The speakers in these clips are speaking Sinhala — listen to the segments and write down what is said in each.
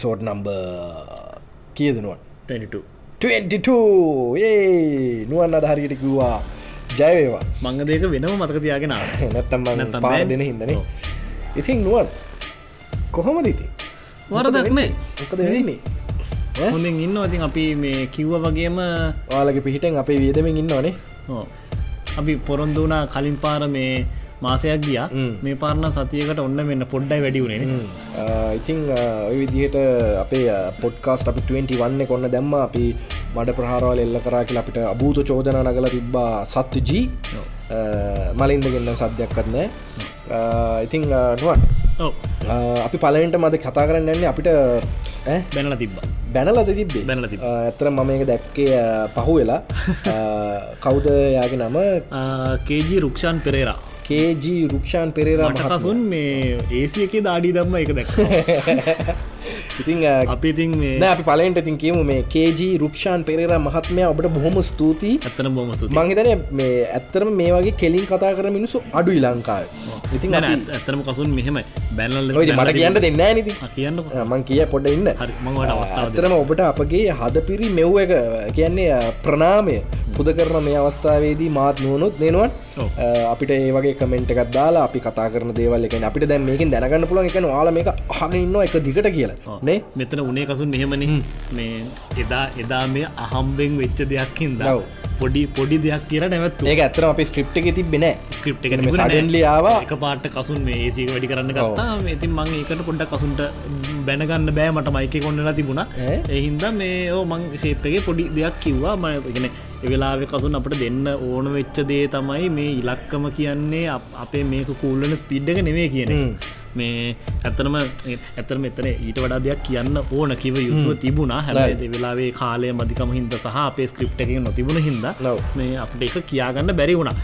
එපිසෝඩ් නම්බ කියදනුවන් 22 22 ඒ නුවන් අදහරියට කිව්වා ජයවේවා මංග දෙක වෙනම මතක තියාගෙන. නැත්තම් නැත්තම් පාර බෑ. දෙන හිදනේ. ඉතින් නුවන් කොහොම දිති වරදක් නෑ. මොකද වෙන්නේ? ඈ? හොඳින් ඉන්න ඉතින් අපි මේ කිව්ව වගේම ඔයාලගේ පිහිටෙන් අපේ වියදමින් ඉන්නවනේ. ඕ, අපි පොරොන්දු වුණා කලින් පාර මේ මාසයක් ගියා. ම්. පාරණ සතියකට ඔන්න මෙන්න පොඩ්ඩයි වැඩි වුණේ නේ. ඉතිං ඔය විදිහට අපේ පොඩ්කාස්ට අපි 21 කොන්න දැම්ම. අපි මඩ ප්‍රහාරවල එල්ල කරා කියලා අපිට අභූත චෝදන නගල තිබ්බා සත්තු ජී ඔව්. මලින්දගන්න සද්‍යයක් කරනෑ ඉතිං නුවන්. අපි පලට මද කතා කරන්න න්නේ අපිට? බැනල තිබ්බා. බැනලද තිබ්බේ? බැනලා. ඇතර මම එක දැක්කේ පහු වෙලා කවුද යාගේ නම? KG Rukshan Perera KG Rukshan Perera. මටකසුන් මේ ඒසිය එක දාඩී දම්ම එක දැක් ඉතිං අ, අපි පලෙන්ට ඉතින් කියමු මේ කේජී රුක්ෂාන් පෙරේරා මහත්මයා ඔබට බොහොම ස්තුතියි. ඇත්තන බොම මංහිතන මේ ඇත්තරම මේ වගේ කෙලින් කතා කර මිනිසු අඩුයි ලංකාව. ඉතින් ඇත්තරම කසුන් ඔය ඉතින් මට කියන්න දෙන්න නති කියන්න මං කිය පොඩ ඉන්න. ඇතරම ඔබට අපගේ හදපිරි මෙව් එක කියන්නේ ප්‍රනාමය පුද කරන මේ අවස්ථාවේදී මාත් නුවනුත් දෙනුවන්. අපිට ඒවගේ කමෙන්ට් එකක් දාලා අපි කතා කරන දේවල් එක අපිට දැන් මේකින් දැනගන්න පුළුවන්. එක වාල මේක අහගන්න එක දිගට කියලා. නේ? මෙතන උනේ කසුන් මෙහෙමන මේ එදා එදා මේ අහම්බෙන් වෙච්ච දෙයක්කින්ද ඔව්. පොඩි පොඩි දෙයක් කියර නැවත්තු ඒක ඇතරම අපි ස්ක්‍රිප් එක තිබෙන ස්ක්‍රප් එක ආවා. එක පාට කසුන් මේ ඒසික වැඩි කරන්න ගත්තා. ඉතින් මං ඒකට පොඩ්ඩක් කසුන්ට බැනගන්න බෑ මට මයික කොන්නලා තිබුණා? එහින්ද මේ ඕ මං ශේප්පගේ පොඩි දෙයක් කිව්වා. ම ගෙන එවෙලාවෙ කසුන් අපට දෙන්න ඕන වෙච්ච දේ තමයි මේ ඉලක්කම කියන්නේ අප- මේක කූල්ලන ස්පීඩ් එක නෙවේ කියන. මේ ඇත්තනම ඇතරම එතන ඊට වඩා දෙයක් කියන්න ඕන කිව යුතුව තිබුණා. හැබැයි වෙලාවේ කාලය මධිකම හින්ද සහ අපේ ස්ක්‍රප් එක නොතිබුණ ඔව්. මේ අපට එක කියාගන්න බැරි වුණා.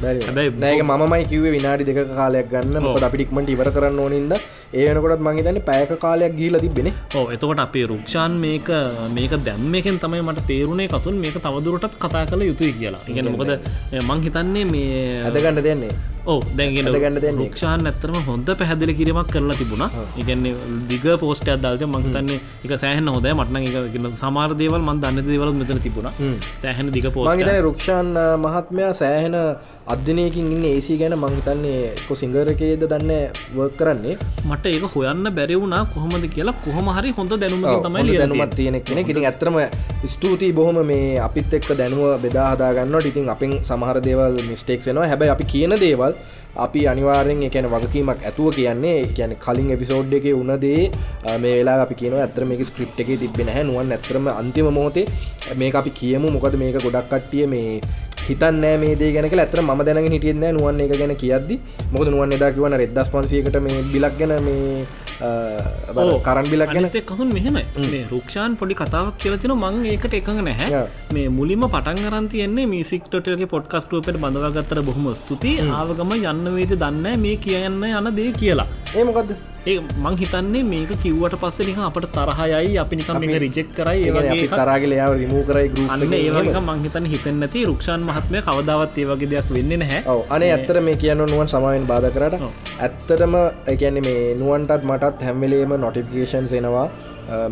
නෑක මමයි කිවේ විනාඩි දෙක කාලයක් ගන්න. අපිටික්මට ඉවර කරන්න ඕනින්ද ඒනකොටත් මහිතන්න පැයක කාලයක් ගීල තිබෙන ඕ එතකොට අපේ රුක්ෂාන් මේක මේක දැම්මකෙන් තමයි මට තේරුණේ කසුන් මේක තවදුරටත් කතා කළ යුතුයි කියලා. ඉගෙන මොකද මං හිතන්නේ මේ ඇදගන්න දෙන්නේ. ඕ දැන්ගෙන දෙන්නේ. රුක්ෂාන් ඇත්තරම හොඳ පැහැදිලි කිරීමක් කරලා තිබුණා. ඉගන්නේ දිග පෝස්ට අදදාල්ක මංහිතන්නේ එක සෑහන හොද මටන එක සමාර දේවල් මන් දන්න දේවල් මෙතන තිබුණා. සෑහන දිග මංහිතන රුක්ෂාන් මහත්මයා සෑහෙන අධ්‍යනයකින් ඉන්න ඒසි ගැන මංහිතන්නේ කො සිංගරකයේද දන්න වර්ක් කරන්නේ. මට ඒක හොයන්න බැරි වුණා කොහොමද කියලා කොහොම හරි හොඳ දැනුම තමයි දැනුමත් තියෙන කෙනෙ ඉතින් ඇත්තරම ස්තුතියි බොහොම මේ අපිත් එක්ක දැනුව බෙදාහදාගන්නට ඉතින් අපෙන් සමහර දේවල් මිස්ටේක්ස් වෙනවා හැබැයි අපි කියන දේවල් අපි අනිවාරෙන් එකන වගකීමක් ඇතුව කියන්නේ කියන කලින් එපිසෝඩ් එක උනදේ අ, මේ වෙලා අපි කියන ඇතර මේක ස්ක්‍රප් එක තිබෙන හැ නුවන් ඇතරම අන්තිම මොහොතේ මේ අපි කියමු. මොකද මේක ගොඩක් කට්ටිය මේ හිතන්න මේ දේ ගැන ඇතර ම දැන හිටියන්න නුවන් එක ගැන කියද්දි. මොකද නුවන් එදා කිවන රෙද්දස් පන්සියකට මේ බිලක් ගැන මේ. කරන් බිලක් ගැන. කසුන් මෙහෙම මේ රුක්ෂාන් පොඩි කතාවක් කියලතින මං ඒකට එකඟ නැහැ. මේ මුලින්ම පටන් අරන්තියන්නේ මිසික්ටොටගේ පොඩ්කස්ටුවපට බඳවගත්තර බොහොම ස්තුති ආවගම යන්න වේද දන්න මේ කියන්න යන දේ කියලා. ඒ මොකක්ද ඒ මං හිතන්නේ මේක කිව්වට පස්සේ නික අපට තරහයයි අපි නිකම් මේක රිජෙක් කරයි ඒ. තරාගලයාව රිමූ කරයි ගරු අන්න ඒවක මංහිතන හිතන් නැති. රුක්ෂාන් මහත්මය කවදාවත් ඒ වගේ දෙයක් වෙන්න නැහැ. අනේ ඇත්තර මේ කියන්න නුවන් සමයෙන් බාධ කරට. ඇත්තටම එකැන මේ නුවන්ටත් මටත් හැම්වෙලේම නොටිෆිකේෂන්ස් එනවා.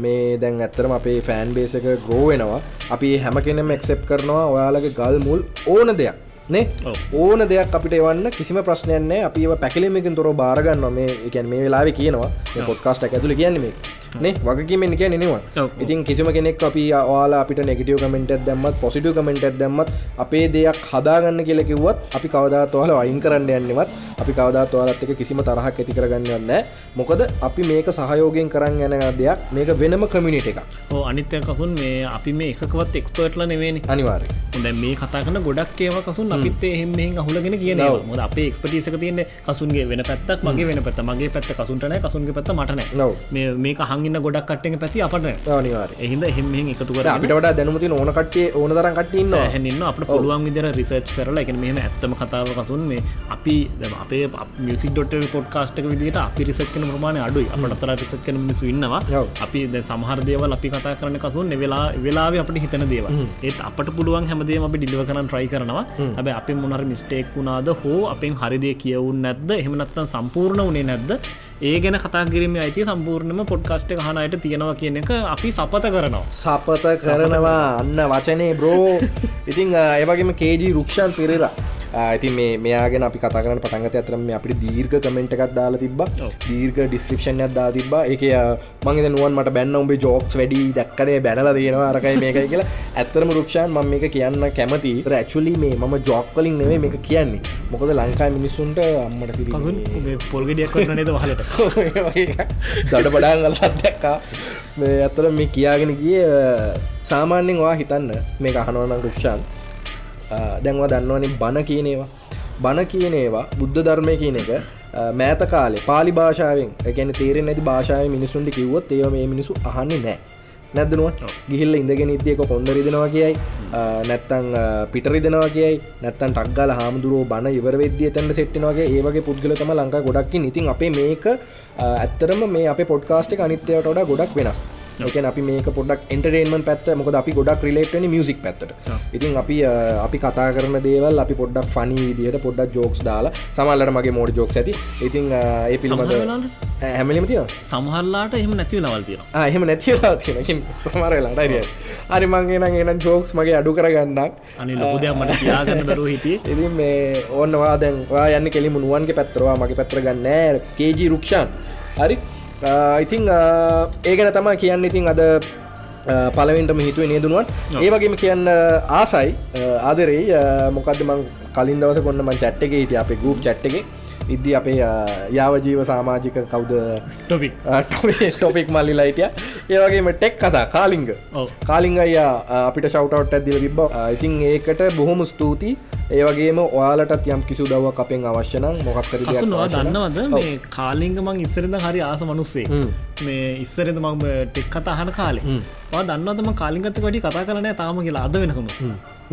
මේ දැන් ඇත්තරම අපේ ෆෑන් බේස එක ග්‍රෝ වෙනවා. අපි හැම කෙනෙම එක්සෙප් කරනවා. ඔයාලගේ ගල් මුල් ඕන දෙයක් නේ. ඕන දෙයක් අපිට එවන්න කිසිම ප්‍රශ්නයන්නේ අපි පැකිලීමකින් තොර බාරගන්න මේ එකන් මේ වෙලාව කියනවා. පොඩ්කාස්ට ඇතුළ කියන්නේ වගකීමෙන් කිය නවා ඔව්. ඉතින් කිසිම කෙනෙක් අපි වාලා අපිට නෙගටිය කමෙන්ට් දැම්මත් පොසිටව කමෙන්ට් දැම්මත් අපේ දෙයක් හදාගන්න කියලකිවත් අපි කවදාත් වාල අයින් කරන්න යන්නවත් අපි කවදාත් වාලත් එක කිසිම තරහක් ඇති කරගන්න යන්න මොකද අපි මේක සහයෝගෙන් කරන්න යන දෙයක් මේක වෙනම කමිනිට එක ඕ අනිත්‍ය කසුන් මේ අපි මේ එකකවත් එක්ස්පර්ට්ල නෙවෙනි අනිවාරය හොඳ මේ කතා කන ගොඩක් ඒව කසුන් අපිත් එහෙම අහුලගෙන කියන. මොද අපේ එක්ස්පටිසක තියන්න කසුන්ගේ වෙන පැත්තක් මගේ වෙන පැත්ත. මගේ පැත්ත කසුන්ටනෑ කසුන්ගේ පැත්ත මටන නව මේ කහගන්න ගොඩක් කට්ටෙන් පැති අපට. අනිවාරය එහින්ද එහෙම එකතු කර අපිට දැනුමති ඕන කට්ටිය ඕන තරන් කට්ටන්න හැන්න අපට පුළුවන් විදර රිසර්ච් කරලා එක මෙහම ඇත්තම කතාව කසුන් මේ අපි අපේ මියසික් ඩොට පොඩ්කාස්ටක විදිට අපි රිසක්කන ප්‍රමාණය අඩුයි. අපට තර රිසක් කන මිසු ඉන්නවා. අපි දැ සමහර දේවල් අපි කතා කරන කසුන් වෙලා වෙලාව අපට හිතන දේව ඒත් අපට පුළුවන් හැමදේ අපි ඩිලිව කරන ට්‍රයි කරනවා. හැබ අප මොනර මිස්ටේක් වුණාද හෝ අපෙන් හරිදේ කියවුන් නැද්ද එහෙමනත්තන් සම්පූර්ණ වනේ නැද්ද ඒ ගැන කතා කිරීම අයිති සම්පූර්ණම පොඩ්කාස්ට හනයට තියෙනවා කියන එක අපි සපත කරනවා. සපත කරනවා. අන්න වචනේ බ්‍රෝ ඉතිං ඒවගේම කේජී රුක්ෂන් පිරෙලා ඇති මෙයාගෙන අපි කතාරන පටන්ගත ඇතරම අපිට දීර්ඝ කමෙන්ට් එකක් දාලා තිබ දීර්ඝ ඩිස්ක්‍රපෂන් දා තිබ එක මගේ නුවන් මට බැන්න උඹේ ජෝක්ස් වැඩි දක්කනේ බැනල තියෙනවා. අරකයි මේකයි කියලා. ඇත්තරම රුක්ෂාන් ම මේක කියන්න කැමති. ඇචුලි මේ මම ජෝක්කලින් නෙවේ මේක කියන්නේ. මොකද ලංකායි මිනිස්සුන්ට අම්මට සිරි පොල්ගෙඩියක් නේද වහලට? දඩ බඩාගල සත්දැක්කා මේ ඇත්තර මේ කියාගෙන ගිය සාමාන්‍යෙන් වා හිතන්න මේ අහනවනම් රුක්ෂාන් දැන්වා දන්නවනි බණ කියනේවා බණ කියනේවා බුද්ධ ධර්මය කියන එක මෑත කාලේ පාලි භාෂාවෙන් ගැන තේරෙන් ඇති භාෂාව මිනිසුන්ට කිව්වොත් ඒව මේ මිනිසු අහන්නේ නෑ නැදනුව ගිහිල්ල ඉඳගෙන ඉදියක කොන්දරි දෙනවා කියයි. නැත්තං පිටරි දෙනවා කියයි. නැත්තන් ටක්ගල හාමුදුරුව බණ ඉවර වෙද්දිය තැන්ට සෙට්නවාගේ ඒවගේ පුද්ගලතම ලංකා ගොඩක්කි ඉතින් අපේ මේක ඇත්තරම මේ අප පොඩ්කාස්ට් අනිත්‍යයට ොඩ ගොඩක් වෙනස්. එකන අපි මේක පොඩක් එන්ටරේන්මන් පැත්ත මොකද අපි ගොඩක් රිලේටන මියසික් පැත්තට. ඉතින් අපි අපි කතා කරන දේවල් අපි පොඩ්ඩක් ෆනි විදිට පොඩ්ඩක් ජෝක්ස් දාලා සමල්ලට මගේ මෝඩ ජෝක්ස් ඇති. ඉතින් ඒ පිළිබඳ හැමලිම තිය සමහල්ලාට එහම නැතිව ලවල් තියෙන එහෙම නැතිවලා තියෙන සමරලාට රිය හරි මංගේ නම් එන ජෝක්ස් මගේ අඩු කරගන්නක් අනි ලොදයක් මට තියාගන්න බැරු හිටිය. ඉතින් මේ ඕන්නවා දැන්වා යන්න කෙලිම නුවන්ගේ පැත්තරවා මගේ පැත්‍ර ගන්න කේජී රුක්ෂාන්. හරි ඉතිං ඒගැන තමා කියන්න ඉතින් අද පලවෙන්ටම හිතුව නේදනුවන් ඒවගේම කියන්න ආසයි ආදරෙයි මොකද මං කලින් දවස කොන්න මං චට්ක හිටිය අපේ ගූප් චට්ක ඉද්දි අපේ යාවජීව සාමාජික කවුද? ටොපික් මල්ලි ලයිටිය ඒවගේම ටෙක් කතා කාලිංග. කාලිංග අයියා අපිට ශවටවට් ඇදිල තිබ ඉතින් ඒකට බොහොම ස්තුතියි ඒවගේම ඔයාලටත් යම් කිසු දව අපෙන් අවශ්‍යනම් මොකක්කර දන්නවද? මේ කාලිංග මං ඉස්සරද හරි ආස මනුස්සේ. මේ ඉස්සරද මං ටෙක් කතා අහන කාලේ. දන්නවතම කාලිගත වැඩි කතා කරන තාම කියලා අද වෙනකුණු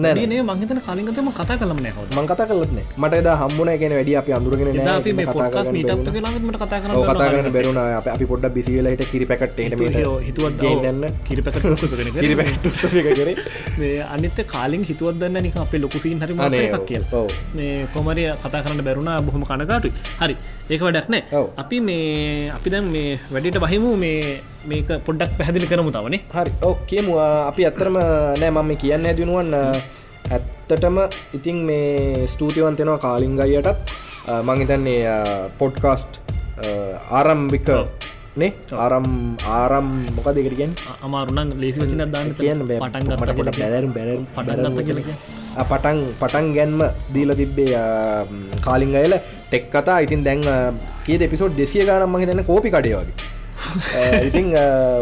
නැනේ මංහිතන කාලිගතම කතා කලම නැහ මං කතා කලත්න මට ද හම්බුණ ගෙන වැඩි අපි අඳුරගෙන අපි කතා කරන බැරුණ. අපි පොඩ්ඩ බිසිවලට කිරි පැකට හිතුවත් ගන්න කිරි පැකට කර මේ අනිත කාලින් හිතුවත් දන්න නික අපේ ලොකුසින් හරි එකක් කිය මේ කොමරය කතා කරන්න බැරුණා බොහොම කනකාටු හරි ඒක වැඩක් නෑ. අපි මේ අපි දැන් මේ වැඩට බහිමු මේ මේක පොඩ්ඩක් පැහදිලි කරමු තවනේ හරි. ඕ කියමු. අපි අත්තරම නෑ මම කියන්න ඇතිනුවන් ඇත්තටම ඉතින් මේ ස්තූතිවන්තෙනවා කාලිංගයියටත් මංහිතන්නේ පොඩ්කාස්ට් ආරම්භික නේ? ආරම් ආරම් මොක දෙකරගෙන් අමාරුණන් ලේසි වචන දාන්න කියන්න පටන් මට පොට බැරම් බැර පටන් පටන් ගැන්ම දීල තිබ්බේ කාලිං අයල ටෙක් කතා. ඉතින් දැන් කිය එපිසෝඩ් දෙසිය ගානම් මහි තැන කෝපි කඩේ වගේ ඉතින්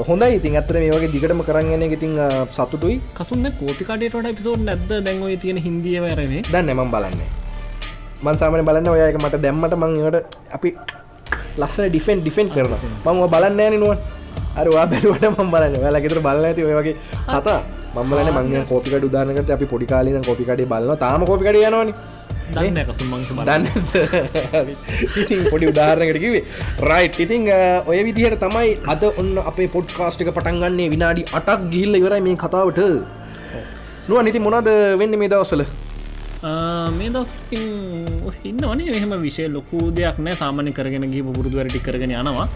හොඳ ඉතින් අතර මේ වගේ දිගටම කරන්න ඉතින් සතුටුයි. කසුන්න කෝපිකාඩේට පිසෝඩ් නැද්ද? දැන්ව තියෙන හිදියවරනේ දන්න එමම් බලන්නේ. මන්සාමන බලන්න ඔයක මට දැම්මට මංට අපි ලස්සන ඩිෆෙන්් ඩිෆෙන්් කරන මංව බලන්න ෑන නුවන්. අරවා බැලුවට ම බලන්න වැල ගෙතර බලන්න ඇති ඔය වගේ කතා. මම්මලන මං කෝපිකට උදාරනකට අපි පොඩිකාලන කොපිකට බලන්න තාම කොපිකට යනවන දන්න පොඩි උදාහරණකට කිවේ රයිට් ඉතිං ඔය විදිහයට තමයි අද ඔන්න අපේ පොඩ්කාස්ටික පටන්ගන්නේ විනාඩි අටක් ගිල්ල ඉවරයි මේ කතාවට. නුව නිති මොනද වෙන්න මේ දවසල මේ දවස්කින් ඉන්න වනේ මෙහම විශය ලොකු දෙයක් නෑ. සාමානය කරගෙන ගී පුරුදුවරටි කරගෙන යනවා.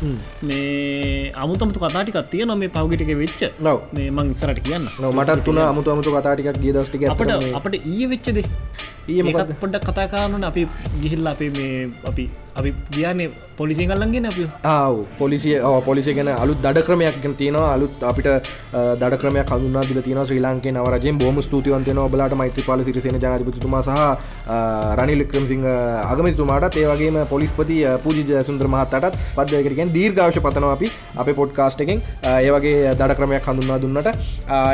මේ අමුතමතු කතාටිකත් තිය නො මේ පවගිටික වෙච්ච. නව මේ මං ඉස්සරට කියන්න. මටත් තුන අමුතු අමුතු කතාටිකක් ගිය දස්ටික අපට අපට ඊය වෙච්චද ඒ පොඩ්ඩක් කතා කාරනුන අපි ගිහිල්ල අපේ මේ අපි අපි ගියන්නේ පොලිසි කල්ලන්ගෙන අප. ආව පොලිසිය පොලිසි ගැන අලුත් දඩ ක්‍රමයක් තියෙනවා. අලුත් අපිට දඩ ක්‍රමයක් කඳුන්නා දිල තියෙන ශ්‍රී ලංකේ නවරජයෙන් බොම ස්තුතිවන්තයන ඔබලාට මෛත්‍ර පාල සිරිසෙන ජනතිපතුමා සහ රනිල් ක්‍රමසිංහ අගමතුමාට ඒවගේම පොලිස්පති පූජි ජයසුන්ද්‍ර මහත්තටත් පදයකරගෙන් දීර්ඝාවශ පතන අපි අප පොඩ්කාස්ට එකෙන්. ඒවගේ දඩ ක්‍රමයක් හඳුන්නා දුන්නට.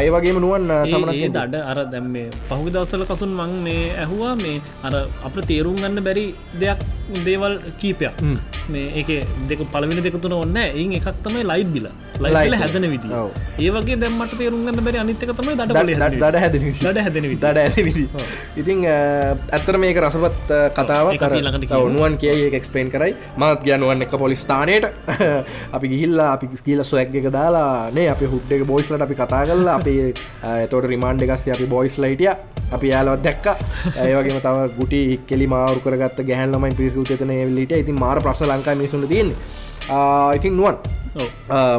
ඒවගේම නුවන් තමන දඩ අර දැම් මේ පහුගි දවසල කසුන් මං මේ ඇහවා මේ අර අප තේරුම් ගන්න බැරි දෙයක් දේවල් කීපයක්. මේ ඒක දෙක පලවිනි දෙකතුන ඔන්න ඒ එකක් තමයි ලයි් බිල ලයිල හැදන විදි ඒවගේ දැම්මට තේරුම්ගන්න බැරි අනිතක තමයි දඩ දඩ හැද දඩ හැදන දඩ ඇති ඉතින් ඇත්තර මේක රසපත් කතාව ඔනුවන් කිය එක්ස්පේන් කරයි. මත් ගැනුවන් එක පොලිස්ථානයට අපි ගිහිල්ලා අපි කියල සොයක් එක දාලා නේ අපි හුට් එක බොයිස්ලට අපි කතා කරලා අපේ තොට රිමාන්ඩ එකස්ස අපි බොයිස් ලයිටිය අපි යාලවත් දැක්ක. ඒවගේම තව ගුටි කෙලි මාරු කරගත් ගැහල්ලමයි පිරිසුතන ලිට ඉතින් මාර ප්‍රශ් ලංකා මිසුන් තියන්නේ. ඉතින් නුවන්.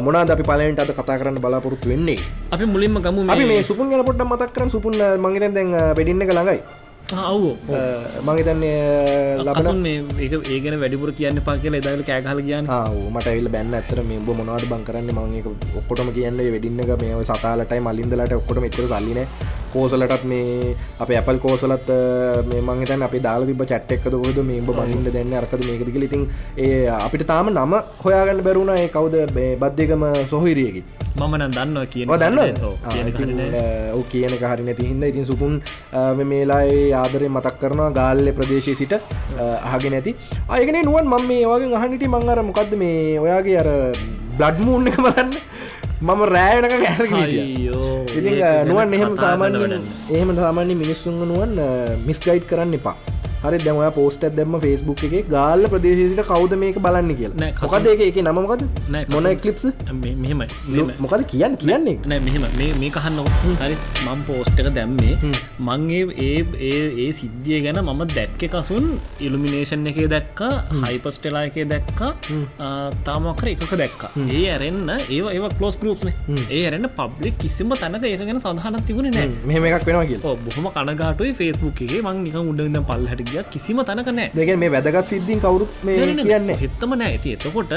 මොනාද අපි පලට අද කතා කරන්න බලාපොරොත්තු වෙන්නේ? අපි මුලින්ම ගමු අපි මේ සුපුන් ගැන පොඩ්ඩ මතක් කරන සුපුන් මගේන දැන් වැඩින්න ළඟයි. අවෝ මහිතන්නේ ලබසන් මේ ඒ ඒගෙන වැඩිපුර කියන්න පා කියල එදාල කෑගහල කියන්න. මට ඇවිල් බැන්න ඇතර මේ උඹ මොනවට බං කරන්න? මංක ඔක්කොටම කියන්නේ වැඩින්නක මේ සතාලටයි මලින්දලට ඔක්කොට මෙච්චර සල්ලින කෝසලටත් මේ අප ඇපල් කෝසලත් මේ මංහිතන් අපි දාල තිබ චට්ටක්ද හොද මේ උඹ බඳින්න දැන්න අරකද මේකදක ඉතින් ඒ අපිට තාම නම හොයාගන්න බැරුණ ඒ කවුද? බද්ධයකම සොහිරියකි. මමන දන්න කියන දන්න ඕ කියන හරි නැති හිද ඉතින් සුපුන් මේලායි ආදරය මතක් කරනවා ගාල්ල ප්‍රදේශය සිට අහගෙන ඇති. අයගෙන නුවන් මම මේ වගේ අහනිට මං අර මොකක්ද මේ ඔයාගේ අර බ්ලඩ් මූන් එක බලන්න මම රෑනක ඇ ඉති නුවන් එහෙම සාමාන්‍ය එහෙම සාමාන්‍ය මිනිස්සුන් නුවන් මිස්ගයිඩ් කරන්න එපා හරි දැම පෝස්ට දැම ෆස්බුක් එක. ගාල්ල ප්‍රදේශසිට කවද මේක බලන්න කියල. මොකද ඒක? එක නමකද මොන කලිප්ස් මෙහෙමයි. මොකද කියන්න කියන්නේ? නෑ මෙහෙම. මේ කහන්න හරි මම් පෝස්්ටක දැම්මේ. මංගේ ඒ ඒ සිද්ධිය ගැන මම දැක්ක කසුන්. ඉල්ිනේෂන් එකේ දැක්ක හයිපස්ටලා එකේ දැක්ක. තාමකර එකක දැක්ක. ඒ ඇරෙන්න්න ඒ ඒ කලෝස් ගරුප්න ඒ ඇරෙන්න්න පබ්ලික් කිසිම තැනක ඒක ගැන සඳහන තිබුණ නෑ. මෙහම එකක් කිය බොහම කනගාටුයි ෆස්බුක් එක. මං නික උඩ පල් ගිය කිසිම තැනකනෑ දෙක මේ වැදගත් සිද්ධින් කවුරුත් කියන්න. හෙත්තම නෑ. ඇති එතකොට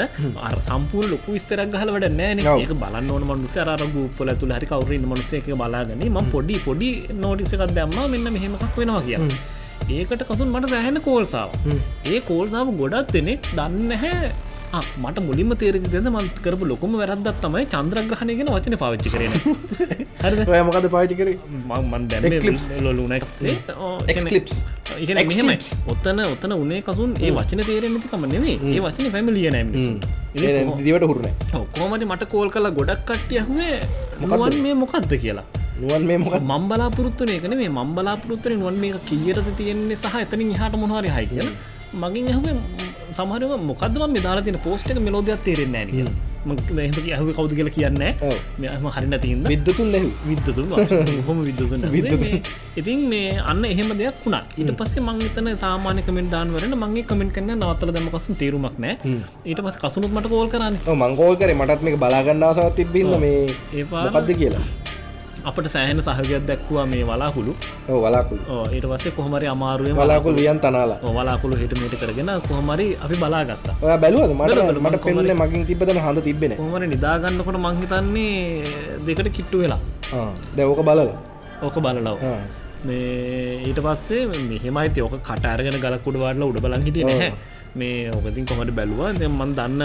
අර සම්පූර් ලොකු විස්තරක් ගහල වැඩ නෑ ඒක බලන්න ඕන මනුස අර ගූපල තුළ හරි කවරන්න මනුසයක බලාගන ම පොඩි පොඩි නෝටිසකක් දැම්ම. මෙන්න මෙහෙමක් වෙනවා කියන්න ඒකට කසුන් මට සෑහෙන කෝල්සාාව ඒ කෝල්සාාව ගොඩත් දෙනෙක් දන්න හැ මට මුලින්ම තේරෙති දෙද මන් කරපු ලොකුම වැරද්දත් තමයි චන්ද්‍රග්‍රහණයගෙන වචන පාවිච්චි කරන. හරි මොකද පාචි කර? මන් ලොලුනක්සේ එක්ලිප්ස් මෙහම ඔත්තන ඔත්තන උනේ කසුන් ඒ වචන තේරෙන්නතිකම නෙවේ ඒ වචන ෆැමිලිය නෑම දිවට හුරන ඔක්කෝමට මට කෝල් කලා ගොඩක් කට්ටියහුවේ මොකවන් මේ මොකක්ද කියලා. නුවන් මේ මොක මම්බලාපුරත්තුන එකන මේ මම්බලාපුරත්තුන නුවන් මේ කියරද තියෙන්නේ සහ එතනින් හට මොහරි හයි කිය මගින් ඇහුව සමහරව මොකදම මේ දාලා තින පෝස්්ට එක මෙලෝදයක් තේරෙන්නේ නෑ. එහම ඇහුව කවුද කියලා කියන්න මෙම හරින තින්න විද්දතුන් ලැහ විද්දතුන් හොම විද්දසුන් ඉතින් මේ අන්න එහෙම දෙයක් වුණා ඊට පස්සේ මංතන සාමාන කමෙන්ට දාන්වරන මගේ කමෙන්ට කන්න නවත්තල දමකසු තේරුමක් නෑ ඊට පස් කසුනුත් මට කෝල් කරන්න. මංකෝල් කර. මටත් මේ බලාගන්නාසාත් තිබින්න මේ ඒපාපත්ද කියලා අපට සෑහන සහගයක් දැක්වා මේ වලාකුළු. වලාකුළු. ඊට පස්සේ කොහමරි අමාරුව වලාකුළු වියන් තනාලා. වලාකුළු හිටමට කරගෙන කොහමරි අපි බලාගත්ත. ඔය බැලුව මට මට පෙල්ල මගින් තිබදන හඳ තිබෙන කොමර නිදාගන්නකොට මංහිතන්නේ දෙකට කිට්ටු වෙලා. දැවෝක බලලා. ඕක බලලව මේ ඊට පස්සේ මෙහෙමයිති ඕක කටාරගෙන ගලකුඩ වාඩල උඩ බලන් හිටිය නැහැ. මේ ඕකතින් කොමට බැලුව? මන් දන්න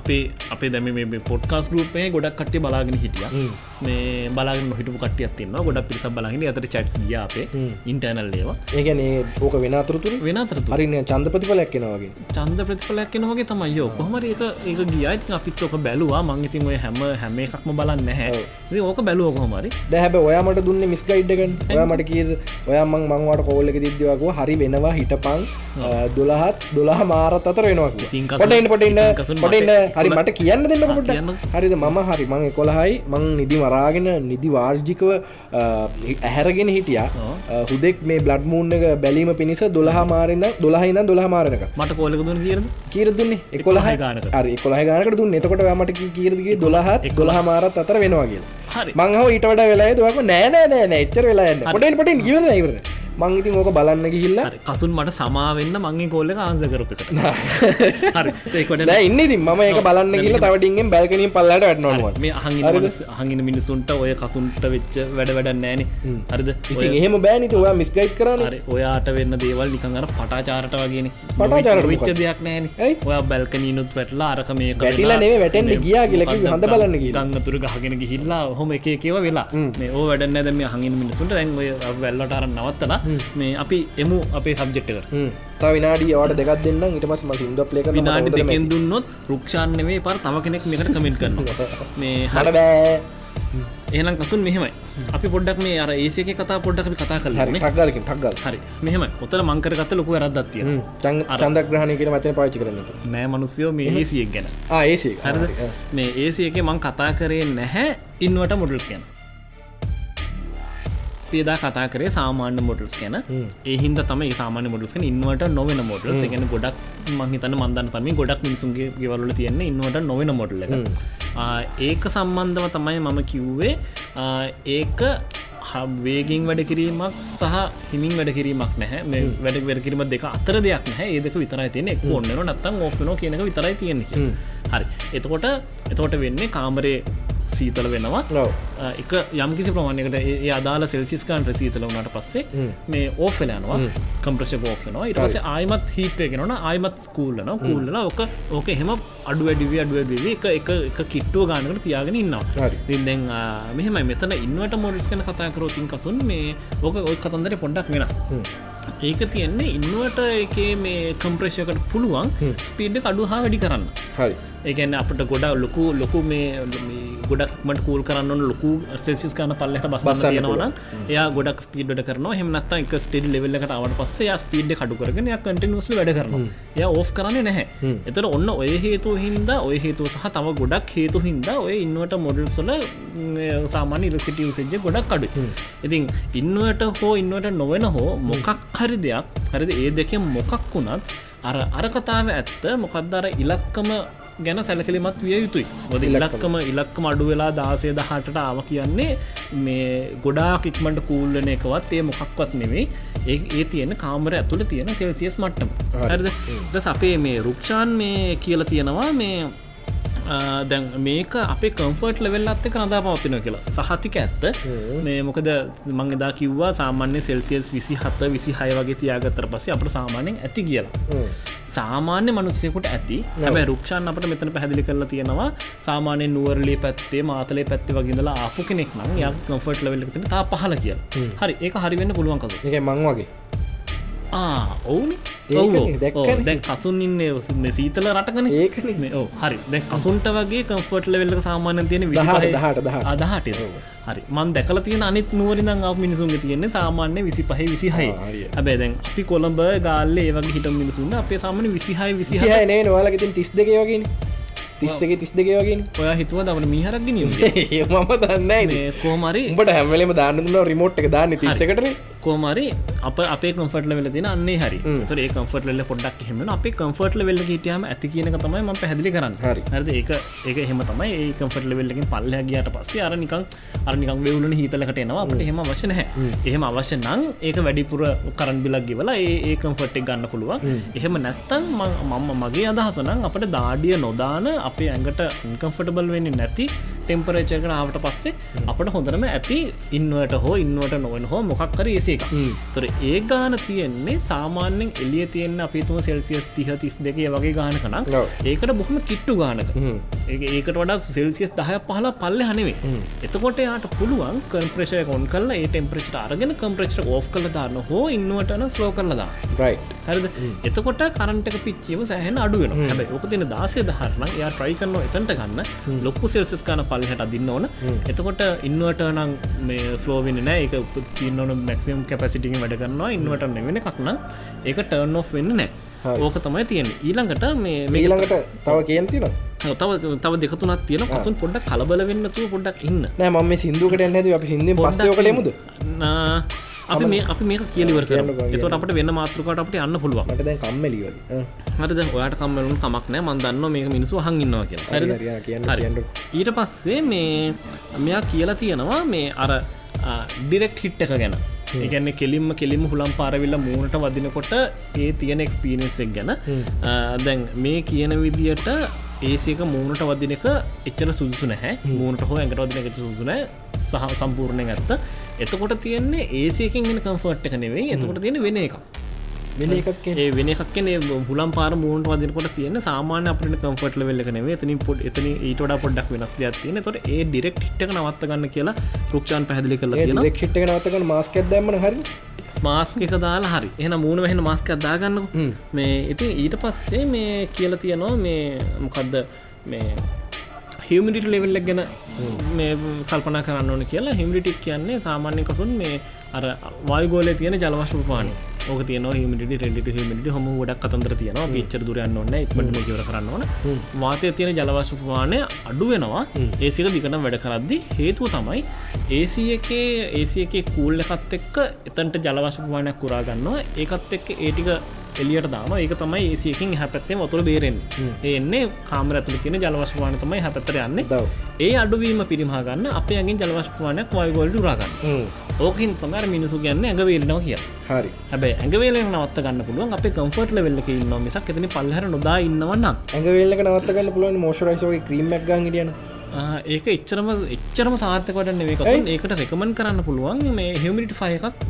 අපේ අපේ දැම මේ පොඩ්කාස් ගරුපේ ගොඩක් කට්ටිය බලාගෙන හිටිය. මේ බලාගෙන නොහිටපු කටියත් තින්න ගොඩ පිරිස බලහින අතර චට් යාපේ ඉන්ටර්නල් ලේවා ඒගැනේ ඕක වෙනතුරතුර වෙනතර හරින චන්ද ප්‍රතිඵලක්කෙනවාගේ චන්ද ප්‍රතිඵලක්කෙනවගේ තමයියෝ කොහමර ඒක ඒක ගියත් අපිත් ඕක බැලවා. මංගඉතින් ඔය හැම හැම එකක්ම බලන්න හැ ඕක බැලුව කොහමරි දැහැබ ඔයාමට දුන්න මිස්කයිඩ්ඩගන් ඔයාමට කියද? ඔයාමං මංවාට කෝල්ලක දිද්‍යවකව හරි වෙනවා හිටපං දොළහත් දොළහ මාරත් අතර වෙනවා පොටන්න පොටන්න පොටන්න හරි මට කියන්න දෙන්න පොට හරිද? මම හරි මං කොළහයි මං නිදි මරාගෙන නිදි වාර්ජිකව ඇහැරගෙන හිටිය. හුදෙක් මේ බ්ලඩ් මූන් එක බැලීම පිණිස දොළහ මාරන්න දොළහයින්න දොළහ මාරනක. මට කෝලක දුන්න කිය කියර දුන්නේ? එකොළහ ගාන හරි කොළහ ගානකට දුන්න. එතකොට මට කියරදගේ දොළහත් එකොළහ මාරත් අතර වෙනවා කියලා. මංහව ඊට වඩ වෙලා දවක නෑනෑ නෑ එච්චර වෙලා පොටෙන් පොටින් ඉවර ඉවර මංගිතින් ඕක බලන්න ගිහිල්ලා. කසුන් මට සමාවෙන්න මංගේ කොල්ල ආන්ස කරපකට හරි ඉන්න ඉති ම ඒක බලන්න කියල තවටින්ගෙන් බැල්කනින් පල්ලට වැටනවා මේ හඟින මිනිසුන්ට ඔය කසුන්ට වෙච්ච වැඩ වැඩ නෑන ඉතින් එහෙම බෑනිත ඔයා මිස්ගයිට් කරන්න ඔයාට වෙන්න දේවල් නිකඟර පටාචාරට වගෙන පටාචාර විච්ච දෙයක් නෑන ඔය බැල්කනීනුත් වැටලා අරක මේ වැටිලා නේ වැටෙන්ට ගියා කියලක හඳ බලන්න ගන්නතුර ගහගෙන ගිහිල්ලා හොම එක එකව වෙලා. මේ ඕ වැඩන්න දැම හඟින් මිනිසුන්ට දැන් ඔය වැල්ලට අරන්න නවත්තලා මේ අපි එමු අපේ සබ්ජෙක්්ක ත විනාඩිය වට දෙකක් දෙන්න ඉට පස් ම සිින්ද පලේක විනාඩි දෙකෙන් දුන්නොත් රුක්ෂාන්නෙවේ පර තම කෙනෙක් මෙකට කමෙන්ට කරන මේ හර. බෑ. එහනම් කසුන් මෙහෙමයි. අපි පොඩ්ඩක් මේ අර ඒසක කතා පොඩ්ඩක් කතා කල ටක්ගලක ටක්ගල් හරි. මෙහම ඔතල මංකර ගත්ත ලොකු රදත්තිය චන්ද ග්‍රහණය කියෙන මචන පාචි කරන නෑ මනුස්යෝ මේ ඒසියක් ගැන. ඒසි හර මේ ඒසියක මං කතා කරේ නැහැ ඉන්වට මුඩල් ගැන පේදා කතා කරේ සාමාන්‍ය මොඩල්ස් ගැන. ඒහින්ද තම සාමාන මොඩල්ස් ඉන්නවට නොවෙන මොඩල් ගැන ගොඩක් මහිතන මන්දන්න තම ගොඩක් මිනිසුන්ගේ ගෙවල්ල තියෙන්නේ ඉන්නවට නොවෙන මොඩල්ල ඒක සම්බන්ධව තමයි මම කිව්වේ ඒක වේගින් වැඩ කිරීමක් සහ හිමින් වැඩ කිරීමක් නැහැ. මේ වැඩ වැඩකිරීම දෙක අතර දෙයක් නැහැ. ඒදක විතරයි තියෙන එක් ඔන්නන නත්තම් ඕෆනෝ කියනක විතරයි තියෙන්නේ හරි. එතකොට එතකොට වෙන්නේ කාමරේ සීතල වෙනවා. එක යම්කිසි ප්‍රමාණයකට ඒ අදාලා සෙල්සිස්කාන් සීතල වනට පස්සේ මේ ඕෆෙලනවා කම්ප්‍රශ ෝෆනවා ඉටස ආයමත් හිපයගෙනන ආයමත් කූල්ලන කූල්ලන ඕක ඕක එහෙම අඩු වැඩිවි අඩුවඩ එක එක එක කිට්ටුව ගානකට තියාගෙන ඉන්නවා. තිදැන් මෙහම මෙතන ඉන්නවට මොඩස් කන කතා කරෝතින් කසුන් මේ ඕක ඔය කතන්දර පොඩ්ඩක් වෙනස්. ඒක තියෙන්නේ ඉන්නවට එක මේ කම්ප්‍රේෂකට පුළුවන් ස්පීඩ් අඩු හා වැඩි කරන්න. හරි ඒගැන්න අපට ගොඩා ලොකු ලොකු මේ ගොඩක්මට කූල් කරන්න ලොකු සෙසිස් කන පල්ලට බස් යනවන එයා ගොඩක් ස්පීඩ කරන හෙමනත් එක ස්ටේඩ් ලෙවල්ලකට අවට පස්සේ ස්පීඩ් කඩු කරගෙන කටනස් වැඩ කරන ය ඕ් කරන්න නැහැ. එතට ඔන්න ඔය හේතු හින්ද ඔය හේතු සහ තව ගොඩක් හේතු හින්ද ඔය ඉන්නවට මොඩල් සොල සාමාන්‍ය ඉලසිටිය සෙජ්ජ ගොඩක් අඩු ඉතින් ඉන්නවට හෝ ඉන්නවට නොවෙන හෝ මොකක් හරි දෙයක් හරිද ඒ දෙක මොකක් වුණත් අර අර කතාව ඇත්ත මොකක්දර ඉලක්කම ගැන සැලකලිමත් විය යුතුයි. ොද ඉලක්කම. ඉලක්කම අඩු වෙලා දාසය දහටට ආව කියන්නේ මේ ගොඩා කික්මට කූල්ලන එකවත් ඒ මොකක්වත් නෙවෙයි ඒ ඒ තියෙන කාමර ඇතුළ තියෙන සෙල්සියස් මට්ටම. හරිද? ද අපේ මේ රුක්ෂාන් මේ කියල තියෙනවා මේ දැන් මේක අපේ කම්ෆර්ට් ලෙවෙල් අත්ත කනදා පවතින කියලා. සහතික ඇත්ත. මේ මොකද මං එදා කිව්වා සාමාන්‍ය සෙල්සියස් විසි හත්ත විසි හය වගේ තියාගත්තර පස්සේ අපට සාමානයෙන් ඇති කියලා. සාමාන්‍ය මනුස්සයකුට ඇති. හැබැ රුක්ෂාන් අපට මෙතන පැදිලි කරලා තියෙනවා සාමානය නුවරලේ පැත්තේ මාතලේ පැත්ති වගේදලා ආපු කෙනෙක් නම් ය කම්ෆර්ට් ලවෙල්ලෙන තා පහල කිය හරි ඒ හරිවෙන්න පුළුවන්කස එක මං වගේ ඔවුන? දැන් කසුන් ඉන්න සීතල රටකන. ඒකන. හරි. දැන් කසුන්ට වගේ කම්ෆර්ට් ලවෙල්ල සාමාන තියෙන විහට අදහට හරි. මන් දැකල තියෙන අනිත් නුවරිදං අප මිනිසුන්ගේ තියෙන්නේ සාමාන්‍ය විසි පහ විසිහයි ඇබේ දැන් අපි කොළඹ ගාල්ල ඒවගේ හිට මිනිසුන්න අපේ සාමන විසිහයි විසිහය. නේ නොවාලගතින් තිස් දෙකයෝගෙන තිස්සගේ තිස් දෙකවගෙන ඔය හිතුව දවන මිහරක් ගෙන මම දන්න කෝමරි උඹට හැමලම දාන්නන්න රිමෝට් එක දාන්න තිස්සකට කෝමරි අප අපේ කම්ෆටල වෙල තින අන්නේ හරි. ඒ කම්ෆටල පොඩක් හෙම අපේ කම්ෆටල වෙල්ල හිටියම ඇති කියනක තමයි ම පැදිලි කරන්න. හරි. හද ඒක ඒක හෙම තමයි. ඒ කම්ෆටල වෙල්ලකින් පල්ල ගියට පස්සේ අරනිකං අරනිකං වෙවුලන හිතලකට එනවා. අපට හෙම. අවශ්‍ය නැහැ. එහෙම අවශ්‍ය නං ඒක වැඩිපුර කරන් බිලක් ගෙවලා ඒ කම්ෆට් ගන්න පුළුවන්. එහෙම නැත්තන් මම මගේ අදහසනං අපට දාඩිය නොදාන අපේ ඇඟට ඉන්කම්ෆටබල් වෙන්න නැති ටෙම්පරේචක ආවට පස්සේ අපට හොඳනම ඇති ඉන්නවට හෝ ඉන්නවට නොවන හෝ මොකක්කර ඒසේ එක තොර ඒ ගාන තියෙන්නේ සාමාන්‍යෙන් එලිය තියන්න අපිතුම සෙල්සියස් තිහ තිස් දෙකේ වගේ ගාන කනම් ඒකට බොහම කිට්ටු ගානක. ඒකට වඩා සෙල්සියස් දහය පහල පල්ල හනවේ එතකොට යාට පුළුවන් කම්ප්‍රේෂය කොන් කල්ල ඒ ටෙම්ප්‍රච් අරගෙන කම්ප්‍රච් ඕ් කල දාන්න හෝ ඉන්නවටන ස්ලෝ කරලදා හරිද? එතකොට කරන්ටක පිච්චීම සෑහන අඩුවෙන හැබ ඕක තින දාසය දහරන යා ට්‍රයි කරන්න එතන්ට ගන්න. ලොක්කු සෙල්සිස් කාන පල්හට අදින්න ඕන. එතකොට ඉන්නවට නම් මේ ස්ලෝවින නෑ එක තින්නවන මැක්සිම් කැපසිටිං වැඩ කරනවා. ඉන්නවට නෙවෙන එකක්න ඒක ටර්න් ඔ් වෙන්න නෑ ඕක තමයි තියෙන ඊළඟට මේ මේළඟට තව කියන් තින තව තව දෙකතුනත් තියෙන පසුන් පොඩ්ඩක් කලබල වෙන්නතු පොඩ්ඩක් ඉන්න. නෑ ම සිින්දුකට නැද අපි සිින්ද පස්සයකටමුද අපි මේ අපි මේක කියලිවර කරන එතවට අපට වෙන්න මාතෘකට අපට යන්න පුළුවන්. දැන් කම්මලිව හරිද ඔයාට කම්මලුන් කමක් නෑ. මන්දන්න මේක මිනිසු හඟින්නවා කියලා. ඊට පස්සේ මේ මෙයා කියලා තියෙනවා මේ අර ඩිරෙක්් හිට් එක ගැන. ඒගැන්න කෙලින්ම කෙලිම හුළම් පාරවිල්ල මූුණට වදිනකොට ඒ තියෙන එක්ස්පීනසෙක් ගැන. දැන් මේ කියන විදියට ඒසක මූුණට වදින එක එච්චර සුදුසු නැහැ. මූුණට හෝ ඇඟට වදින එක සුදුන සහ සම්පූර්ණය ඇත්ත. එතකොට තියෙන්නේ ඒසේකින් ගෙන කම්ෆර්ට් එක නෙවෙයි. එතකොට තියෙන වෙන එක වෙන එකක් වෙන එකක්න හුලම් පාර මූන්ට වදිනකොට තියෙන සාමාන්‍ය අපට කම්ෆර්ට්ල වෙල්ලක නෙවේ එතනි පොඩ් එතන ඊටඩ පොඩ්ඩක් වෙනස් දෙයක් තියෙන. තොට ඒ ඩිරෙක්් හිට්ක නවත්ත ගන්න කියලා රුක්ෂාන් පැදිලි කල හිට්ක නවත්තක මාස්ක දැමන හරි මාස්ක දාලා හරි. එන මූුණ වෙන මාස්ක දාගන්න මේ ඉති ඊට පස්සේ මේ කියල තියනවා මේ මොකක්ද මේ හිමිට ලෙවල්ලක් ගැන මේ කල්පනා කරන්න ඕන කියලා. හිමිටික් කියන්නේ සාමාන්‍ය කසුන් මේ අර වල්ගෝල තියෙන ජලවශ්පාන ඕක තියන හිමිට රෙඩිට හිමිට හොම ගොඩක් කතන්දර තියනවා. පිච්චර දුරයන්න ඔන්න ඉක්මට කියවර කරන්න ඕන. වාතය තියෙන ජලවශපවානය අඩු වෙනවා. ඒසික දිකට වැඩ කරද්දි හේතුව තමයි ඒසි එකේ ඒසි එකේ කූල්ල එකත් එක්ක එතන්ට ජලවශපවානයක් කුරාගන්නවා ඒකත් එක්ක ඒටික එලියට දාම ඒක තමයි ඒසියකින් හැපැත්තේ වතුර බේරෙන් එන්නේ කාමර ඇතුළ තියෙන ජලවශවාන තමයි හැපැත්තර යන්න. ඒ අඩුවීම පිරිමහගන්න අපේ ඇගින් ජලවශවානයක් වයිගොල්ඩ රාගන්න ඕකින් තමර මිනිසු ගන්න ඇඟවේලනවා කිය හරි. හැබයි ඇඟවේල නවත් ගන්න පුළුවන්. අප කම්ෆර්ට් ලවෙල්ලක ඉන්න මිසක් එතන පල්හර නොදා ඉන්නවන්න ඇඟවේල්ලක නවත්තගන්න පුළුවන්. මෝෂරයිසෝගේ ක්‍රීමක් ගන්ගටියන ඒක එච්චරම එච්චරම සාර්ථකට නෙවේ ඒකට රෙකමන් කරන්න පුළුවන් මේ හිමිට ෆය එකක්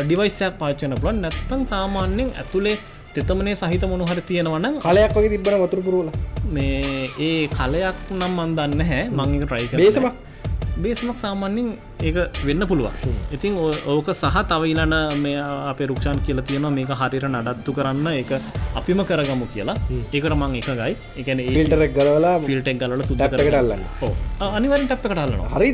ඩිවයිස්යක් පාචන පුලන් නැත්තන් සාමාන්‍යෙන් ඇතුළේ තෙතමනේ සහිත මොනහර තියෙනවන කලයක් වගේ තිබන වතුර පුරුවල. මේ ඒ කලයක් නම් මන්දන්න හැ මංක ට්‍රයි බේසම බේසමක් සාමාන්‍යෙන් ඒක වෙන්න පුළුවන්. ඉතින් ඕක සහ තව ඉලන මේ අපේ රුක්ෂාන් කියලා තියෙනවා මේක හරිර නඩත්තු කරන්න එක අපිම කරගමු කියලා. ඒකට මං එකගයි එකන ඒටරක් ගලලා ෆිල්ටෙක් ගලල සුදකට කරල්ලන්න අනිවරින් ටප් කරන්න හරි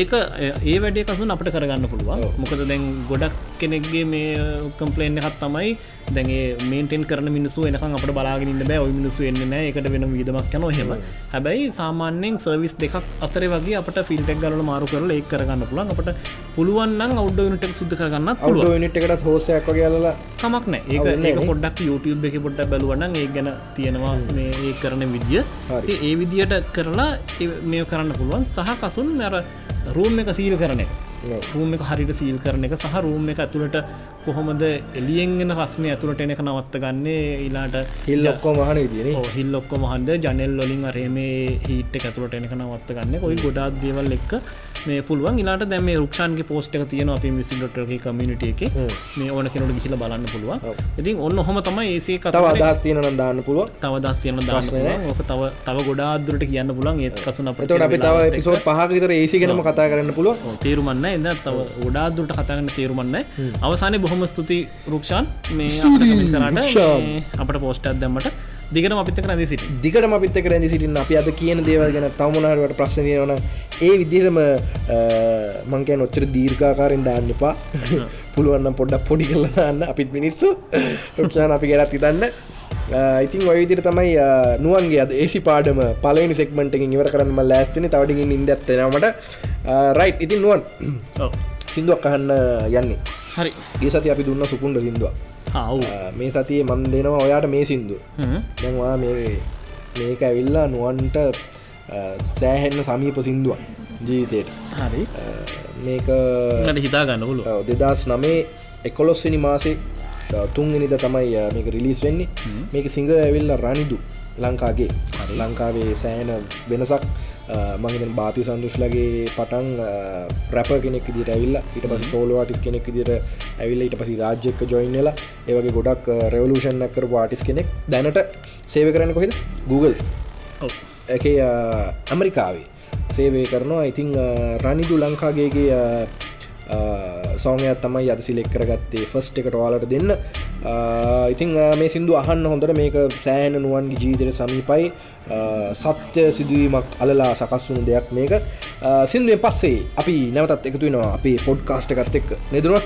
ඒක ඒ වැඩේ කසුන් අපට කරගන්න පුළුවන්. මොකද දැන් ගොඩක් කෙනෙක්ගේ මේ කම්පලේන් එකත් තමයි දැගේ මේටෙන් කරන මිනිසු එනකම් අපට බලාගෙනන්න බෑ. ඔය මිනිසු එන්න එකට වෙන විදමක් යන හෙම හැබැයි සාමාන්‍යෙන් සර්විස් දෙකක් අතර වගේ අපට ෆිල්ටෙක් ගල මාරු කරල ඒ කරගන්න පුළන් අපට පුළුවන්න්න අවඩ නිටක් සුද්ද කරගන්න අවඩ නිට එකට හෝසයක් කියලලා කමක් නෑ. ඒක ඒක පොඩ්ඩක් YouTube එක පොඩ්ඩ බැලුවන්න ඒ ගැන තියෙනවා මේ ඒ කරන විදිිය. ඒ විදියට කරලා මේ කරන්න පුළුවන්. සහ කසුන් මැර රූම් එක සීල් කරන රූම් එක හරිට සීල් කරන එක සහ රූම් එක ඇතුළට කොහොමද එලියෙන්ගෙන රස්මය ඇතුළට එනක නවත්ත ගන්නේ? ඉලාට හිල් ඔක්කෝ මහන විදින හිල් ඔක්කො මහන්ද ජනෙල් ලොලින් අරේමේ හිට ඇතුළට එනක නවත්ත ගන්න. කොයි ගොඩාත් දේවල් එක්ක මේ පුළුවන්. ඉලාට දැම රුක්ෂන්ගේ පෝස්ට එක තියෙන අප මිසිටගේ කමිනිට එක. මේ ඕන කෙනට ගිහිල බලන්න පුළුවන්. ඉතින් ඔන්න හොම තමයි ඒසේ කතාව අදස් තියන දාන්න පුළුව තව දස් තියන දාන්න ඕක තව තව ගොඩාදුරට කියන්න පුලන් ඒත් කසුන අපට අපි තව පිසෝට් පහකිතර ඒසිගෙනම කතා කරන්න පුළුව තේරුමන්න එද තව ගොඩාදුරට කතාගන්න තේරුමන්න අවසානය බොහොම ස්තුති රුක්ෂාන්. මේ කරට. අපට පෝස්ටත් දැම්මට. දිගට අපිත කරද සිට දිගට අපිත කරද සිටින් අපි අද කියන දේවල් ගැන තමුණනාවට ප්‍රශ්නය වන ඒ විදිරම මංකය නොච්චර දීර්ඝාකාරෙන් දාන්න එපා. පුළුවන්න පොඩ්ඩක් පොඩි කරලන්න අපිත් මිනිස්සු. රුක්ෂාන් අපි ගැරත් ඉතන්න ඉතින් ඔයවිදිර තමයි නුවන්ගේ අද ඒසි පාඩම පලනි සෙක්මටකින් ඉවර කරන්නම ලෑස්ටන තවටිකින් ඉන්ද ඇත්තෙනමට රයි් ඉතින් නුවන් සිින්දුවක් අහන්න යන්නේ. හරි. ඒ සති අපි දුන්න සුකුන්ඩ සිින්දුව මේ සතියේ මන් දෙනවා ඔයාට මේ සිින්දු දැන්වා මේ මේක ඇවිල්ලා නුවන්ට සෑහෙන්න සමීප සිින්දුවක් ජීවිතයට හරි. මේක හිතා ගන්න හුළු දෙදස් නමේ එකොලොස්සිනි මාසේ තුන්ගෙනද තමයි මේක රිලිස් වෙන්නේ. මේක සිංහ ඇවිල්ල රනිදු ලංකාගේ ලංකාවේ සෑන වෙනසක්. මගින් බාති සන්දුෂ්ලගේ පටන් ප්‍රැප කෙනෙක් දිට ඇවිල්ල. ඉට පස සෝලවාටිස් කෙනෙක් දිට ඇවිල්ල. ඉට පසි රාජ්‍යක ජොයින්ලා ඒවගේ ගොඩක් රෙවලූෂන් කර වාටිස් කෙනෙක්. දැනට සේව කරන්න කොහෙද? Google. එක ඇමරිකාවේ. සේවය කරනවා. ඉතිං රනිදු ලංකාගේගේ සෝගයක් තමයි අද සිලෙක් කරගත්තේ ෆස්ට එකට වාලට දෙන්න. ඉතිං මේ සිින්දු අහන්න හොඳට මේක සෑහන නුවන්ගේ ජීතර සමීපයි. සත්‍ය සිදුවීමක් අලලා සකස් වුණු දෙයක් මේක. සිින්දුවෙන් පස්සේ අපි නැවතත් එකතුවෙනවා අපේ පොඩ්කාස්ට එකත් එක් නෙදරුව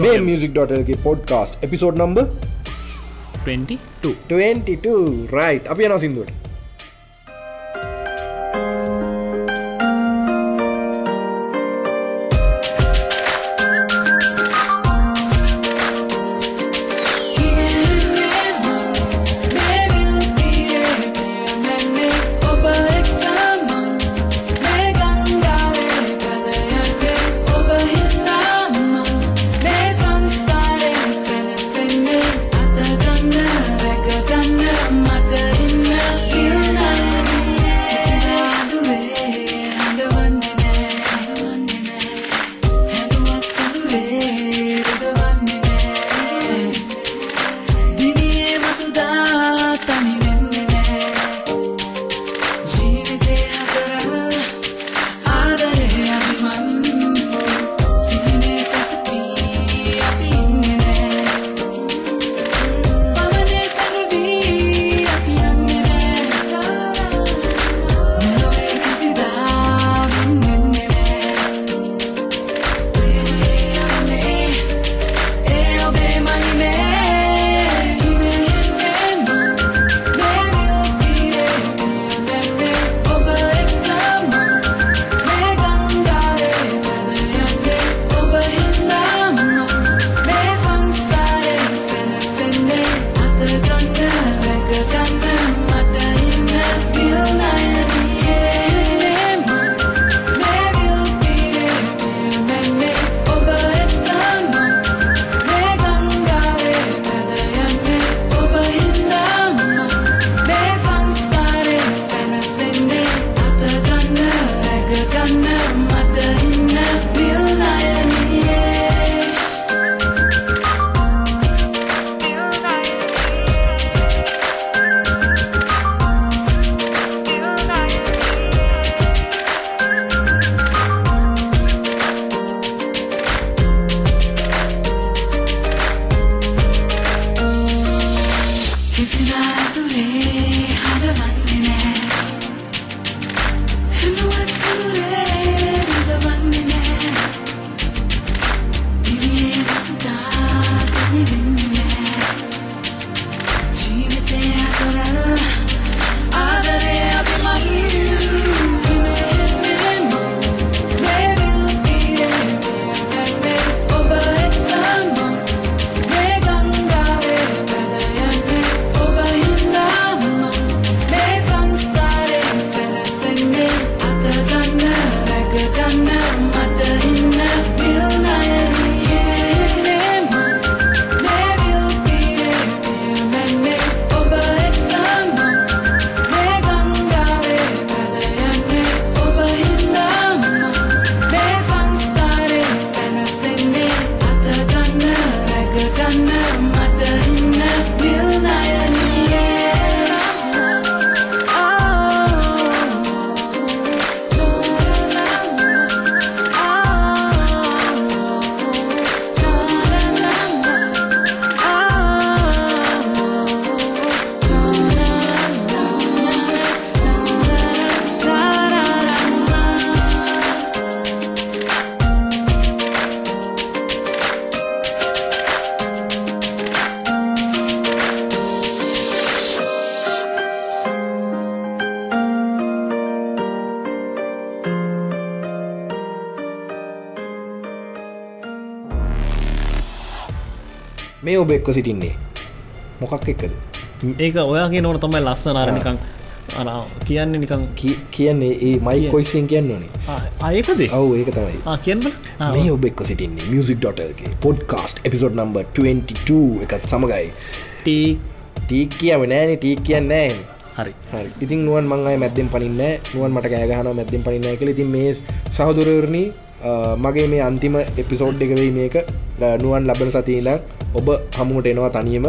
මේ මියසික්.ගේ පොඩ්කාස්ට එපිසෝඩ් නම්බ 22 22 රයි් අපි යන සිින්දුවට ඔබ එක්ව සිටින්නේ? මොකක් එක්කද? ඒක ඔයාගේ නොන තමයි ලස්සන අරනිකං අර කියන්න නිකං කියන්නේ ඒ මයි කොයිසින් කියන්න ඕනේ අයකද ඔව ඒක තමයි. කියන්න මේ ඔබ එක්ව සිටින්නේ මියසික් ඩොටගේ පොඩ්කාස්ට් එපිසෝඩ් නම්බ 22 එකත් සමගයි. ටීක්. කියව නෑන ටීක් කියන්න හරි. හරි. ඉතින් නුවන් මංයි මැද්දෙන් පනින්න නුවන් මට ගෑගහන මැද්දෙන් පනින්න කළ ඉතින් මේ සහදුරරණී මගේ මේ අන්තිම එපිසෝඩ් එක වෙයි මේක. නුවන් ලබන සතිීලා ඔබ හමුවට එනවා තනියම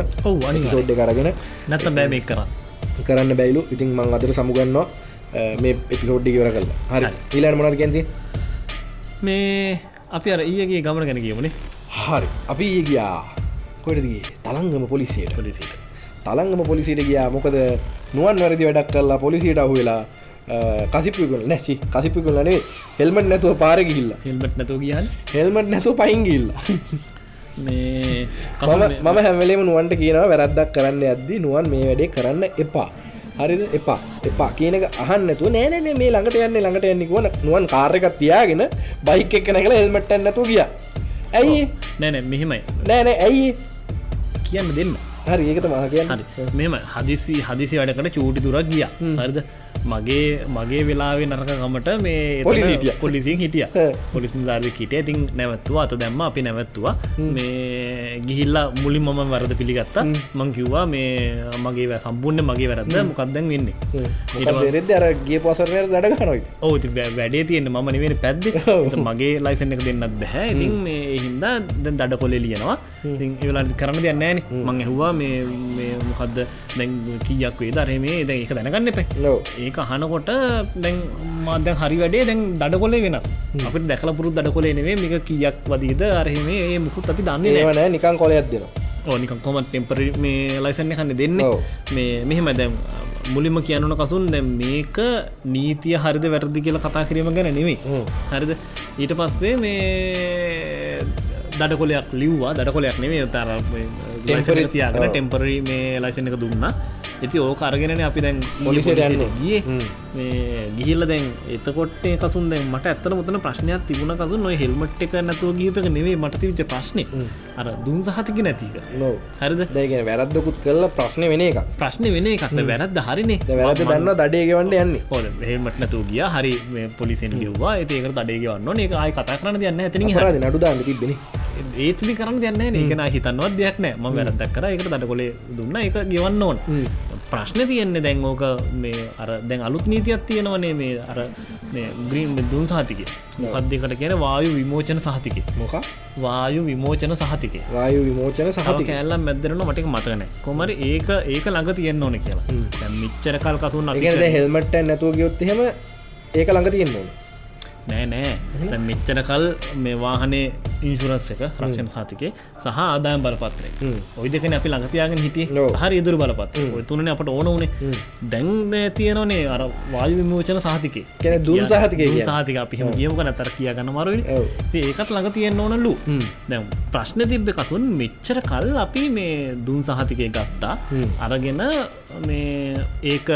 සෝඩ් කරගෙන නැත බෑ මේ කර කරන්න බැයිලු. ඉතින් මං අදර සමුගන්නවා මේ එපිසෝඩ්ඩි කර කල්ලා හරි. ඊලාට මොනට ගැති මේ අපි අර ඒගේ ගමන ගැන කියමුණේ හරි. අපි ඒ ගියා. කොටගේ තලංගම පොලිසියට. පොලිසිට තලංගම පොලිසිට ගියා. මොකද නුවන් වැරදි වැඩක් කරලා පොලිසියට අහු වෙලා කසිපිකුල නැසි කසිපිකුලනේ හෙල්මට නැතුව පාර ගිල්ල හෙල්මට නැතුව කියන්න හෙල්මට නැතුව පයින්ගිල්ල මේ මම හැමලේම නුවන්ට කියනව වැරද්දක් කරන්න ඇද්දි නුවන් මේ වැඩේ කරන්න එපා. හරිද? එපා. එපා. කියනක අහන්නතු නෑනෑ මේ ළඟට යන්න ළඟට යන්නෙකුවන නුවන් කාරකත් තියාගෙන බයික් එක්ක නැකල හෙල්මට නැතු ගිය. ඇයි? නෑනෑ මෙහෙමයි. නෑනෑ ඇයි? කියන්න දෙන්න. හරි ඒකත මහ කියන්න. හරි මෙම හදිසි හදිසි වැඩකට චූටි තුරක් ගිය. හරිද මගේ මගේ වෙලාවේ නරකකමට මේ පොලිස් හිටිය. පොලිසින් හිටිය. පොලිස් නිධාර්ය කිට ඉතින් නැවත්තුවා. අත දැම්ම. අපි නැවත්තුවා. මේ ගිහිල්ලා මුලින් මම වරද පිළිගත්තා. මං කිව්වා මේ මගේ සම්පූර්ණ මගේ වැරද මොකක්දැන් වෙන්නේ? දෙරෙද අර ගිය පොසරයට දඩ ගනොයි ඕ ති වැඩේ තියෙන ම නිවෙන පැද්දි. මගේ ලයිසන එක දෙන්නත් බැහැ ඉතින් මේ හින්දා දඩ කොලෙ ලියනවා. ඉතින් ඒවෙලා කරන්න දෙයක් නෑන. මං ඇහවා මේ මොකක්ද දැන් කියක් වේ දරේ මේ දැන් එක දැනගන්න එපේ. ඒක අහනකොට දැන් මාදැන් හරි වැඩේ දැන් දඩ කොලේ වෙනස් අපට දැකල පුරු දඩ කොලේ නෙවේ මේක කියක් වදීද? අරහෙමේ ඒ මුකුත් අපි දන්නේ නෑ. ඒවනෑ නිකන් කොලයක් දෙනවා. ඕනිකම් කොම ටෙම්පර මේ ලයිසන්න කන්න දෙන්න. මේ මෙහෙම දැම් මුලින්ම කියන්නන කසුන් දැ මේක නීතිය හරිද වැරදි කියලා කතා කිරීම ගැන නෙවෙයි හරිද? ඊට පස්සේ මේ දඩ කොලයක් ලිව්වා දඩ කොලයක් නෙවේ තර Temporary- තියාගෙන ඔව්. ටෙම්පරරි මේ ලයිසන එක දුන්නා. ඇති ඕ කරගෙන අපි දැන් පොලිසියට යන්නේ. ගිය. ගිහිල්ල දැන් එතකොටේ කසුන් දැන් මට ඇත්තන මුතන ප්‍රශ්නයක් තිබුණ කසු නොය හෙල්මට් එක නැතුව ගීපක නෙවේ මට තිවිච ප්‍රශ්නය අර දුන් සහතික නැතික නෝ හරිද? දැගෙන වැරද්දකුත් කරලා ප්‍රශ්න වෙන එක ප්‍රශ්න වෙන එකක්ද වැරද්ද හරිනේ. වැරද දන්න දඩේ ගෙවන්ට යන්නේ. හොද හෙල්මට නැතු ගිය. හරි පොලිසින් ලියවා ඒක දඩේ ගවන්න ඒ අයි කතා කරන දෙයන්න ඇතින හරද නඩු දාන්න තිබෙන ඒතිදි කරන්න දෙන්න ඒකන හිතන්වත් දෙයක් නෑ ම වැරදක් කර. එක දඩ කොලේ දුන්න. එක ගෙවන්න ඕන්. ප්‍රශ්න තියෙන්නේ දැන් ඕක මේ අර දැන් අලුත් නීතියක් තියෙනවනේ මේ අර ග්‍රීම් දුන් සහතික. මොකක්දකට කියන වායු විමෝචන සහතික. මොක වායු විමෝචන සහතික. වායු විමෝචන සහති කෑල්ලම් මැදරන මටක මතකන කොමර ඒක ඒක ළඟ තියෙන්න්න ඕන කියලා. මිච්චරකල් කසුන් ඒගද හෙල්මට නැතුව ගයොත් හෙම ඒක ළඟ තියෙන්න්න ඕන නෑ නෑ. මෙච්චන කල් මේ වාහනේ ඉන්ශුරන්ස් එක රක්ෂණ සාතිකේ සහ ආදායම් බලපත්‍රය. ඔයි දෙකන අපි ළඟතියාගෙන හිටිය. හර ඉදුර බලපත් තුනන අපට ඕන වනේ දැන් තියනනේ අර වායු විමෝචන සාතිකේ කැන දුන් සහතික සාතික අපි හම කියමක නතර කියගන්න මරුව. ඒකත් ළඟ තියෙන් ඕනලු දැම් ප්‍රශ්න තිබ්බ කසුන් මෙච්චර කල් අපි මේ දුන් සහතිකය ගත්තා. අරගෙන මේ ඒක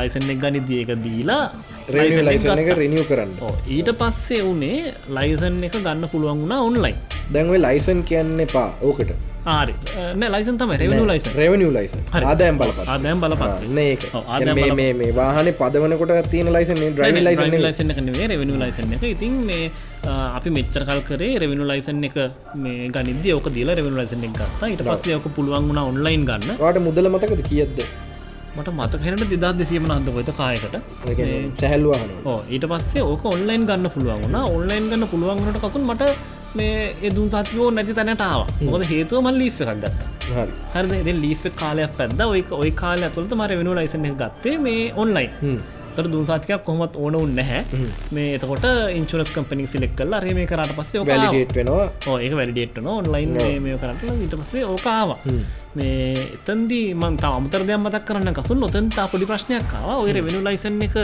ලයිසන් එක් ගනිදී එක දීලා ලයිසන් එක රනිියව කරන්න. ඊට පස්සේ වනේ ලයිසන් එක ගන්න පුළුවන් වුණා ඔන්ලයින් දැන්වේ ලයිසන් කියන්න එපා ඕකට. ආරි ලයිසන් තම රෙවනු ලයිස රෙවනිිය ලයිස ආදෑම් බල ආදෑම් බලපත් මේ මේ වාහන පදවනකොට තියන ලයිසන් ්‍රයි ලයිසන් ලයිසන කනේ රෙවනු ලයිසන එක ඉතින් මේ අපි මෙච්චරකල් කරේ රෙවනු ලයිසන් එක මේ ගනිද ඕක දීලා රෙවනු ලයිසන් එක ගත්තා. ඊට පස්සේ ඕක පුළුවන් වුණ ඔන්ලයින් ගන්න. වාට මුදල මතකද? කියද්ද මට මතකෙනට දෙදා දෙසියම නන්ද කොත කායකට? සැහල්ලවාන ඕ ඊට පස්සේ ඕක ඔන්ලයින් ගන්න පුළුවන් වුණ. ඔන්ලයින් ගන්න පුළුවන්ගට කසුන් මට මේ එදුන් සතිකෝ නැති තැනටාව මොද හේතුව මල් ලීෆ එකක් ගත්ත. හරි. ලීෆ කාලයක් පැද ඔය ඔය කාල ඇතුළට මර වෙනු ලයිසන ගත්තේ මේ ඔන්ලයින් තර දුන්සාතිකයක් කොහොමත් ඕන උන්න නැහැ. මේ එතකොට ඉන්චුරස් කම්පනි සිලෙක් කල් අරේ මේ කරට පස්සේ වැලිඩේට් වෙනවා. ඒක වැලිඩේට්න ඔන්ලයින් මේ කරට ඉට පස්සේ ඕකාව මේ එතන්දී මන්ත අමතර දෙයක් මතක් කරන්න කසුන් නොතන්තා පොඩි ප්‍රශ්නයක් ආව. ඔය වෙනු ලයිසන් එක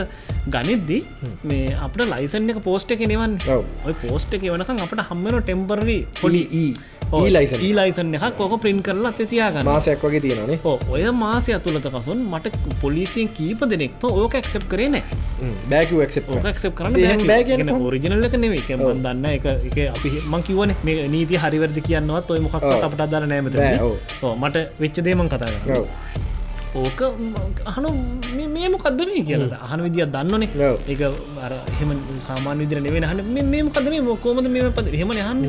ගනිද්දි මේ අපට ලයිසන් එක පෝස්ට් එක නිවන් ඔය පෝස්ට් එක වනකම් අපට හම්මන ටෙම්පරරි පොඩි ලයිසන් ලයිසන් එකක් ඕක ප්‍රින් කරලා තියාගන්න. මාසයක් වගේ තියෙනනේ ඔය මාසය අතුළත කසුන් මට පොලිසියෙන් කීප දෙනෙක්ම ඕක ක්සප් කරන බෑක ක්සප් කරන්න. බෑගන ෝරිජනල්ල එක නෙවේ මන් දන්න එක එක අපි මං කිවන මේ නීති හරිවරදි කියන්නවත් ඔය මොකක් අපට අදර නෑමත මට වෙච්චදේමන් කතා කරන්න. ඕක අහන මේ මොකක්ද මේ කියලා. අහන විදිිය දන්නනේ. ඒක එහෙම සාමාන විදිර නෙවෙන හන මේ මොකද මේ? මොකෝමද මේ පද හෙම. යහන්න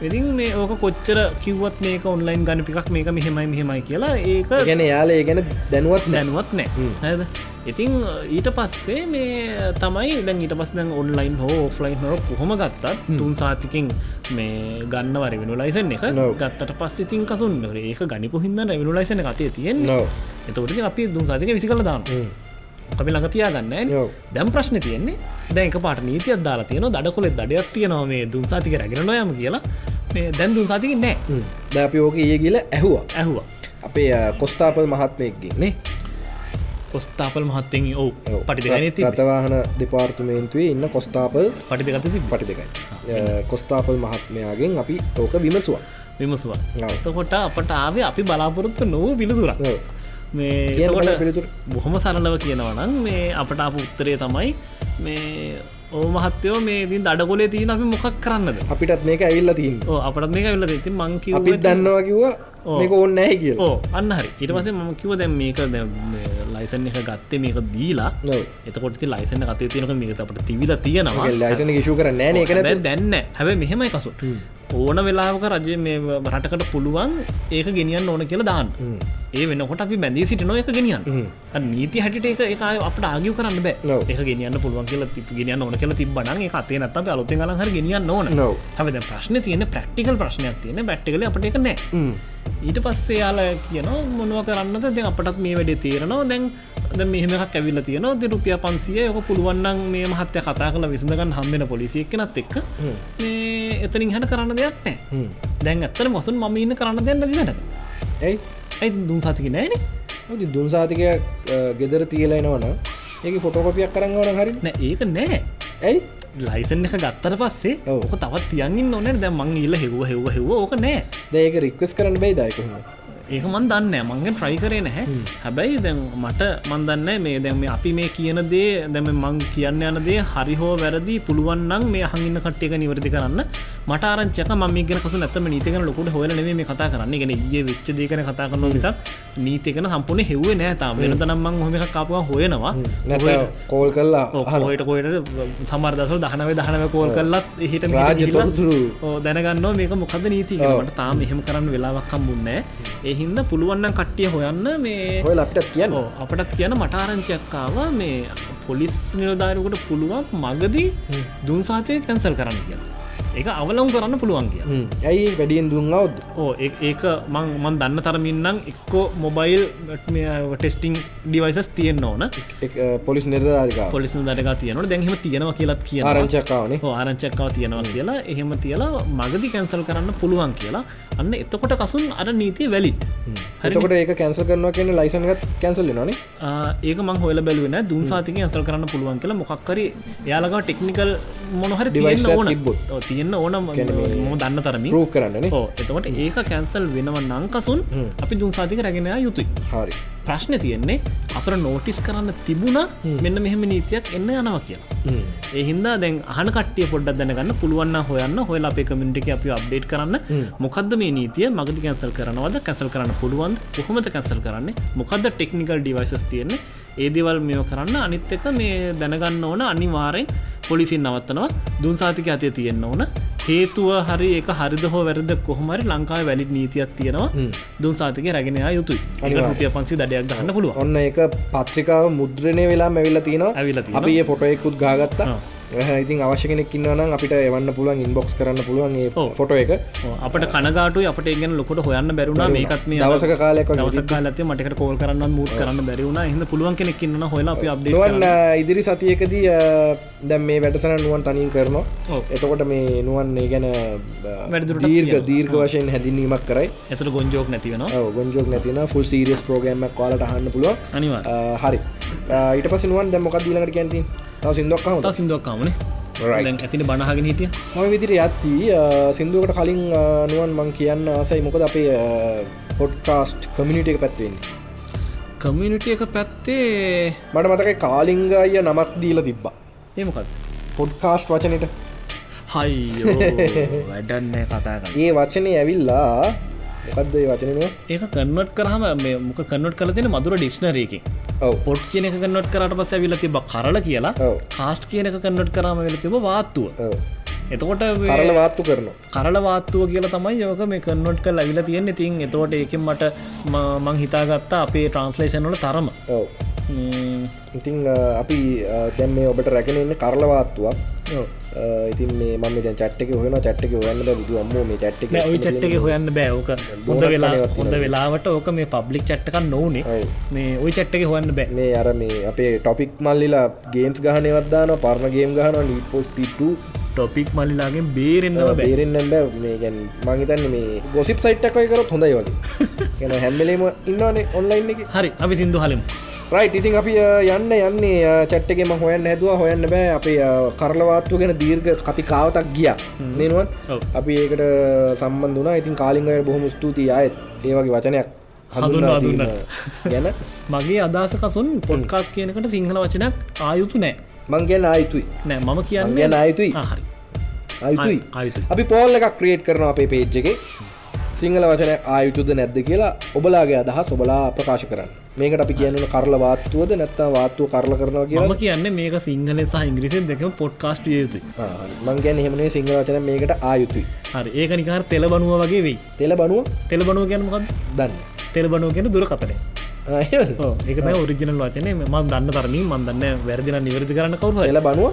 ඉතින් මේ ඕක කොච්චර කිව්වත් මේක ඔන්ලයින් ගන පිකක් මේක මෙහෙමයි මෙහෙමයි කියලා ඒක ගැන යාල ගැන දැනුවත් දැනුවත් නෑ හැද ඉතින් ඊට පස්සේ මේ තමයි දැන් ඊට පස් දැන් ඔන්ලයින් හෝ ඔෆ්ලයින් හෝ කොහොම ගත්තත් තුන් සාතිකින් මේ ගන්නවර වෙනු ලයිසන් එක ගත්තට පස්ස ඉතින් කසුන්. ඒක ගනිපු හින්ද රැවිනු ලයිසන කතේ තියෙන් එතවට අපි දුන් සාතික විසි කළ දාන්න අපි ළඟ තියාගන්න දැම් ප්‍රශ්න තියෙන්නේ දැක පාට නීතියක් දාලා තියෙන දඩ කොලෙ දඩයක් තියෙනවා මේ දුන් සාතික රැගෙන නොයම කියලා. මේ දැන් දුන් සාතික නෑ. ද අපි ඕක ඒ කියල ඇහවා. ඇහවා. අපේ කොස්ථාපල් මහත්මයක්ගන්නේ කොස්ථාපල් මහත්තෙන් ඕ පටි රතවාහන දෙපාර්තමේන්තුවේ ඉන්න කොස්ථාපල් පටි දෙගත පටි දෙකයි. කොස්ථාපල් මහත්මයාගෙන් අපි ඕක විමසුව. විමසුව. එතකොට අපට ආවේ අපි බලාපොරොත්තු නොව පිළිතුරක් මේ පිළිතුර. බොහොම සරලව කියනවනම් මේ අපට අප උත්තරය තමයි මේ ඕ මහත්තයෝ මේ දී දඩකොලේ තියන අපි මොකක් කරන්නද? අපිටත් මේක ඇවිල්ල තින් අපට මේක ඇවිල්ල ති මංකිව අපි දන්නවා කිව්වා මේක ඕන්න නැහැ කිය ඕ අන්න හරි. ඉට පසේ මම කිව දැම් මේක ලයිසන් එක ගත්තේ මේක දීලා. එතකොට ලයිසන කතේ තියනක මේක අපට තිවිල තියෙනවා. ලයිසන ශු කර නෑන එක දැන්න හැබ මෙහෙමයි කසු ඕන වෙලාවක රජය මේ රටකට පුළුවන් ඒක ගෙනියන්න ඕන කියලා දාන්න. ඒ වෙනකොට අපි බැඳී සිට නො එක ගෙනියන් නීති හට එක එක අපට ආගිය කරන්න බෑ. ඒක ගෙනියන්න පුළුවන් කියල ති ගෙනියන්න ඕන කියලා තිබන කතේ නත් අලොත ගලහර ගෙනියන්න ඕන. හැද ප්‍රශ්න තියෙන ප්‍රක්ටිකල් ප්‍රශ්නයක් තියෙන බැට්ටිකල අපට එක නෑ ඊට පස්සේ යාල කියන මොනුව කරන්නද? දැන් අපටත් මේ වැඩේ තේරනවා. දැන් ද මෙහමක් ඇවිල්ල තියෙන ද රුපිය පන්සිය යක පුළුවන්න්න මේ මහත්‍ය කතා කළ විසඳගන්න හම්බෙන පොලිසිය කෙනත් එක්ක මේ එතනින් හැට කරන්න දෙයක් නෑ දැන් ඇත්තර මොසුන් මම ඉන්න කරන්න දෙන්න දිනට ඇයි? ඇයි දුන් සතික නෑන දුන් සාතික ගෙදර තියලයිනවන ඒක ෆොටෝකොපියක් කරන්නවන හරි නෑ ඒක නෑ ඇයි ලයිසන් එක ගත්තර පස්සේ ඕක තවත් තියන්ගින් නොනට දැ මං ඉල්ල හෙව හෙව හෙව ඕක නෑ. ඒක රික්වස් කරන්න බයි දයිකම ඒක මන් දන්න මංගෙන් ට්‍රයි කරේ නැහැ. හැබැයි දැන් මට මන්දන්න මේ දැම අපි මේ කියන දේ දැම මං කියන්න යන දේ හරිහෝ වැරදි පුළුවන්නම් මේ හඟන්න කට්ටයක නිවරදි කරන්න මට ආරංචක ම ගෙන කස නැතම නීතිකන ලොකුට හොල නේ මේ කතා කරන්න. ගෙන ඒ වෙච්ච දේකන කතා කරන නිසා නීතිකන සම්පුන හෙවේ නෑතා වෙනතනම් මං හොම. කාපුව හොයනවා කෝල් කල්ලා හොයට කොයට සමර්දසල් දහනව දහනව කෝල් කල්ලත් හිට දැනගන්න මේක මොකද නීතිකමට තාම එහෙම කරන්න වෙලාවක් කම්බුන්නෑ ඒ හින්ද පුළුවන්න කට්ටිය හොයන්න මේ හොය ලපිටත් කියන්න. අපටත් කියන මටාරංචක්කාව මේ පොලිස් නිලධාරකට පුළුවන් මගදී දුන් සාතය කැන්සල් කරන්න කියලා ඒක අවලවම් කරන්න පුළුවන් කිය ඇයි වැඩියෙන් දුන් අවුද්ද? ඕ ඒක මං මන් දන්න තරමින්නම් එක්කෝ මොබයිල් ටෙස්ටිං ඩිවයිසස් තියෙන් ඕන. පොලිස් නිර්ධාරිකා පොලිස් දරක තියනට දැහෙම තියෙනවා කියලත් කිය ආරංචකාවනේ ආරංචක්කාව තියෙනවා කියලා. එහෙම තියලා මගදි කැන්සල් කරන්න පුළුවන් කියලා අන්න එතකොට කසුන් අර නීතිය වැලි හරිකට ඒක කැන්සල් කරනවා කියන ලයිසන්ගත් කැන්සල් නොන ඒක මං හොල බැලුවෙන දුන් සාතික ඇසල් කරන්න පුළුවන් කියලා. මොක්කරි යාලක ටෙක්නිකල් මොනහරි තියන්න ඕන. තියෙන්න්න ඕන. ම දන්න තරම රූ කරන්න එතකොට ඒක කැන්සල් වෙනව නංකසුන් අපි දුන් සාතික රැගෙන යුතුයි. හරි ප්‍රශ්න තියෙන්නේ අපර නෝටිස් කරන්න තිබුණ මෙන්න මෙහෙම නීතියක් එන්න යනවා කියලා. එහින්දා දැන් අහන කටිය පොඩ්ඩක් දැනගන්න පුළුවන්න හොයන්න. හොල අපේ කමිටික අපි අප්ඩේට් කරන්න. මොකද මේ නීතිය? මගති කැන්සල් කරනවද? කැසල් කරන්න පුළුවන් කොහොමද කැසල් කරන්නේ? මොකද ටෙක්නිකල් ඩිවයිසස් තියෙන්නේ ඒදවල් මෙෝ කරන්න. අනිත් එක මේ දැනගන්න ඕන අනිවාරෙන් පොලිසින් නවත්තනවා. දුන් සාතික අතය තියෙන්න්න ඕන. හේතුව හරි එක හරිද හෝ වැරද කොහමරි ලංකාව වැලි නීතියක් තියෙනවා. දුන් සාතික රැගෙනයා යුතුයි. අනිතිය පන්සි දඩයක් ගන්න පුළුව ඔන්න එක පත්‍රිකාව මුද්‍රණය වෙලා මැවිල්ල තියෙන ඇවිල අපි ෆොටොයකුත් ගාගත්තා ඉතින් අවශ්‍ය කෙනෙක් ඉන්නවනම් අපිට එවන්න පුළුවන් ඉන්බොක්ස් කරන්න පුළුවන් ෆොටෝ එක. අපට කනගාටු අපට ගෙන ලොකොට හොයන්න බැරුණ මේකත් මේ දවස කාලත මටකට කෝල් කරන්න මුත් කරන්න බැරිවුණ හිද පුළුවන් කෙනෙක් ඉන්න හොලා අපි අප්ඩේවන් ඉදිරි සතියකදී දැම් මේ වැටසන නුවන් තනින් කරනවා. එතකොට මේ නුවන්නේ ගැන වැඩදුරට දීර්ග දීර්ග වශයෙන් හැදිනීමක් කරයි. එතට ගොංජෝක් නැතිවෙන ගොංජෝක් නැතින ෆුල් සීරියස් ප්‍රෝගම්ම කාලට අහන්න පුළුව අනිවා හරි. ඊට පස නුවන් දැමොකක් දීලකට කැන්ති තව සිින්දක්කාම ත සිින්දක්කාමන ඇතින බණහගෙන හිටිය. ම විදිර යත්ති සිින්දුවකට කලින් නුවන් මං කියන්න ආසයි මොකද අපේ පොඩ්කාස්ට් කමිනිිට එක පැත්වෙන් කමිනිිටිය එක පැත්තේ මට මතක කාලිංගය නමත් දීල තිබ්බා. ඒමකත් පොඩ්කාස්ට් වචනට. හයි වැඩන්න කතා ඒ වචනය ඇවිල්ලා මොකක්ද වචනව ඒක කන්වට කරහම මේ මොක කන්නට කල තියෙන මදුර ඩික්ෂනරයකින් පොට් කියන එක කන්නට කරට පස ඇවිල තිබ කරල කියලා. කාස්ට් කියන එක කන්නට කරම වෙල තිබ වාත්තුව. එතකොට කරල වාත්තු කරන කරල වාත්තුව කියලා තමයි යෝක මේ කන්නොට් කල් ඇවිල තියෙන්නේ. තින් එතකොට ඒකින් මට මං හිතාගත්තා අපේ ට්‍රන්ස්ලේෂන් වල තරම ඉතිං අපි දැම් මේ ඔබට රැගෙනන්න කරලවාත්තුවක් ඉතින් මේ මම දැ චට්ක හොන චට්ක හොයන්න බුදු අම්ම මේ චට්ක චට්ක හොයන්න බෑෝක හොඳ වෙලා හොඳ වෙලාවට ඕක මේ පබ්ලික් චට්ටකක් නොවනේ. මේ ඔයි චට්ක හොයන්න බෑ. මේ අර මේ අපේ ටොපික් මල්ලිලා ගේම්ස් ගහනවත්දාන පරණ ගේම් ගහන ලිපෝස්පිට ටොපික් මල්ලිලාගේ බේරෙන්න්න බේරෙන්න්න බෑ. මේ ගැන් මංහිතන්න මේ ගොසිප් සයිට්ටකයි කරත් හොඳයි වගේ. ගැන හැම්මලේම ඉන්නවානේ ඔන්ලයින් එක. හරි අපි සිින්දු හලම් රයිට ඉතින් අපි යන්න යන්නේ චට්ටකෙම හොයන්න හැදවා. හොයන්න බෑ. අපේ කරලවාත්තු ගැන දීර්ඝ කතිකාවතක් ගිය. නනුවන්? අපි ඒකට සම්බන්ධනා ඉතින් කාලිංගය බොහොම ස්තුතියි. අයත් ඒවගේ වචනයක් හඳුන්වා දුන්න ගැන. මගේ අදසකසුන් පොන්කාස් කියනකට සිංහල වචනයක් ආයුතු නෑ. මං ගැන ආයුතුයි. නෑ මම කියන්න ගැන ආයුතුයි. හරි. ආයුතු අපි පෝල් එකක් ක්‍රියේට් කරන අපේ පේජ් එක. සිංහල වචන ආයුතුද නැද්ද කියලා ඔබලාගේ අදහ සොබලා ප්‍රකාශ කරන්න මේකට අපි කියන්න කරල වාත්තුවද නැත්තා වාත්තුව කරල කරනවා කියම කියන්න මේක සිංහල සහ ඉංග්‍රිසින් දෙකම පොඩ්කාස්ට යුතු මං ගැන හෙමනේ සිංහල වචන මේකට ආයුතුයි හරි ඒක නිකාර තෙල බනුව වගේ වෙයි. තෙල බනුව තෙල බනුව ගැනමකක් දන්න. තෙල බනුව ගැන දුර කතරේ ඒක ඔරිජිනල් වචන. ම දන්න තරමින් මන්දන්න වැරදින නිවැරදි කරන්න කවරු එල බනුව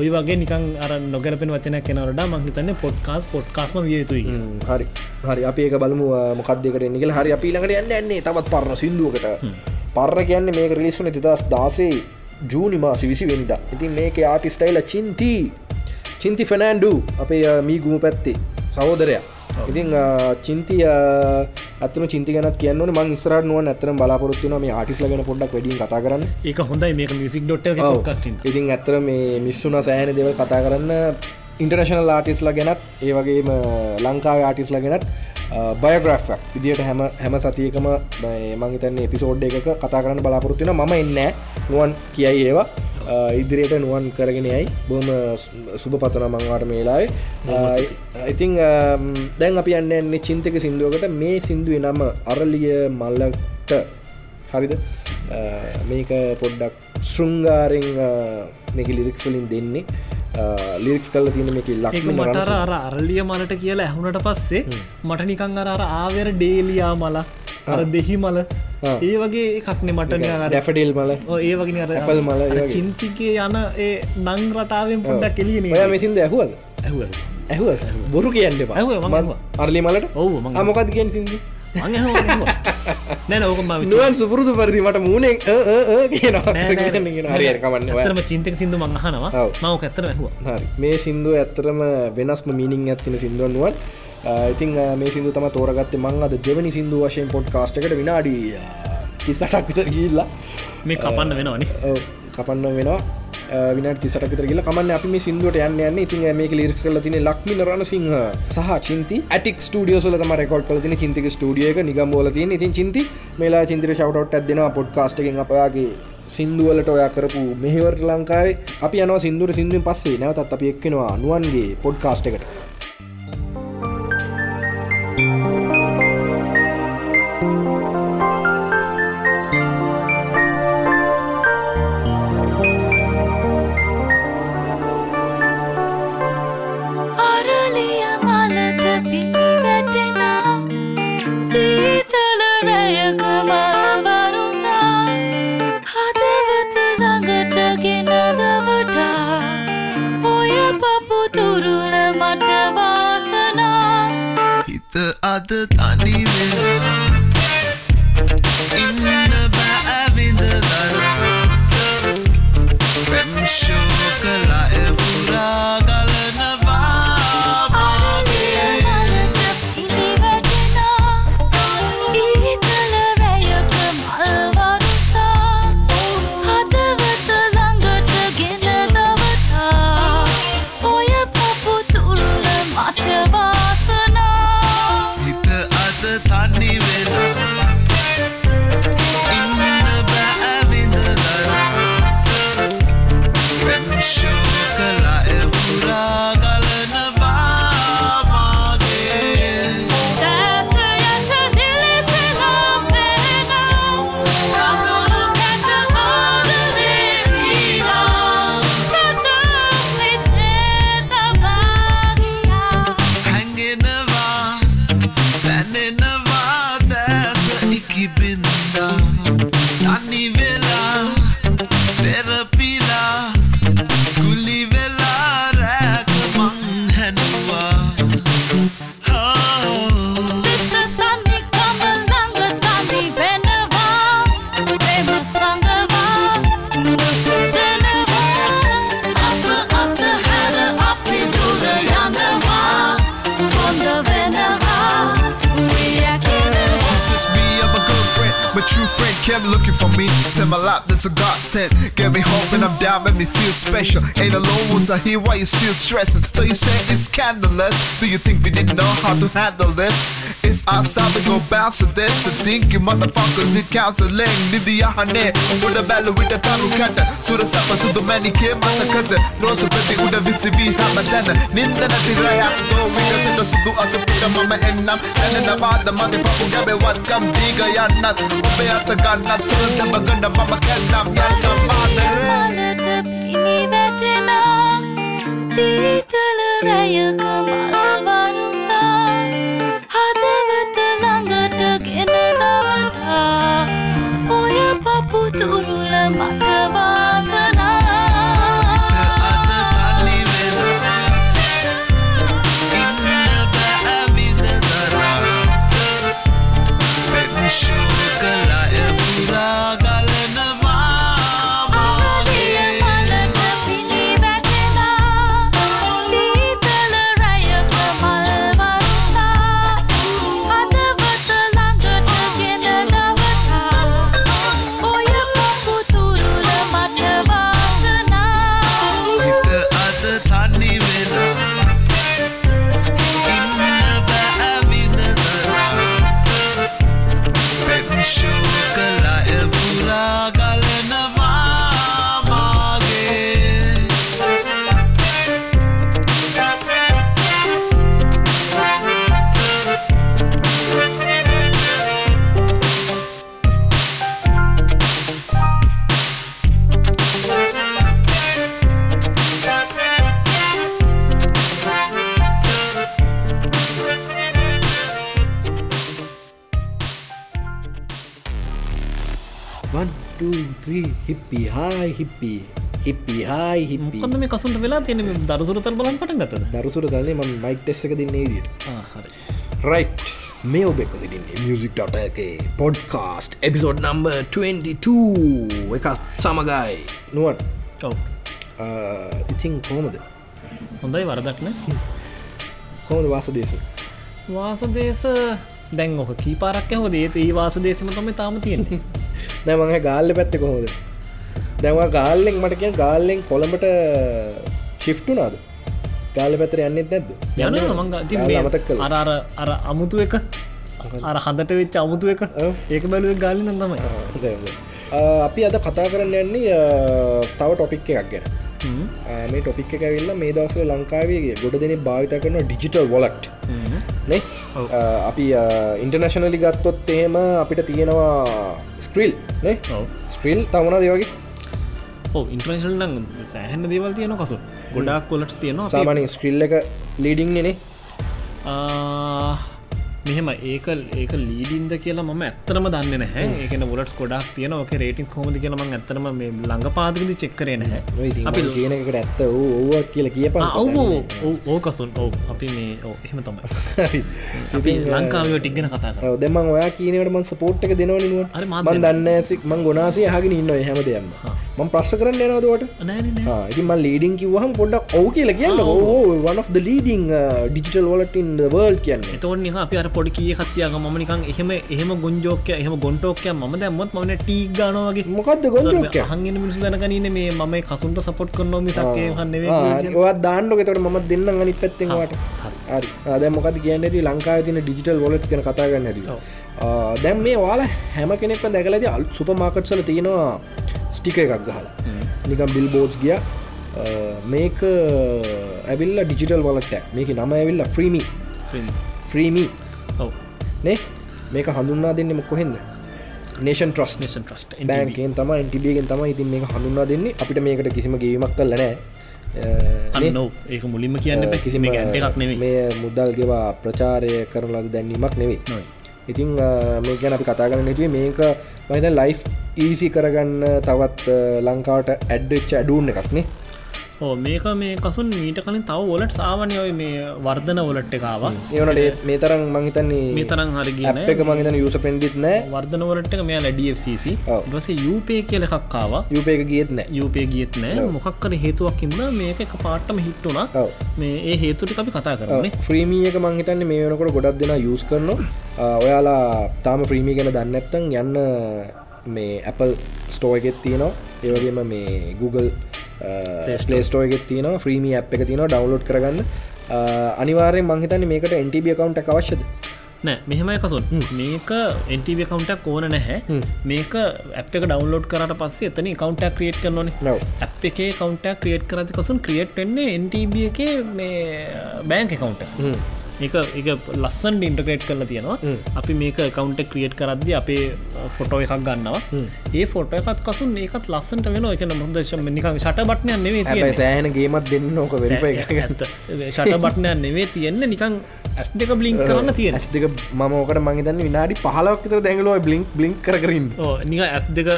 ඔය වගේ නිකන් අර නොගැලපෙන වචන කෙනවට මහිතන්න පොඩ්කාස් පොඩ්කාස්ම වියතුයි හරි. හරි අප ඒක බලමු මොකක්දකට නිකල හරි අපිලකට යන්න එන්නේ තමත් පරණ සිින්දුවකට. පර්ර කියන්න මේක රිලිස්සුන තිදස් දාසේ ජූනි මාසි විසි වෙනිද ඉතින් මේක ආටිස්ටයිල චින්ති. චින්ති ෆනෑන්ඩු අපේ මීගුම පැත්තේ. සහෝදරයා ඉතින් චින්තිය අතම චින්ති ගැනත් කියන්න මං ස්රට නුව ඇතරම් බලාපොරත්තුන මේ ආටිස්ල ගැන පොඩ්ඩක් වැඩින් කතා කරන්න. ඒක හොඳයි. මේක මිසික් ඩොට් ඉතින් ඇතර මේ මිස්සුන සෑහන දෙව කතා කරන්න ඉන්ටර්නශනල් ආටිස්ල ගැනත් ඒ වගේම ලංකාව ආටිස්ල ගැනත් බයග්‍රෆක් විදිට හැම හැම සතියකම මංහිතන්න එපිසෝඩ් එකක කතා කරන්න බලාපොරත්තින ම එන්න නුවන් කියයි ඒවා ඉදිරියට නුවන් කරගෙනයයි බොම සුභ පතන මංවාට මේලායි ඉතිං දැන් අපි යන්න එන්නේ චින්තක සිින්දුවකට. මේ සිින්දුව නම අරලිය මල්ලට හරිද? මේක පොඩ්ඩක් ශෘංගාරෙන් මේක ලිරික්ස් වලින් දෙන්නේ ලිරික්ස් කල තින මේක ලක් මටර අර අරලිය මලට කියලා ඇහුණට පස්සේ මට නිකං අර ආවර ඩේලියා මල අර දෙහි මල ඒ වගේ එකක්න මට ඩැෆඩෙල් මල. ඒ වගේ අර ඇපල් මල චින්තිකේ යන ඒ නං රටාවෙන් පොඩ්ඩක් කෙලියන මෙසින්ද ඇහුවද? ඇහුව. ඇහුව බොරු කියන්න අරලි මලට? ඔවු මොකද කියෙන් සිදි නැන ඕක නුවන් සුපුරුදු පරිදි මට මූුණෙන් ඇතරම චින්තක සිින්දු මංහනවා මව ඇත්තර ඇහවා. මේ සිින්දුව ඇත්තරම වෙනස්ම මීනිින් ඇත්තින සිින්දුවන්නුවන් ඉතින් මේ සිදු තම තෝරගත්තේ මං අද දෙවනි සිින්දු වශයෙන් පොඩ් කාස්ටකට විනාඩී කිස්සටක් විතර ගිල්ලා මේ කපන්න වෙනවානි. කපන්න වෙනවා විනට තිසට විතර කියල කමන්න අපි මේ සිින්දුවට යන්න යන්න. ඉතින් මේක ලිරික්ස් කල තින ලක්මින රන සිංහ සහ චින්ති ඇටික් ටියෝසල තම රෙකෝඩ් කල තින චින්තික ස්ටියක නිගම්බෝල තියන ඉතින් චින්ති මේලා චින්තිර ශවට් ඇදෙන පොඩ්කාස්ටකින් අපයාගේ සිින්දුවලට ඔයා කරපු මෙහිවරට ලංකාවේ. අපි යන සිින්දුර සිින්දුවෙන් පස්සේ නැවතත් අපි එක්කෙනවා නුවන්ගේ පොඩ්කාස්ට එකට. baby. In special. Ain't alone once I hear why you still stressing. So you say it's scandalous. Do you think we didn't know how to handle this? It's outside we go bounce to this. So think you motherfuckers need counseling. Nidiya hane. Uda bellu vita taru kata. Sura sapa sudu mani ke mata kada. Rosa pati uda visi vi hamadana. Ninda na tiraya. Do vita senda sudu asa puta mama ennam. Nana na vada mani papu gabe wat kam diga yanat. Ube ata ganat. Sura daba ganda mama kennam. Yanam madare. Cita leraya kau වෙලා තියෙන දරසුරතල් බලන් පට ගතද දරුසුර දන්නේ ම මයික් ටෙස් එක දින්නේ දිට රයිට් මේ ඔබෙක්ක සිටින්නේ මියසික්.ක පොඩ්කාස්ට් එපිසෝඩ් නම්බ 22 එකත් සමගයි. නුවන් ඔව්. ඉතින් කෝමද හොඳයි වරදක්න කෝමද වාස දේශ වාසදේශ දැන් ඔක කීපාරක් හෝ දේත ඒ වාසදේශම තම තාම තියෙන්නේ. නෑමගේ ගාල්ල පැත්ත කොහොද දැවා ගාල්ලෙක් මට කිය ගාල්ලෙන් කොළඹට ශිෆ්ටුනාද ගාල පැතර යන්නෙත් නැද්ද? යන අමතක් කළ. අර අමුතු එක. අර හඳට වෙච් අමුතු එක. ඒක බැලුව ගාලි නම් තමයි. අපි අද කතා කරන්න යන්නේ තව ටොපික් එකක් ගැන. මේ ටොපික් එක ඇවිල්ල මේ දවසල ලංකාවේගේ ගොඩ දෙනෙ භාවිත කරන ඩිජිටල් වොලට් නේ? අපි ඉන්ටර්නශනලි ගත්තොත් එහෙම අපිට තියෙනවා ස්ක්‍රිල් නේ? ස්ක්‍රිල් තමුණ දෙවගේ ඉන්ට්‍රේශල් නං සෑහන්න දේවල් තියෙන කසු ගොඩක් කොලට් තියෙනවා. සාමානය ස්ක්‍රිල් එක ලීඩිං නේ මෙහෙම ඒක ඒක ලීඩින්ද කියලා ම ඇත්තරම දන්න නැහැ. ඒකන ොලට කොඩක් තියන ඕක රේටින් හොමද කියලම ඇත්තරම මේ ළඟ පාදකද චෙක්කරේ නැහැ. අපි කියන එකට ඇත්ත ඕවත් කියලා කියප ඕකසුන් ඕ අපි මේ එහෙම තමයි. අපි ලංකාව ටික්ගෙන කතා දෙම ඔයා කියනට මන් සපෝට්ක දෙනවනිුව මන් දන්න මං ගොනාසේ හගෙන ඉන්න හැම දෙයන්න මං ප්‍රශ් කරන්න යනවදවට ඉතිම ලීඩින් කිවහම් පොඩක් ඔවු කියලා කියන්න. ඕ වන් leading ඩිජිටල් වලටින් වර්ල් කියන්න. තෝන් අපි අර පොඩි කිය කතියක මනිකන් එහෙම එහෙම ගොන්ජෝකය එහෙම ගොන්ටෝකය ම දැම්මත් මන ටී ගනවාගේ මොකක්ද ගොන්ජෝකය හඟෙන මිනිසු දැනකනන මේ මම කසුන්ට සපොට් කරන මිසක්ේ හන්නේ ඔත් දාන්නක තට ම දෙන්න අනි පැත්තෙන්වාට අද මොකද කියන්නට ලංකාව තින ඩිජිටල් වොලට් කන කතා ගන්න ඇති දැම් මේ වාල හැම කෙනෙක් දැකලද අල් සුපමාකට්සල තියෙනවා ස්ටික එකක් ගහලා. නිකම් බිල් බෝඩ්ස් ගිය. මේක ඇවිල්ල ඩිජිටල් වලට මේක නම ඇවිල්ල ෆ්‍රීමි ෆ්‍රීමී නේ? මේක හඳුන්නා දෙන්න කොහෙද නේෂන් ට්‍රස් නේෂන් ට්‍රස්ට බෑන්කෙන් තම න්ටිබියගෙන් තම ඉතින් මේ හඳුන්නා දෙන්නේ. අපිට මේකට කිසිම ගේීමක් කලනෑ අන්න ඒක මුලින්ම කියන්න කිසිම එකක් නෙවේ මේ මුදල් ගෙවා ප්‍රචාරය කරලද දැන්නීමක් නෙවෙයි. ඉතිං මේ ගැන අපි කතා කරන නැතුවේ මේක මහිත ලයිෆ් ඊසි කරගන්න තවත් ලංකාවට ඇඩ්ඩච්ච ඇඩුන් එකක්නේ ඕ මේක මේ කසුන් මීට කලින් තව ොලට සාවනය ඔය මේ වර්ධන වලට් එකකාව ඒනට මේ තරම් මහිතන්නේ මේ තරම් හරි කියන එක මහිතන යුස පෙන්ඩිත් නෑ. වර්ධන වලට එක මෙයා ඩFCC ටස යුපේ කියල එකක්කාව යුපේක ගියත් නෑ. යුපේ ගියත් නෑ. මොකක්කර හේතුවක් ඉන්න මේක එක පාට්ටම හිට්ටුනා මේ ඒ හේතුටි අපි කතා කරන්නේ ෆ්‍රීමිය එක මංහිතන්නේ මේ වෙනකොට ගොඩක් දෙෙන යුස් කරනවා. ඔයාලා තාම ෆ්‍රීමි ගැන දන්නත්තන් යන්න මේ Apple ස්ටෝ එකෙත් තියෙනවා. ඒවගේම මේ Google පලේස්ටෝ එකෙත් තියන ්‍රීමි අප් එක තින ඩවලෝඩ් කරගන්න. අනිවාරය මංහිතන්න මේකට එන්ටබ කවන්ට අවශ්‍යද? නෑ මෙහෙමයි කසුන්. මේක එන්ටව කවන්ටක් ඕන නැහැ. මේක ඇප් එක ඩවන්ලෝඩ් කරට පස්සේ එතන කවන්ටක් ක්‍රියට් කරනන. ඇ් එක කවන්ටක් ක්‍රියට් කරති කසුන් ක්‍රියට් වෙන්නේ එන්ටබ එක මේ බෑන්ක කවන්ට එක එක ලස්සන් ඉන්ටග්‍රේට් කරලා තියෙනවා. අපි මේක කවන්ට ක්‍රියට් කරද්දි අපේ ෆොටෝ එකක් ගන්නවා. ඒ ෆොට එකත් කසුන් ඒකත් ලස්සන්ට වෙන එක මොදශම නිකං ෂට බට්නය නෙවේ සෑහන ගේමත් දෙන්න ඕක ෂට බට්නය නෙවේ තියෙන්නේ. නිකං ඇස් දෙක බ්ලිින්ක් කරන්න තියෙන ඇස් දෙක මම ඕකට මංහිතන්න විනාඩි පහලක්තර දැඟලෝ බ්ලිින්ක් බ්ලිින්ක් කරන්න නික ඇත් දෙක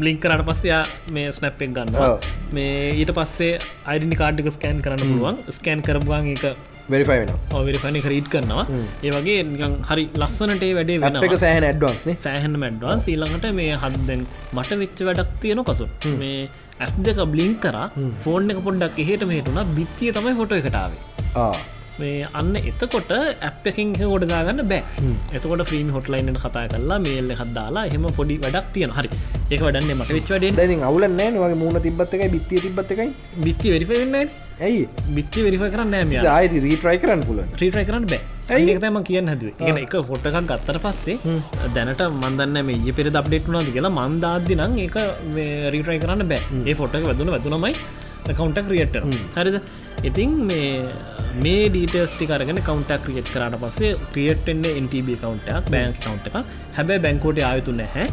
බ්ලිින්ක් කරට පස්සයා මේ ස්නැප්පෙක් ගන්න මේ ඊට පස්සේ අයිඩි කාඩ්ක ස්කෑන් කරන්න පුළුවන්. ස්කෑන් කරපුවාන් එක වෙරිෆයි වෙන වෙරිෆනි රීට් කරනවා. ඒ වගේ හරි ලස්සනට වැඩේ වෙන සෑහන ඇඩ්වන්ස් සෑහන් මැඩ්වන් සීළඟට මේ හදදැන් මට වෙච්ච වැඩක් තියෙන කසු මේ ඇස් දෙක බ්ලිින්ක් කර. ෆෝන් එක පොඩ්ඩක් එහෙට මේටුන බිත්තිය තමයි ෆොට එකටාවේ මේ අන්න එතකොට ඇප් එකින් ගොඩදාගන්න බෑ. එතකොට ්‍රීම හොටලයින්න කතා කරලා මේල්ල හදදාලා එහෙම පොඩි වැඩක් තියෙන හරි. ඒක වඩන්න මට වෙච් වඩ ති අවුලන්න වගේ මුණ තිබත්තකයි බිත්තිය තිබත්තකයි බිත්ති වෙරිෆවෙන්න ඇයි? බිත්ති වෙරිෆ කරන්න ආයි රීට්‍රයි කරන්න පුල ්‍රීට්‍රයි කරන්න බෑ. ඒතම කියන්න හැදුව. එක එක ෆොට්ටකක් ගත්තර පස්සේ දැනට මන්දන්න මේ පෙර දබ්ඩේට්ුනාද කියලා. මන්දාද්දි නම් ඒක රීට්‍රයි කරන්න බෑ. ඒ ෆොට්ටක වැදුන වැදුනමයි කවුන්ට ක්‍රියට් හරිද? ඉතින් මේ මේ ඩීටස්ටි කරගෙන කවන්ට ක්‍රියට් කරට පස්සේ ක්‍රියට්ෙන්න්න එන්ටබ කවන්ටක් බෑන්ක් කවන්ට එක හැබැයි බැංකෝට ආයතු නැහැ.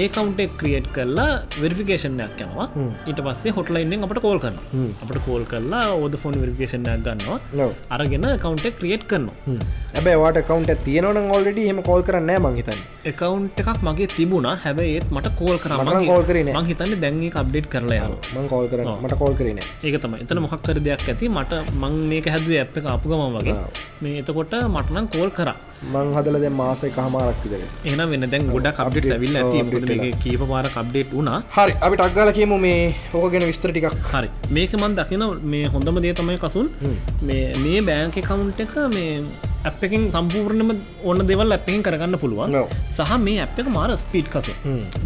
ඒ කවුන්ටේ ක්‍රියට් කරලා වෙරිෆිකේෂන්යක් යනවා. ඊට පස්සේ හොටලයින්ෙන් අපට කෝල් කරන්න අපට කෝල් කරලා ඕද ෆෝන් වෙරිෆිකේෂන්යක් ගන්නවා. අරගෙන කවුන්ටෙක් ක්‍රියට් කරනවා. හැබැයි වාට කවන්ට තියෙනවන ඔල්ඩඩ හෙම කෝල් කරන්න මංහිතන් එකකවන්් එකක් මගේ තිබුණා. හැබැයි ඒත් මට කෝල් කර. මට නම් call කරේ නෑ. මං හිතන්න දැන්ගේ අප්ඩේට් කරලා යන මං කෝල් කරන මට කෝල් කරන ඒක තම එතන මොක්කර දෙයක් ඇති. මට මං මේක හැදුව ඇප් එක අපගම වගේ. මේ එතකොට මටනම් කෝල් කර. මං හදල දැ මාසය කහමාරක්කිදර එන වෙන දැන් ගොඩ කප්ඩේට් ඇවිල්ල ඇති. කීප පාර කප්ඩේට් වුණා. හරි අපි ටක්ගල කියමු මේ ඕක ගැන විස්තර ටිකක්. හරි. මේක මන් දකින මේ හොඳම දේ තමයි කසුන්. මේ මේ බෑන්ක කවුන්් එක මේ ඇප් එකින් සම්පූර්ණම ඕන්න දෙවල් ඇපෙන් කරගන්න පුළුවන්. සහ මේ ඇප් එක මාර ස්පීට් කසු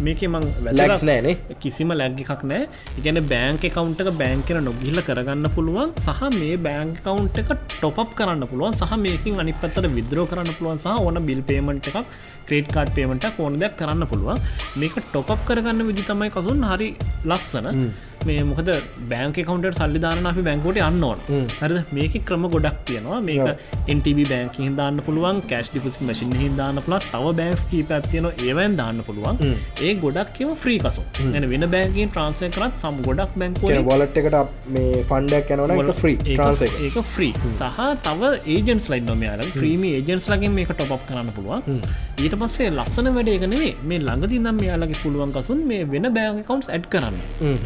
මේක මං ලැක්ස් නෑනේ කිසිම ලැග් එකක් නෑ. ඉගැන බෑන්ක කවුන්ට එක බෑන්කෙන නොගිල්ල කරගන්න පුළුවන්. සහ මේ බෑන්ක කවුන්් එක ටොප් කරන්න පුළුවන්. සහ මේකින් අනි පත්තර විද්‍රෝ කරන්න පුළුවන්. සහ ඕන බිල් පේමට එකක් ක්‍රේට් කාඩ් පේමට ඕන දෙයක් කරන්න පුළුවන්. මේක ටොප් කරගන්න විදි තමයි කසුන් හරි ලස්සන මේ මොකද බෑන්ක කවන්ට සල්ලිධාන අපි බැංකෝට අන්න ඕන. හරිද? මේක ක්‍රම ගොඩක් තියෙනවා. මේක එන්ටබ බෑන්ක හිදාන්න පුළුවන් කෑස් ඩිපසි මසින් හිදාන්න පුළ තව බෑන්ක්ස් කීප ඇත්තියන ඒවයින් දාන්න පුළුවන්. ඒ ගොඩක් කියව ෆ්‍රී කසු එන වෙන බෑන්කින් ට්‍රන්සය කරත් සම් ගොඩක් බැංකෝ බොලට් එකට මේ ෆන්ඩක් ට්‍රන්ස එක. ඒක ෆ්‍රී සහ තව ඒජන්ස් ලයින් නොමයාල ්‍රීම ඒජන්ස් ලගින් මේක ටොප් කරන්න පුළුවන්. ඊට පස්සේ ලස්සන වැඩේගනේ මේ ළඟති නම් මෙයාලගේ පුළුවන් කසුන් මේ වෙන බෑන් කවන්ස් ඇඩ් කරන්න.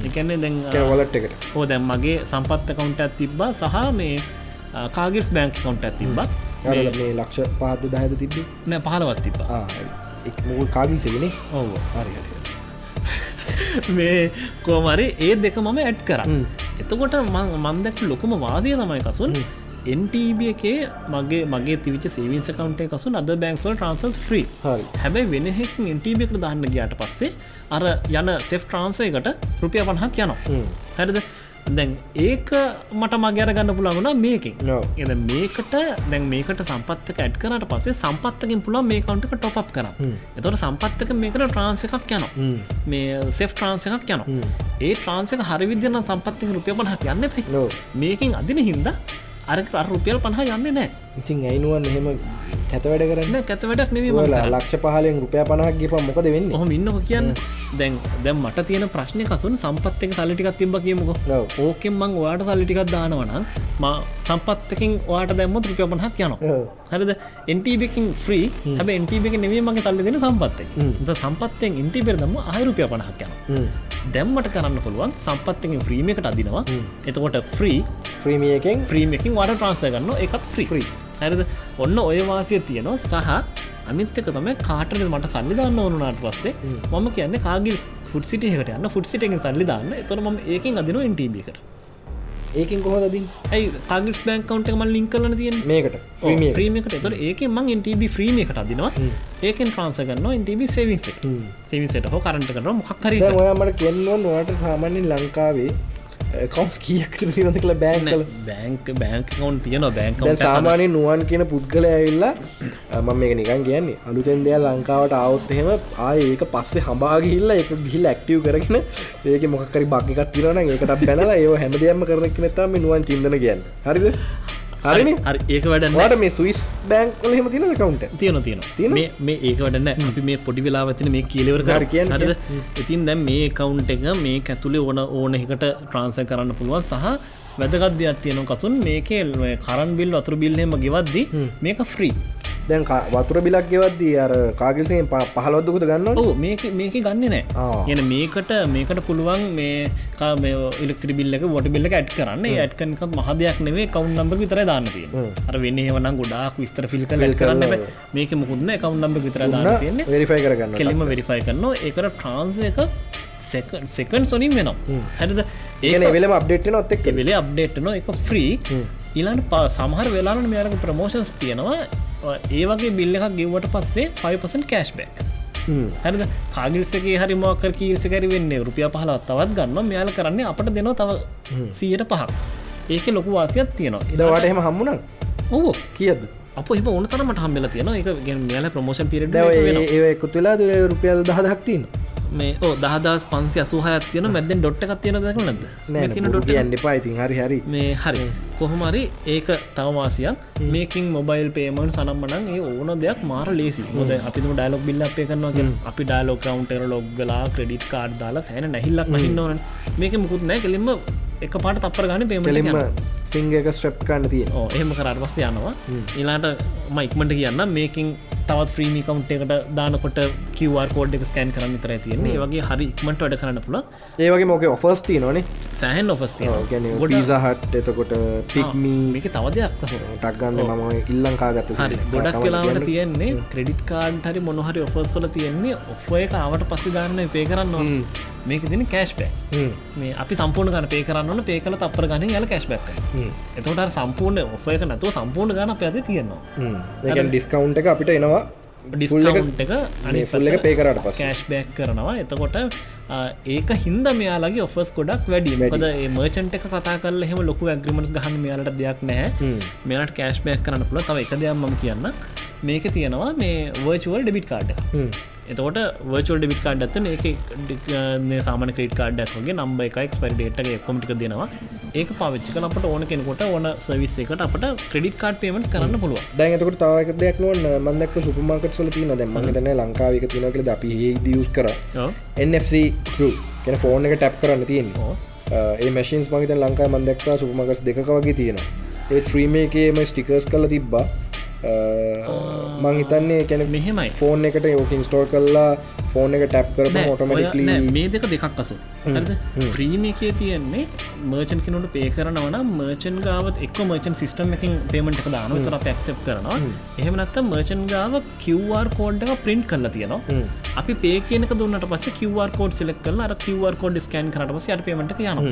එකන්නේ දැන් වලට් එකට. හෝ දැම් මගේ සම්පත්ත කවුන්ට ඇත් තිබ්බා සහ මේ කාගිස් බෑන්ක් කවුන්ට ඇත් තිබ්බත් මේ ලක්ෂ පහද දහද තිබ්බි? නෑ පහලවත් තිබා මූල් කාගිසගෙන ඔව. හරි මේ කෝමරි ඒ දෙක මම ඇඩ් කර. එතකොට මන්දැක් ලොකම වාසය තමයි කසුන් NTB එකේ මගේ මගේ තිවිච සේවින්ස කවන්ටේ කසු අද බැංක්සල් ට්‍රන්සස් ්‍රී හැබැයි වෙනහෙක් NTB එකට දාන්න ගයාට පස්සේ අර යන සෙෆ් ට්‍රන්සයකට රුපිය පණහක් යනවා. හැරිද? දැන් ඒක මට මගේර ගන්න පුළන්ගුණා මේකින්. එද මේකට දැන් මේකට සම්පත්තක ඇඩ් කරට පස්සේ සම්පත්තකින් පුළන් මේ කවන්ටක ටොප් කර එතොට සම්පත්තක මේකට ට්‍රන්ස එකක් යනවා. මේ සෙෆ් ට්‍රන්ස එකක් යනවා. ඒ ට්‍රන්සක හරි විද්‍යන සම්පත්තික රුපිය පහක් යන්න පෙ. මේකින් අදින හින්ද අර අර රුපියල් පහ යන්න නෑ ඉතින් ඇයිනුවන් එහෙම කැත වැඩ කරන්න? කැත වැඩක් නෙවී ලක්ෂ පහලෙන් රුපය පණහක් ගිප මොකද වෙන්න? ඔහොම ඉන්නක කියන්න. දැන් දැම් මට තියෙන ප්‍රශ්නය කසුන් සම්පත්තක සල්ලිටිකත් තිබ කියමුක. ඕකෙන් මං වාට සල්ලිටිකත් දානවනම් ම සම්පත්තකින් වාට දැම්ම රුපිය පහක් යනවා. හරිද? එන්ටබකින් ්‍රී හැබ එන්ටබක නෙවේ මගේ සල්ලි දෙන සම්පත්තක සම්පත්තෙන් ඉන්ටිබෙර දම ආයරුපිය පණහක් යන දැම්මට කරන්න පුළුවන් සම්පත්තකින් ්‍රීම එකට අදිනවා. එතකොට ෆ්‍රී ්‍රීමිය එකෙන්? ්‍රීමකින් වාට ට්‍රන්ස ගන්න එකත් ්‍රී හැරිද? ඔන්න ඔය වාසිය තියෙනවා. සහ අනිත්තක තමයි කාටන මට සල්ලිධන්න ඕනුනාට පස්සේ මම කියන්න කාගේ ෆුට සිටියකට යන්න. ෆුට සිටෙන් සල්ලිධන්න එතොර ම ඒකින් අදින ඉන්ටබකට ඒකින් කොහොදදින් ඇයි කාගස් බෑන් කවන්ට මල් ලින් කලන තියෙන් මේකට. ්‍රීමකට එතොර ඒක මං ඉන්ටබ ්‍රීම එකට අදිනවා. ඒකෙන් ට්‍රන්ස ගන්න ඉන්ටබ සේවිස සේවිසට හෝ කරට කර මොක්කර ඔයාමට කියන්නවන් වාට සාමාන්‍යෙන් ලංකාවේ කවස් කියක් තිනද කළ බෑන් බෑන්ක් බෑන්ක් කවන්් තියන බෑන්ක සාමානය නුවන් කියන පුද්ගල ඇවිල්ලා මම මේක නිකන් කියන්නේ අලුතෙන් දෙයක් ලංකාවට අවුත් එහෙම ආය ඒක පස්සේ හඹාගිල්ල එක ගිල් ඇක්ටව් කරගෙන ඒක මොකරි බක්කක් තිරන ඒකට බැනලා ඒ හැම දෙයක්ම කරන නතම නුවන් චින්දන කියන්න. හරිද හරි ඒක වැඩන්න වාට මේ සුයිස් බෑන්ක්ල හෙම තින කවුන්ට තියන තියෙන තියෙන? මේ ඒක වටන්න අපි මේ පොඩි වෙලාවතින මේ කියලවර කර කියන්න, හරිද? ඉතින් දැම් මේ කවුන්් එක මේ ඇතුළේ ඕන ඕන එකට ට්‍රන්සය කරන්න පුළුවන්. සහ වැදගත්දයක් තියෙන කසුන්. මේකේ කරන් බිල් අතුර බිල්හෙම ගෙවද්දි මේක ෆ්‍රී දැන් වතුර බිලක් ගෙවද්දී අර කාගිල්සෙන් පහලොද්දකුද ගන්න මේක මේක ගන්න නෑ. එන මේකට මේකට පුළුවන් මේ ඉලෙක්සිරි බිල්ලක ොට බිල්ල ඇට් කරන්න. ඇට්කනකත් මහදයක් නෙවේ කවුන් නම්බ විතර දාන්නතිය අර වෙන්න ඒවනම් ගොඩාක් විස්තර ෆිල් කල කරන්න. මේක මුකුදන්න කවුන් නම්බ විතර දාන්න වෙරිෆයි කරගන්න කෙලිම වෙරිෆයි කරන්න ඒකට ට්‍රන්ස එක සෙකන් සොනින් වෙනවා. හැරිද? ඒ වෙලම අප්ඩේට් නොත්තෙක් වෙලේ අප්ඩේට්න එක ෆ්‍රී ඉලාට ප සමහර වෙලාට මේලක ප්‍රමෝෂන්ස් තියෙනවා. ඒ වගේ බිල්ල එකක් ගෙවට පස්සේ 5% කෑශ්බැක් හරිද? කාගිල්සගේ හරි මෝකර කීසකරි වෙන්න රුපිය පහලත් තවත් ගන්න මෙයාල කරන්නේ අපට දෙනවා තව සීයට පහක්. ඒක ලොකු වාසියක් තියෙනවා. ඉදවාට එහෙම හම්මුණ ඕ කියද? අප එම ඕන තරමට හම්බල තියෙන එක මෙයාල ප්‍රමෝෂන් දැව ඒ එකුත් වෙලා රුපියල් දහදක් තින් මේ ඕ දහදස් පන්සි අසූහයක් තියන මැදෙන් ඩොට්ට එකක් තියෙන දැක නැද නෑ තින ඩොට ඩොට් යන්න එපා. ඉතින් හරි හරි. මේ හරි. කොහොමරි ඒක තවමාසියක්. මේකින් මොබයිල් පේමන් සනම්මනන් ඒ ඕන දෙයක් මාර ලේසි. මොද අපිම ඩයිලොක් බිල්ල අපේ කරනවා අපි ඩයිලොක් කවන්ටර ලොග්ගලා ක්‍රඩිට් කාඩ් දාලා සෑන නැහිල්ලක් නහින්න ඕන. මේක මුකුත් නෑ. කෙලින්ම එක පාට තපර ගන්න පේමලින්ම ෆිංග එක ස්ට්‍රප් කන්න තියෙන ඕ එහෙම කරට පස්ස යනවා. ඉලාට මයික්මට කියන්න මේකින් තවත් ්‍රීමි කවන්් එකට දානකොට කිවර් කෝඩ් එක ස්කෑන් කරන්න තර තියෙන්නේ. වගේ හරි ඉක්මට වැඩ කරන්න පුළ ඒවගේ මොක ඔෆස් තිය නොනේ සෑහන් ඔෆස්ති ගැන පිසාහට් එතකොට පික්මී මේක තව දෙයක් ටක්ගන්න මම ඉල්ලංකාගත්ත හරි ගොඩක් වෙලාවට තියෙන්නේ ක්‍රඩිට් කාඩ් හරි මොනහරි ඔෆස්වල තියෙන්නේ. ඔෆ එක ආවට පස්ස ගන්න පේ කරන්න ඕන. මේක තින කෑශ්බැක් මේ අපි සම්පූර්ණ ගන පේ කරන්න පේ කල තපර ගන යල කෑශ්බැක් එතකොට සම්පූර්ණ ඔෆ එක නැතුව සම්පූර්ණ ගන පැති තියෙනවා. ඩිස්කවන්් එක අපිට එනවා. ඩිස්කවන්් එක අනි ෆුල් එක පේ කරට පස් කෑශ්බැක් කරනවා. එතකොට ඒක හින්ද මෙයාලගේ ඔෆස් ගොඩක් වැඩි. මකද මර්චන්ට එක කතා කල හෙම ලොකු ඇග්‍රිමටස් ගහන්න මෙයාලට දෙයක් නෑ මෙයාට කෑශ්බැක් කරන්න පුළ තව එක දෙයක් මම කියන්න මේක තියෙනවා මේ වර්චුවල් ඩෙබිට් කාඩ් එතකොට වර්චල් ඩිබිට කාඩ් ඇත්තන ඒ සාමන ක්‍රේට කාඩ් ඇත්ගේ නම්බ එකක් පරිඩේට කොමිටික දෙනවා. ඒක පවිච්චක අපට ඕන කෙනෙකොට ඕන සවිස් එකට අපට ක්‍රඩිට කාඩ් පේමස් කරන්න පුළුව දැනතකට තාවක දෙයක් නොන මන්දක් සුපමාකත් සොල තින දැම තන ලංකාවක තිනකල අපි දියස් කර. NFC කෙන ෆෝන් එක ටැප් කරන්න තියෙන ඒ මශන්ස් මගත ලංකා මන්දක්වා සුපමකස් දෙක වගේ තියෙනවා. ඒ ත්‍රීමේකේම ස්ටිකර්ස් කල තිබ්බා මං හිතන්නේ කැන මෙහෙමයි. ෆෝන් එකට යෝක ඉන්ස්ටෝල් කල්ලා ෆෝන් එක ටැප් කර ොටමටිකල මේ දෙක දෙකක් අසු. ්‍රීම එකේ තියෙන්නේ මර්චන් කෙනට පේ කරනවන මර්චන් ගාවත් එක් මර්චන් සිස්ටම් එකින් පේමට එක දාන තර පැක්සප් කරනවා. එහෙමනත්ත මර්චන් ගාව කිවර් කෝඩ්ඩ පින්ට් කරලා තියෙනවා. අපි පේ කියනක දුන්නට පස කිවර් කෝඩ් සිලෙක් කල අර කිවර් කෝඩ් ස්කෑන් කරට පස යට පේමට යන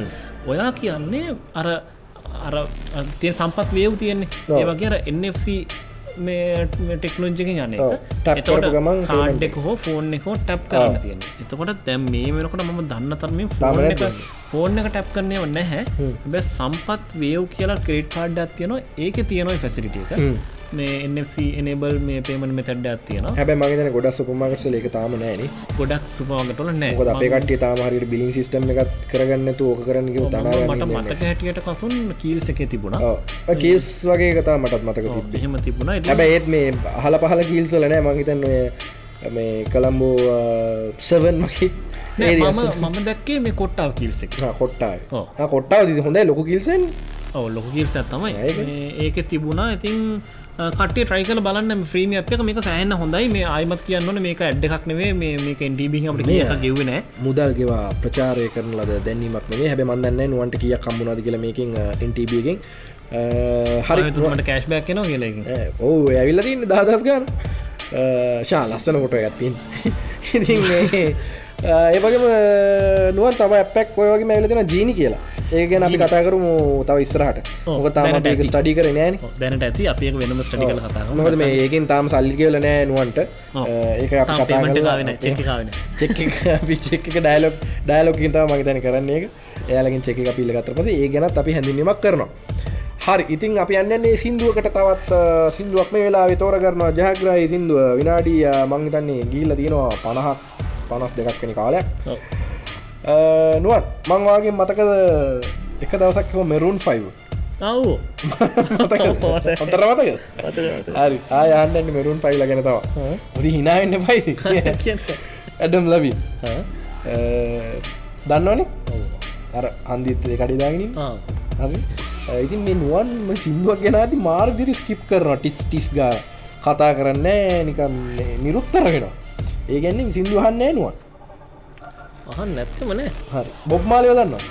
ඔයා කියන්නේ අර අර තිය සම්පත් වේව් තියෙන්නේ. ඒවගේ NFC මේ ටෙක්නෝජික යන එක. ගමන් කාඩ්ඩෙක හෝ ෆෝන් එක ටැප් කරන්න තියෙන එතකොට දැම් මේ වෙනකොට ම දන්න තරමින් ෆෝන් එක ෆෝන් එක ටැප් කරනය වන්න හැ බැ සම්පත් වේව් කියලා ක්‍රේට් කාඩ් ඇත්තියනවා ඒක තියෙනවා ෆැසිලිට එක මේ NFC එනබල් මේ පේමන් මෙතැඩ්ඩ ඇත්තියෙන හැබ මගේන ගොඩ සුපමගටල එක තාම නෑන ගොඩක් සුපමගටල නෑ. ොද අපේ කට්ටිය තාමහරි බිලින් සිිටම් එකත් කරගන්න ඕක කරන්න මට මතක හැටියට කසුන් කීල්ස එක තිබුණා. කේස් වගේ කතා මටත් මතක එහෙම තිබුණා. හැබ ඒත් මේ හල පහල කීල්තල නෑ. මහිතන්න මේ කළම්බෝ සවන් මකි මම දැක්කේ මේ කොට්ටාව කිල්සෙක් කොට්ටා කොට්ටාව හොඳයි. ලොක කිල්සෙන් ඔව ලොක කිල්ස තමයි ඒක. තිබුණා. ඉතින් කට ට්‍රයිකල බලන්න. ්‍රීම අප මේක සෑහන්න හොඳයි. මේ අයිමත් කියන්නන මේක ඇඩ් එකක් නෙවේ මේක ඩබ අපට කිය ගෙවන මුදල්ගෙවා ප්‍රචාරය කරන ලද දැනීමක් මේ හැබ මන්දන්න නුවන්ට කියක් කම්මුණද කියල මේකින් ඉන්ටබගෙන් හරි. තුමට කෑශ්බැක් න කියල ඕ ඇවිල්ලතින්න දහදස් ගන්න ශා ලස්සන කොට ඇත්තින් ඒවගේම නුවන් තම පැක් ඔයගේ මැවිලතින ජීනි කියලා. ඒ ගැන අපි කතා කරමු තව ඉස්සරහට. ඕක තාම ඒක ස්ටඩි කර නෑන දැනට ඇති. අප වෙනම ස්ටඩි කල කතා මොද මේ ඒකින් තාම සල්ලි කියල නෑ නුවන්ට. ඒක චෙක් ඩයිලොක් ඩයිලොකින් තම මගේ තැන කරන්නේ එයාලකින් චෙක පිල්ල ගතර පස ඒ ගැනත් අපි හැඳිනීමක් කරනවා. හරි ඉතින් අපි යන්නන්නේ සිින්දුවකට තවත් සිින්දුවක් මේ වෙලා විතෝර කරනවා ජහග්‍රහහි සිින්දුව විනාඩිය මංහිතන්නේ ගීල්ල තියෙනවා පණහක් පනස් දෙකක් කෙනෙ කාලයක්. නුවන් මංවාගේ මතකද එක දවසක් මෙරුන් ෆයිව? ඔව් අතර මතක හරි. ආයන්න මෙරුන් පයිල ගැන තව ොදි හිනාවෙන්න පයි ඇඩම් ලබි දන්නවනේ? අර හන්දිත කඩිදාගෙන ඉතින් මේ නුවන් සිින්දුවක් ගෙනති මාර්දිරි ස්කිප් කරන ටිස් ටිස් ගා කතා කරන්න නිකම් නිරුත්තරගෙන ඒ ගැන්නේ සිින්දුහන්නේ නුවන් අහන් නැත්තමනෑ හරි. බොබ්මාලයෝ දන්නවා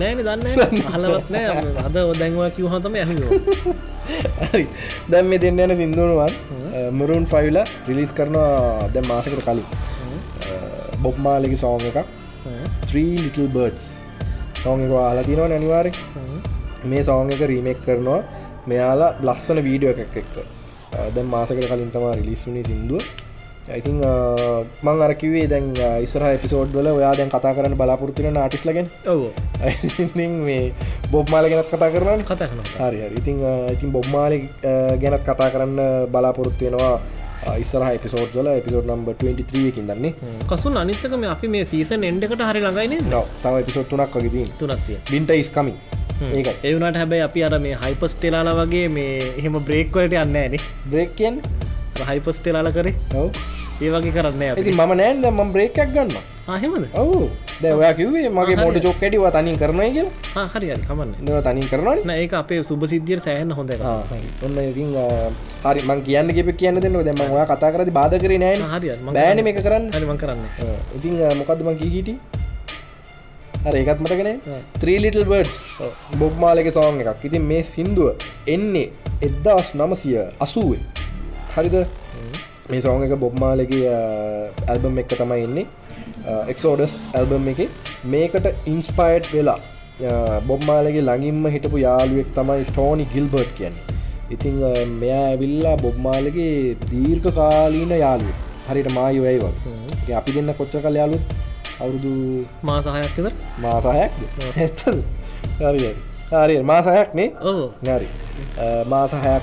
නෑන දන්න හලවත් නෑ. අද දැන්වා කිවහතම ඇහ හරි. දැම් මේ දෙන්න යන සිින්දුවනුවන් මරුන් ෆයිල රිලිස් කරනවා දැම් මාසකට කලින්. බොබ්මාලෙකි සෝන් එකක්. 3 ලිටල් බර්ඩ්ස් සෝන් එක ආලතිනවා නැනිවාර මේ සෝන් එක රීමෙක් කරනවා මෙයාලා ලස්සන වීඩියෝ එකක් එක්ක. දැම් මාසකට කලින් තමා රිලිස්ුණි සිින්දුව ඉතින් මං අරකිවේ දැන් ඉස්සර පිසෝඩ් වල ඔයා දැන් කතා කරන්න බලාපොරත්තුන ආටිස් ලගෙන් ඔව. මේ බොබ්මාල ගැනත් කතා කරන්න කතා කරන හරි ඉතින් ඉතින් බොබ්මාල ගැනත් කතා කරන්න බලාපොරොත්තු වෙනවා ඉස්සරහ එපිසෝඩ් වල එපිසෝඩ් නම්බ 23 එකින් දන්නේ. කසුන් අනිත්තකම අපි මේ සීසන් එන්ඩකට හරි ළඟයින තව එපිසෝඩ් තුනක් වගේ තුනත්තිය බින්ට ඉස්කමින් ඒක ඒවනට හැබැයි අපි අර මේ හයිපස්ටේලාල වගේ මේ එහෙම බ්‍රේක්වලට යන්න ඇන බ්‍රේක්කෙන් හයිපස්ටේලාල කරේ? ඔව. ඒ වගේ කරන්න ඇති ම නෑන්ද ම බ්‍රේක්යක් ගන්න ආහෙමද ඔවු. දැවයා කිවේ මගේ මෝට චොක් ඇටිව තනින් කරනය කිය හරි කමන්න. තනින් කරන ඒක අපේ සුබ සිද්ධිය සෑහන්න හොඳ ඔන්න ඉතින් හරි. මං කියන්න ගෙප කියන්න දෙන්න දෙම ඔයා කතා කරති බාධ කරේ නෑ හරි බෑන මේ කරන්න. හරිමං කරන්න. ඉතින් මොකක්දම කීහිටි හර ඒකත් මතගෙන ත්‍රීලිටල් බර්ඩ් බොබ්මාලක සෝන් එකක්. ඉතින් මේ සින්දුව එන්නේ එද්දාස් නමසිය අසුවේ හරිද? මේ සෝන් එක බොබ්මාලගේ ඇල්බම් එක තමයි එන්නේ. එක්සෝඩස් ඇල්බම් එක. මේකට ඉන්ස්පයිට් වෙලා බොබ්මාලගේ ළඟින්ම හිටපු යාළුවෙක් තමයි ටෝනි ගිල්බර්ට් කියන්නේ. ඉතිං මෙයා ඇවිල්ලා බොබ්මාලගේ දීර්ඝ කාලීන යාළුව හරිට මායුවයි වගේ. අපි දෙන්න කොච්ච කල් යාලුත් අවුරුදු මාසාහයක්කද මාසාහයක් ඇත්තද? හරි. හරි මාසාහයක් නේ ඕ නැරි මාසාහයක්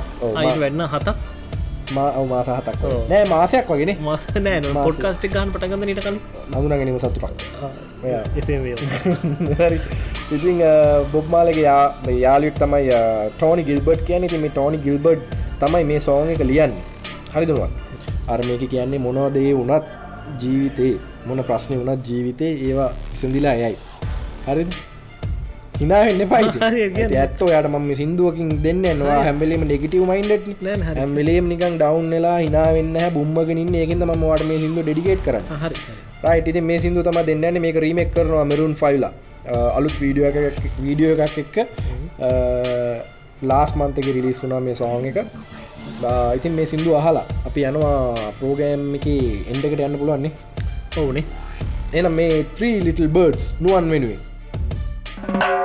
වෙන්න හතක් මාස හතක් නෑ මාසයක් වගෙන නෑ. පොඩ්කාස්ටි ගහන් පටගන්න නිට කල නඳුනගැනීම සතුරක් ඉතින් බොබ්මාලගේ යා යාලුවෙක් තමයි ටෝනි ගිල්බර්ට් කියන තිම ටෝනි ගිල්බර්ඩ් තමයි මේ සෝන් එක ලියන්නේ. හරිදුවන් අර මේක කියන්නේ මොනවදේ වනත් ජීවිතේ මොන ප්‍රශ්නය වනත් ජීවිතේ ඒවා විසඳිලා යයි හරි හිනාවෙන්න පයි ඇත්ත යට ම සිින්දුවකින් දෙන්න නවා හැම්බලීම නෙගටව මයින්ඩට හැම්බලේම් නිකන් ඩවන් වෙලා හිනාවෙන්න බුම්මගෙනින් ඒකද ම වාට මේ සිින්දු ඩිගේට් කර රයිට මේ සිින්දු තම දෙන්නන මේක රීමෙක් කරනවා මෙරුන් ෆයිලා අලුත් වීඩියෝ වීඩියෝ එකක් එක්ක ලාස් මන්තක රිලිස් වුනා මේ සෝන් එක. ඉතින් මේ සිින්දු අහලා අපි යනවා පෝගෑම් එක එන්ඩකට යන්න පුළුවන්නේ ඔවුනේ එන මේ 3 ලිටල් බර්ඩ්ස් නුවන් වෙනුවෙන්. Don't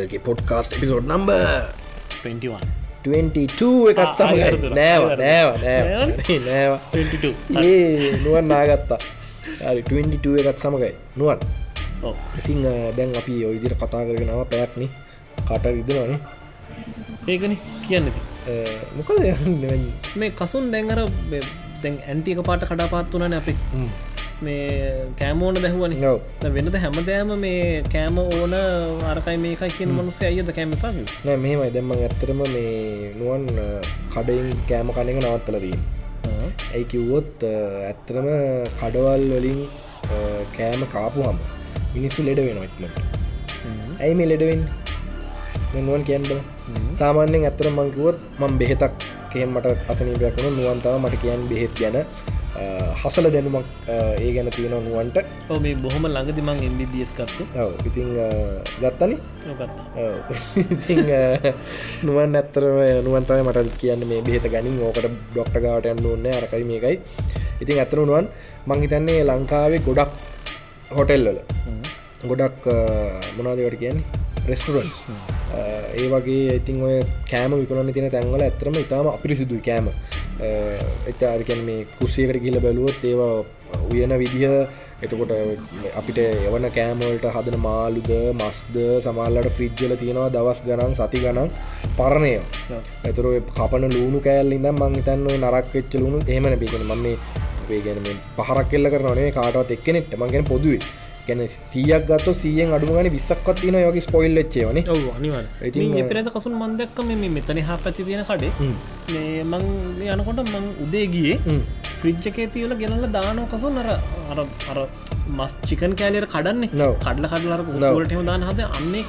ටොටල්ගේ පොඩ්කාස්ට පිසෝඩ් නම්බ 21 22 එකත් සමඟ නෑව. නෑව නෑව. නෑව. 22 ඒ නුවන් නාගත්තා. හරි 22 එකත් සමඟයි නුවන්. ඉතිං දැන් අපි ඔයිදිර කතා කරගෙනාව පැයක්නි කට විදනවනේ ඒකන කියන්න මොකද මේ කසුන් දැන්ගර දැන් ඇන්ටික පාට කඩාපාත් වනන අපි මේ කෑමෝන දැහුවනි. වෙනද හැමදෑම මේ කෑම ඕන අරකයි මේකයි කියන මනුස්සේ අයද කෑම පා නෑ මෙහෙමයි. දැම්ම ඇත්තරම මේ නුවන් කඩයින් කෑම කණක නවත්තලදී ඇයි කිව්වොත් ඇත්තරම කඩවල් වලින් කෑම කාපු හම මිනිස්සු ලෙඩ වෙන ඉක්මට ඇයි මේ ලෙඩවෙන් නුවන් කියන්න සාමාන්‍යෙන් ඇත්තර මංකිවොත් මං බෙහෙතක් කෙන් මට අසනීපයක් වුණ නුවන්තාව මට කියන් බෙහෙත් ගැන හසල දැනුමක් ඒ ගැන තියෙන නුවන්ට ඔ මේ බොහොම ළඟදි මං එම්බිදිස් කත්තු ඔව ඉතිං ගත්තනි? නුවන් ඇත්තරම නුවන්තවයි මට කියන්න මේ බෙහෙත ගැනින්. ඕකට ඩොක්ට ගාවට යන්න ඕන්න අරකයි මේකයි. ඉතින් ඇතර නුවන් මංහිතන්නේ ලංකාවේ ගොඩක් හොටෙල්වල ගොඩක් මොනාදවට කියන්නේ? රෙස්ටරන්ස් ඒ වගේ ඉතින් ඔය කෑම විකනන්න තින තැන්වල ඇතරම ඉතාම අපිරිසිදුයි කෑම එතාවිකැන් මේ කුස්සියකට ගිල බැලුවොත් ඒවා උයන විදිහ. එතකොට අපිට එවන කෑමවලට හදන මාළුද මස්ද සමල්ලට ෆ්‍රිජ්ජල තියෙනවා දවස් ගනන් සති ගනන් පරණය. ඇතුර කපන ලූුණු කෑල් ඉඳම් මං හිතන්න ඔය නරක් වෙච්ච ලුණු. ඒමන පිගෙන ම මේ වේගෙන පහරක් කෙල්ල කරනේ කාටවත් එක්කනෙට මංගෙන පොදුවේ ගැන සියක් ගත්ත සියෙන් අඩුගන විස්සක්වත් තින යගේ ස්පොයිල් ච්චේවන ඉතින් එපරත කසුන් මන්දක්ක මේ මෙතන හා පැති තියෙන කඩේ මේ මං යනකොට මං උදේ ගියේ ෆ්‍රිජ්ජකේ තියල ගෙනල්ල දානෝ කසුන්. අර අර අර මස් චිකන් කෑලෙර කඩන්නේ. කඩල කඩලර. ටම දාන හද අන්නේ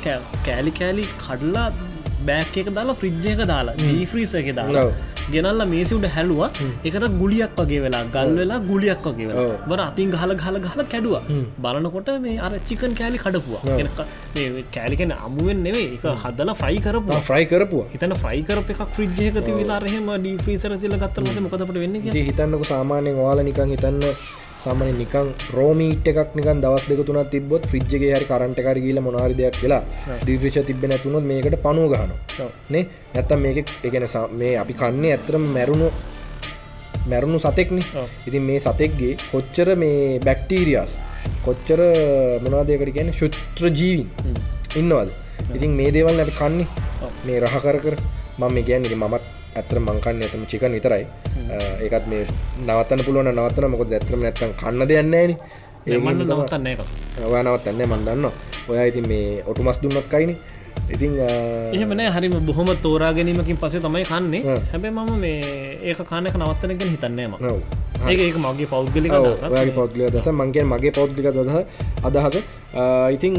කෑලි කෑලි කඩලා බෑක් එක දාලා ෆ්‍රිජ්ජ එක දාලා ඩීෆ්‍රීස එක දාලා. ගෙනල්ල මේසි උඩ හැලුව. එකට ගුලියක් වගේ වෙලා ගල් වෙලා ගුලියක් වගේ වෙලා. බර අතින් ගහල ගහල ගහල කැඩුව. බලනකොට මේ අර චිකන් කෑලි කඩපුවා. කෑලිකෙන අමුවෙන් නෙවේ එක හදලා ෆ්‍රයි කරපුවා. ෆ්‍රයි කරපුවා. හිතන ෆ්‍රයි කරප එකක් ෆ්‍රිජ්ජයක තිවිලා රහෙම ඩීෆ්‍රීසර තිල ගත්තමස මොකතට වෙන්න හිතන්නක සාමාන්‍යෙන් වාල නිකං හිතන්න සාමන නිකන් රෝමීට් එකක් නිකන් දවස් දෙක තුනත් තිබොත් ෆ්‍රිජ්ගේ හරි කරන්ට කර කියල මොනාරි දෙයක් කියලා ඩිෆ්‍රිෂ තිබෙන ඇතුනොත් මේකට පනුව ගහන නේ? නැත්තම් මේක එකන මේ අපි කන්නේ ඇතරම මැරුණු මැරුණු සතෙක්න. ඉතින් මේ සතෙක්ගේ කොච්චර මේ බැක්ටීරියස් කොච්චර මොනාදයකට කියන ශුත්‍ර ජීවින් ඉන්නවද? ඉතින් මේ දේවල් අපි කන්නේ. මේ රහකර කර මම ගැන්නේ මත් ඇතර මංකන්න ඇතම චිකන් විතරයි. ඒකත් මේ නවත්තන පුළුවන නවත්තන මොකොද ඇතරම නැත්තම් කන්න දෙයන්නේන ඒමන්න නවත්තන්නේ ඔයා නවත්තන්නේ මන්දන්න ඔයා ඉතින් මේ ඔටුමස් දුන්නක්කයින ඉතින් අ, එහෙමන හරිම බොහොම තෝරා ගැනීමකින් පසේ තමයි කන්නේ. හැබැ මම මේ ඒක කානක නවත්තනගෙන හිතන්නේම. ඒක මගේ පෞද්ගලික. ඔයාගේ පෞද්ගලික දස මංකෙන් මගේ පෞද්ගලික දහ අදහස. අ, ඉතින්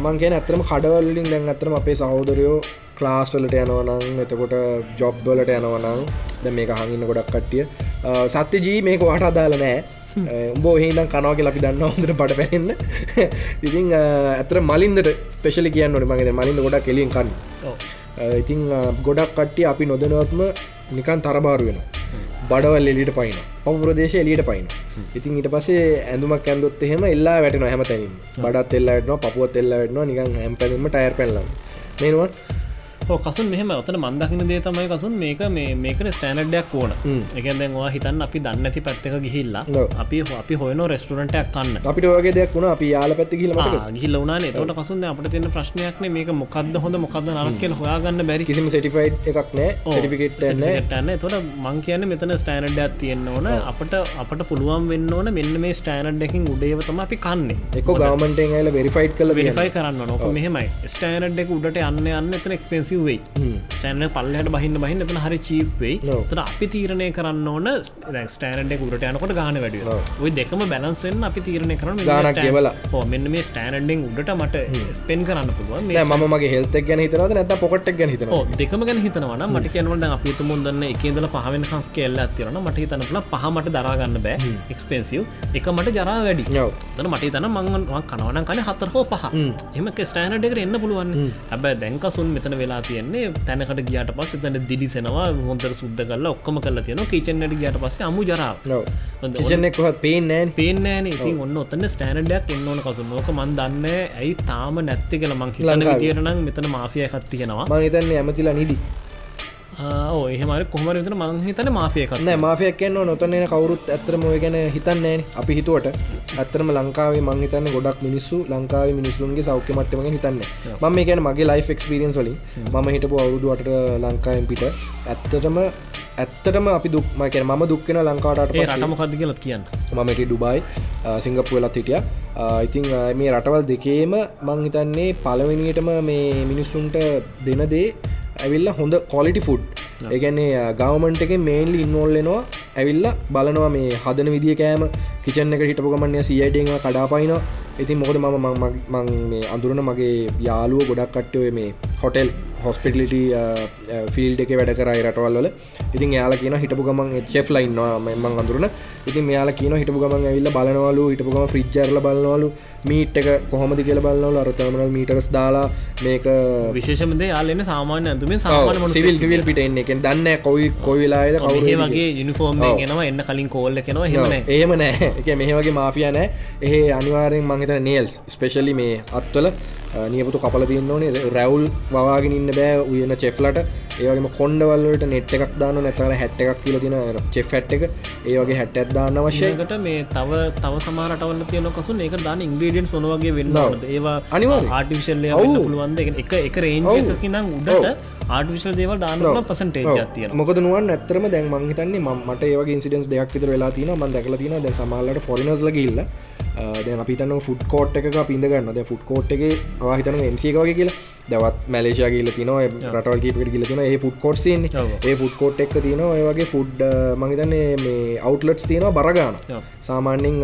මංගෙන ඇතරම කඩවල්ලින් දැන් ඇතරම අපේ සහෝදරයෝ ක්ලාස්වලට යනවනං එතකොට ජොබ්බලට යනවනං ද මේක හඟින්න ගොඩක් කට්ටිය. අ, සත්‍ය ජී මේක වාට අදාල නෑ. උඹෝ හිනම් කනවාගේ අපි දන්න හොඳට පට පැහෙන්න ඉතින් අ, ඇතර මලින්දට පෙශලි කියන්න ොට මගේ මලින්ද ගොඩක් කෙලියෙන් කන්න. ඉතිං ගොඩක් කට්ටිය අපි නොදනවත්ම නිකන් තරබාරු වෙන බඩවල් එලිට පයින පම ප්‍රදේශ එලියට පයින ඉතින් ඊට පසේ ඇඳුමක් ඇන්දොත් එහෙම එල්ලා වැටෙන හැම තැනින් බඩත් එල්ලටන පපුුවත් එල්ලටන නිකන් හැම් පැදීම ටයර් පැල්ල මේනුවන් ඔව් කසුන් මෙහම ඔතන මන්දකින දේ තමයි කසුන් මේක මේකට ස්ටෑනඩ්ඩයක් ඕන. දැන්වා හිතන් අපි දන්න ඇති පැත්තක ගිහිල්ලා. අපි අපි හොයන රෙස්ටරන්ටයක් කන්න. අපිට වගේ දෙයක් වුණ. අපි යාල පැත්ති කියලමට ගිල්ල වනේ තොට කසුන් අපට තියන ප්‍රශ්නයක්න මේක මොකක්ද හොඳ මොකක්ද නරක් කියල හොයාගන්න බැරි. කිසිම සටිෆයිඩ් එකක් නෑ සටිෆිකෙට් නෑ ටන්න තොට මං කියන මෙතන ස්ටෑනඩ්ඩයක් තියෙන්න්න ඕන. අපට අපට පුළුවන් වෙන්න ඕන මෙන්න මේ ස්ටෑනඩ්ඩකින් උඩේවතම අපි කන්නේ. එක ගමන්ටෙන් ඇල වෙරිෆයිට් කල වෙරිෆයි කරන්න නොක මෙහෙමයි. ස්ටෑනඩ් එක උඩට යන්න යන්න එතන එක්ස්පෙන්සිව් වෙයි ස්ටෑන පල්ලහට බහින්න බහින්න එතන හරි චීප්වෙයි. තර අපි තීරණය කරන්න ඕන ස්ටෑනඩ් උඩට යනකොට ගාන වැඩිය ඔයි දෙකම බැලන්සෙන් අපි තීරණය කරන ගානක් ගෙවලා. මෙන්න මේ ස්ටෑනඩෙන් උඩට මට ස්පෙන් කරන්න පුළුවන්. මේ මගේ හෙල්ත ගැන හිතනද නැත පොකට්ක් ගැන හිතන දෙකම ගැන හිතනවන මට කියනවද අපි තුමුන්දන්න එකදල පහවෙන් කස් කෙල්ල ඇතිරන මට හිතනල පහමට දරාගන්න බෑ. එක්ස්පෙන්සිව් එක මට ජරා වැඩි. තන මට තන මං කනවන කන හතර හෝ පහ. එම ස්ටෑනඩ් එක එන්න පුළුවන් හැබැ දැන්කසුන් මෙතන වෙලා තියෙන්නේ. තැනකට ගියට පස් තැන දිලිසෙනවා හොන්තර සුද්ද කල්ලා ඔක්කම කල තියෙන කිචන්නට ගියට පස්සේ අමු ජරාව. කොහත් පේනෑන් ඉතින් ඔන්න ඔතන්න ස්ටෑනඩයක් එන්න ඕන කසු නොක මන් දන්න ඇයි තාම නැත්ති කළ මං හිලන්න විදිරනම් මෙතන මාෆිය කත්තියෙනවා මහිතන්නේ ඇමතිලා නිදී ඒහමර කොමර විතර මංහිතන මාෆය කන්න මාෆයක් කියන්න නොතනන කවරුත් ඇතරම ඔය ගැන හිතන්නේ අපි හිතුවට ඇත්තරම ලංකාවේ මංහිතන්න ගොඩක් මිනිස්සු ලංකාව මිනිසුන්ගේ සෞඛ්‍ය මට්ටම හිතන්න ම මේ ගැන මගේ ලයිෆ් එක්ස්පිරියන්ස් වලින්. ම හිටපු අවුරුදුවට ලංකායෙන් පිට ඇත්තටම ඇත්තටම අපි දුක්ම කියන ම දුක්කෙන ලංකාට රටමකද කියලත් කියන්න. මමට ඩුබයි සිංගප්පු වෙලත් හිටිය. ඉතිං මේ රටවල් දෙකේම මං හිතන්නේ පලවෙනිටම මේ මිනිස්සුන්ට දෙනදේ ඇවිල්ල හොඳ කොලිටි ෆුඩ් ඒගැන්නේ ගවමන්ට එක මේන්ලි ඉන්නෝල්ලෙනවා ඇවිල්ල බලනවා මේ හදන විදිිය කෑම කිචන්න එක හිටපුගමන්ය සියටෙන් කඩාපයින ඉතින් මොකද මම මං මේ අඳුරන මගේ යාලුව ගොඩක් කට්ටය මේ හොටෙල් හොස්පිටලිට ෆිල්ඩ එක වැඩ කරයි රටවල්ල ඉතින් යාල කියන හිටපු ගමන් චෙෆ් ලයින්නවා මං අඳුරන. ඉතින් මෙයාල කියන හිටපු ගමන් ඇවිල්ල බලනවලු හිටපුගම ෆ්‍රිජ්ජර්ල බලනවලු. මීට් එක කොහොමද කියල බලන්නවල අරතමනල් මීටරස් දාලා මේක විශේෂමද යාලන්න සාමාන්‍ය ඇතුම සාමාන සිවිල් විල් පිට එන්න. එක දන්න කොයි කොයිලාද කවුේ වගේ යුනිෆෝර්ම් ගෙනවා එන්න කලින් කෝල්ල කෙනවා හෙමන ඒම නෑ එක මෙහ වගේ මාෆිය නෑ එහ අනිවාරෙන් මංහිත නේල්ස් ස්පෙශලි මේ අත්වල නියපුතු කපල තියන්න ඕනේ. රැවුල් වවාගෙන ඉන්න බෑ උයන චෙෆ්ලට ඒවගේම කොන්ඩවල්ලට නෙට් එකක් දාන්න නැතර හැට් එකක් කියල තින චෙෆ් හැට් එක. ඒවගේ හැට් ඇත්දාන්න වශයකට මේ තව තව සමාරටවල තියන කසු ඒක දාන්න ඉන්ග්‍රඩියන් සොනවගේ වෙන්න ඒවා අනිවා ආටිවිශල්ල පුළුවන්ද? එක එක රේන්ජ නම් උඩට ආටිවිශල් දේව දාන්න පසන්ටේ තිය මොකද නුවන් ඇතරම දැන් මංහිතන්නේ මට ඒවගේ ඉන්සිඩන්ස් දෙයක් විතර වෙලා තින ම දැකල තින දැ සමල්ලට ෆොරිනස්ල ගිල්ල දැ අපිතන ෆුඩ් කෝට් එක පිඳගන්න ද ෆුඩ් කෝට් එක හිතන එමසිකවගේ කියලා. දවත් මැලේෂයා ගිල්ල තින රටවල් කීපට ගිල තින ඒ ෆුඩ් කෝට්සින් ඒ ෆුඩ් කෝට් එක් තින ඒවගේ ෆුඩ් මහිතන්නේ මේ අවට්ලට්ස් තියෙනවා බරගාන සාමාන්‍යින්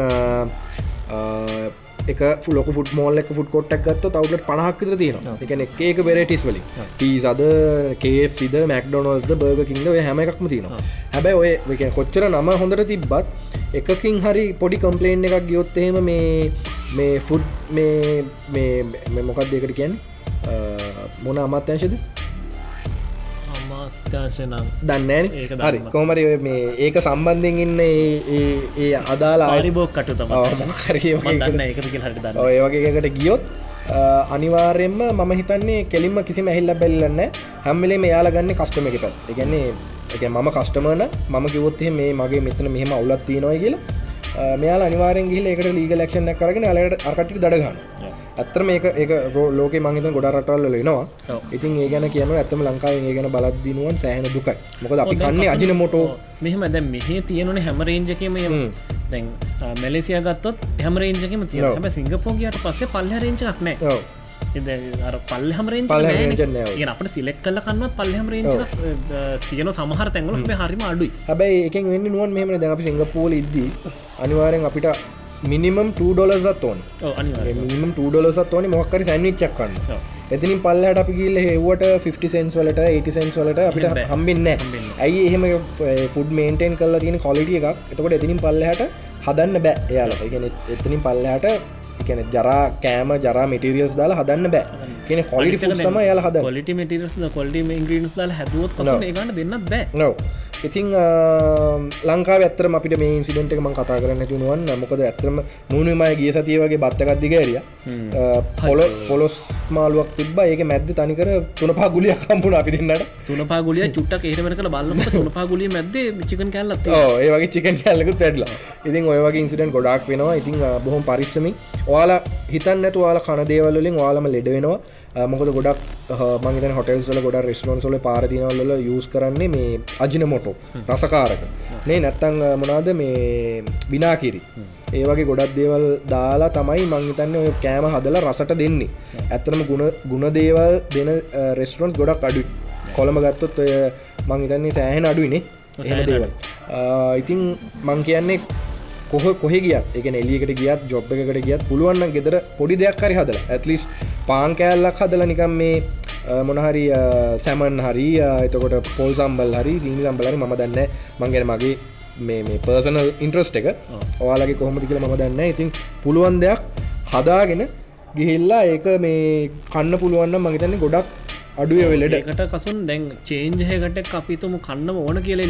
එක ෆුලොක ෆුට මෝල්ල ෆුට කොට්ටක් ගත්ත තවට පනහක්කත තියෙන එකන ඒක වෙරටිස් වලින්. පීස් අද කේද මැක්ඩොනල්ස්ද බර්ග කින්ද හැම එකක්ම තියෙන හැබැයි ඔය කොච්චර නම හොඳට තිබ්බත් එකකින් හරි පොඩි කම්පලේන්් එකක් ගියොත්තේම මේ මේ ෆුඩ් මේ මොකක් දෙකට කියන්න? මොන අමත්‍යංශද අමාත්‍යංශනම් දන්න හරි. කොමරි මේ ඒක සම්බන්ධෙන් ඉන්න ඒ අදාලා ආරිබෝක් කටු තම ඔය වගේකට ගියොත් අනිවාර්යෙන්ම මම හිතන්නේ කෙලින්ම කිසි ඇහිල්ල බැල්ලන්න හැම්මලේ මෙයාල ගන්න කස්ටම එක පැත් එකන්නේ එක මම කස්ටමන මම කිවොත්හ මේ මගේ මෙතන මෙහෙම අවුලත් තියෙනවා කියලා. මෙයාල අනිවාරෙන් ගිහිල එකට ලීග ලක්ෂණ කරගෙන අලට අරකටි දඩගන්න ඇත්තර මේක ඒ ලෝක මංහිත ගොඩ රටවල්ල ලෙනවා ඉතින් ඒ ගැන කියන ඇත්තම ලංකාව ඒ ගැන බලද්දිනුවන් සෑහන දුකයි. මොකද අපි කන්නේ අජින මොටෝ මෙහම දැ මෙහේ තියෙනන හැමරේන්ජකම දැන් මැලෙසිය ගත්තොත් හැමරේන්ජකම තිය හැම සිංගපෝගේයට පස්සේ පල්ල රේංචක් නෑ. පල්ල හමරෙන් ගෙන අපට සිලෙක් කල කන්නත් පල්ල හමරේංච තියෙන සමහර තැන්ගල හරිම අඩුයි. හැබයි එක වෙන්න නුවන් මෙහම දැ අපි සිංගපෝල ඉද්දී අනිවාරෙන් අපිට මිනිමම් ටඩොලසත් ඕන මිනිම ටඩොලසත් ඕන මොක්කරි සැන්විච්චක්කන්න එතිනින් පල්ලට අපි ගිල්ල හෙවට 50 සෙන්ස් වලට 80 සෙන්ස් වලට අපිට හම්බෙන්න ඇයි එහෙම ෆුඩ් මේන්ටෙන් කල්ලා තියෙන කොලිටිය එකක්? එතකොට එතිනින් පල්ලහට හදන්න බෑ එයාලට. ගෙන එතනින් පල්ලහට එකන ජරා කෑම ජරා මටිරියල්ස් දාලා හදන්න බෑ. කෙන කොලිටි සම යාල හද කොලිටි මටිරස් කොල්ඩි ඉන්ග්‍රීන්ස් දාල හැදුවත් ගන්න දෙන්න බෑ. නො ඉතිං ලංකා ඇත්තර අපිට මේ සිදට ම කතා කරන්න තුනුවන් මොකද ඇතරම මුණමය ගිය සතිය වගේ බත්තකක්දිගරිය පොල පොලොස් මාලුවක් තිබ ඒක මැද තනිකර තුන පාගුලිය කම්පුණ අපි දෙන්නට. තුන පාගුලිය චුට්ටක් ඒරමට කළ බල්ලම තුන පාගුලිය මැද චිකන් කැල්ලත් ඒ වගේ චිකන් කැල්ලකු තැඩලා ඉතින් ඔය වගේ ඉන්සිඩන් ගොඩක් වෙනවා. ඉතින් බොහොම පරිස්සමින් ඔයාලා හිතන්න ඇතු වාලා කනදේවලින් වාලම ලෙඩ වෙනවා මොකද ගොඩක් මංගත හොටල්සල ගොඩ රෙස්ටරන්සොල පාරතිනවල්ල යස් කරන්නේ මේ අජින මොටෝ රසකාරක. මේ නැත්තං මොනාද මේ බිනාකිරි ඒවගේ ගොඩක් දේවල් දාලා තමයි මංහිතන්න ඔය කෑම හදල රසට දෙන්නේ. ඇත්තනම ගුණ ගුණ දේවල් දෙන රෙස්ටරන්ස් ගොඩක් අඩු කොළම ගත්තොත් ඔය මංහිතන්නේ සෑහෙන අඩුයිනේ. එහෙම දේවල්. ඉතින් මං කියන්නේ කොහ කොහ ගියත් එක එලියකට ගියත් ජොබ් එකට ගියත් පුළුවන්න ගෙදර පොඩි දෙයක් හරි හදල ඇත්ලිස් පාන් කෑල්ලක් හදල නිකම් මේ මොනහරි සැමන් හරි එතකොට පොල් සම්බල් හරි සීනි සම්බලරි ම දන්න මංගෙන මගේ මේ පර්සනල් ඉන්ට්‍රස්ට එක. ඔයාලගේ කොහොමති කියල ම දන්න ඉතින් පුළුවන් දෙයක් හදාගෙන ගිහිල්ලා ඒක මේ කන්න පුළුවන්න මගතන්නේ ගොඩක් අඩුව වෙලට ඒකට කසුන් දැන් චේන්ජහකට අපිතුම කන්න ඕන කියලෙ.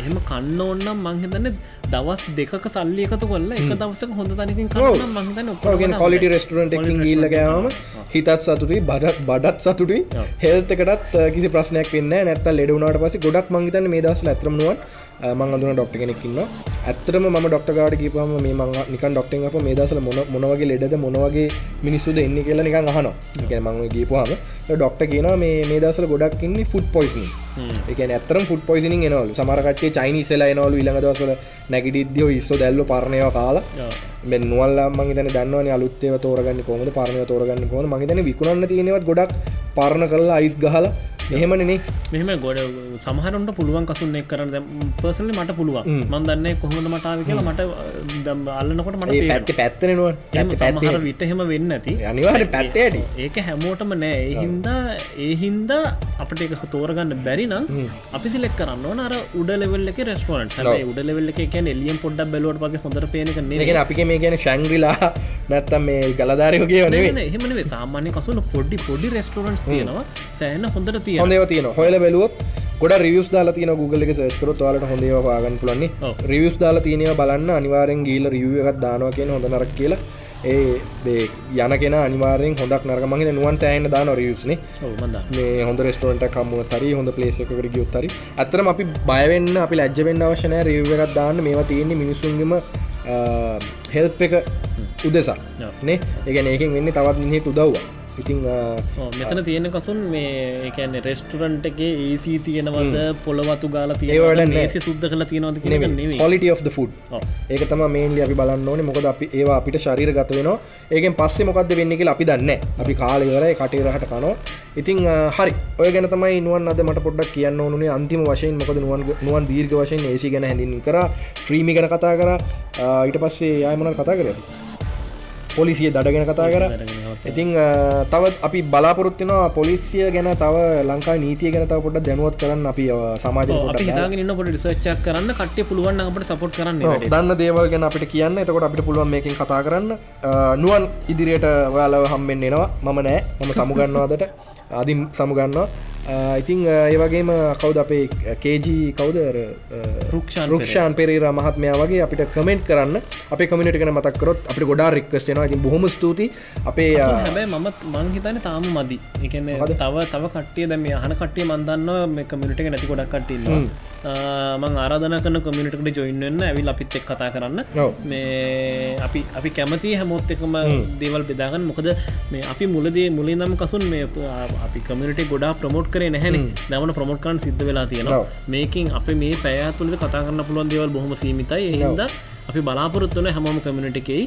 එහෙම කන්න ඕන්නම් මංහිතන්න දවස් දෙක සල්ලි එකතු කොල්ල එක දවසක හොඳ තනකින් කන්න මංහිතන කොලිටි රෙස්ටරන්ට එකින් ගිල්ලගෑම හිතත් සතුටයි බඩත් බඩත් සතුටයි. හෙල්තකටත් කිසි ප්‍රශ්නයක් වෙන්න නැත්ත ලෙඩුනාට පස ගොඩක් මංහිතන්න මේ දස් ඇතරමුවන් මං අඳුන ඩොක්ට කෙනෙක්කින්න ඇත්තරම ම ඩොක්ට ගාඩ කිපම මේ මං නිකන් ඩොක්ටෙන් අප මේ දසල මොන මොනවගේ ලෙඩද මොනවගේ මිනිස්සුද එන්න කියලා නිකන් අහන එක මං ගීපුහම ඩොක්ට කියන මේ මේ දසල ගොඩක් ඉන්න ෆුඩ් පොයිස්න එක ඇතරම් ෆුඩ් පොයිසිනින් එනවලු. සමරකටේ චයිනිසලා එනවලු ඉළඟ දවසල නැගිටිද්‍යෝ ඉස්සෝ දැල්ල පරණයව කාලා. මෙන්නුවල්ල මගේ දන්නවන අලුත්තේ තෝරගන්න කොමද පරණය තෝරගන්න කොන මගේ විකුණන්න තියෙනවත් ගොඩක් පරණ කරලා අයිස් ගහලා. එහෙමනනේ මෙහම ගොඩ සමහරට පුළුවන් කසුන්න එක් කරන්න. පර්සලි මට පුළුවන්. මන් දන්න කොහොඳ මටාව කියලා මට අල්ලනකොට මට පැත්ත පැත්තෙනවා සමහර විට එහෙම වෙන්න ඇති අනිවාට පැත්තයට ඒක හැමෝටම නෑ ඒහින්දා ඒහින්දා අපට එක තෝරගන්න බැරි නම් අපි සිලෙක් කරන්න අර උඩ ලෙවල්ල එක රෙස්ටරන්ට උඩ ලෙවල්ල එක එලියම් පොඩ්ඩක් බැලුවට පස හොඳට පේනක එක අපික මේ ගැන ශංග්‍රිලා නැත්තම් මේ ගලධාරයෝගේ වනේ එහෙමනේ සාමාන්‍ය කසුන පොඩි පොඩි රෙස්ටරන්ට් තියෙනවා. සෑන හොඳට තිය හොඳව තියෙන හොල බැලුවොත් ගොඩ රියස් දාලා තියන Google එක සේස්කරොත් වාලට හොඳවාගන්න පුලන්නේ රියස් දාලා තියෙනව බලන්න. අනිවාරෙන් ගීල රියව එකත් දානවා කියන හොඳ නරක් කියලා ඒ යන කෙන අනිවාරෙන් හොඳක් නරකමගේ නුවන් සෑන්න දාන රියස්නේ මේ හොඳ රෙස්ටරන්ට කම්මුණ තරි හොඳ පලේසකට ගියොත්තරි අතරම අපි බයවෙන්න අපි ලැජ්ජවෙන්න අවශ්‍යනය රියව එකත් දාන්න. මේවා තියෙන්නේ මිනිසුන්ගම හෙල්ප් එක උදෙසා නේ. ඒගැන ඒකින් වෙන්න තවත් මිනිහෙට උදව්වා ඉතිං මෙතන තියෙන කසුන් මේ එකන රෙස්ටරන්ට් එක ඒසී තියෙනවද? පොළවතු ගාල ඒවට ඒසි සුද්ද කල තියෙනවද කොලිට of ෆුඩ් ඒක තම මේන්ලි අපි බලන්න ඕනේ. මොකද අපි ඒවා අපිට ශරීර ගත වෙනවා. ඒකෙන් පස්සේ මොකක්ද වෙන්න කියලා අපි දන්න අපි කාලයවරයි කටේරහට කනවා. ඉතිං හරි. ඔය ගැන තමයි නුවන් අද මට පොඩ්ඩක් කියන්න ඕනේ අන්තිම වශයෙන් මොකද නුවන් නුවන් දීර්ඝ වශයෙන් ඒසි ගැන හැඳින් කර. ෆ්‍රීමි ගැන කතා කර. ඊට පස්සේ යායමනල් කතා කර පොලිසිය දඩගෙන කතා කර. ඉතිං තවත් අපි බලාපොරොත්තිනවා පොලිසිය ගැන තව ලංකා නීතිය ගැන තව පොට දැනුවත් කරන්න අපි සමාජ හිතාගෙන පොට රිසච්චක් කරන්න. කට්ටය පුළුවන් අපට සපොට් කරන්න දන්න දේවල් ගැන අපිට කියන්න. එතකොට අපිට පුළුවන් මේකින් කතා කරන්න. නුවන් ඉදිරියට ඔයාලව හම්බෙන් එනවා. මම නෑ. මම සමුගන්නවාදට අදිම් සමුගන්නවා ඉතිං ඒවගේම කවුද අපේ කේජී කවුද? රුක්ෂාන් රුක්ෂාන් පෙරේර මහත්මයා වගේ අපිට කමෙන්ට් කරන්න. අප කමිට කන මතක්කරොත් අපි ගොඩා රික්වස්ටෙනවා ඉතින් බොහොම ස්තුති අපේ හැබැ මම මංහිතන තාම මදි. එකන තව තව කට්ටිය දැම යහන කට්ටිය මන්දන්න මේ කමිට නැති ගොඩක් කටන්න මං ආරාධන කන කොමිනිටකට ජොයින්න්න ඇවිල් අපිත් එක් කතා කරන්න. මේ අපි අපි කැමති හැමෝත් එකම දේවල් බෙදාගන්න. මොකද මේ අපි මුලදේ මුලින් නම් කසුන් මේ අපි කමිට ගොඩා ප්‍රමෝට් කරේ නැහැන. දමන ප්‍රමෝට් කරන් සිද්ධ වෙලා තියෙනවා. මේකින් අප මේ පැය තුළද කතා කරන්න පුළුවන් දේවල් බොහොම සීමිතයි. හිද අපි බලාපොරොත්වන හැමෝම කමිට එකයි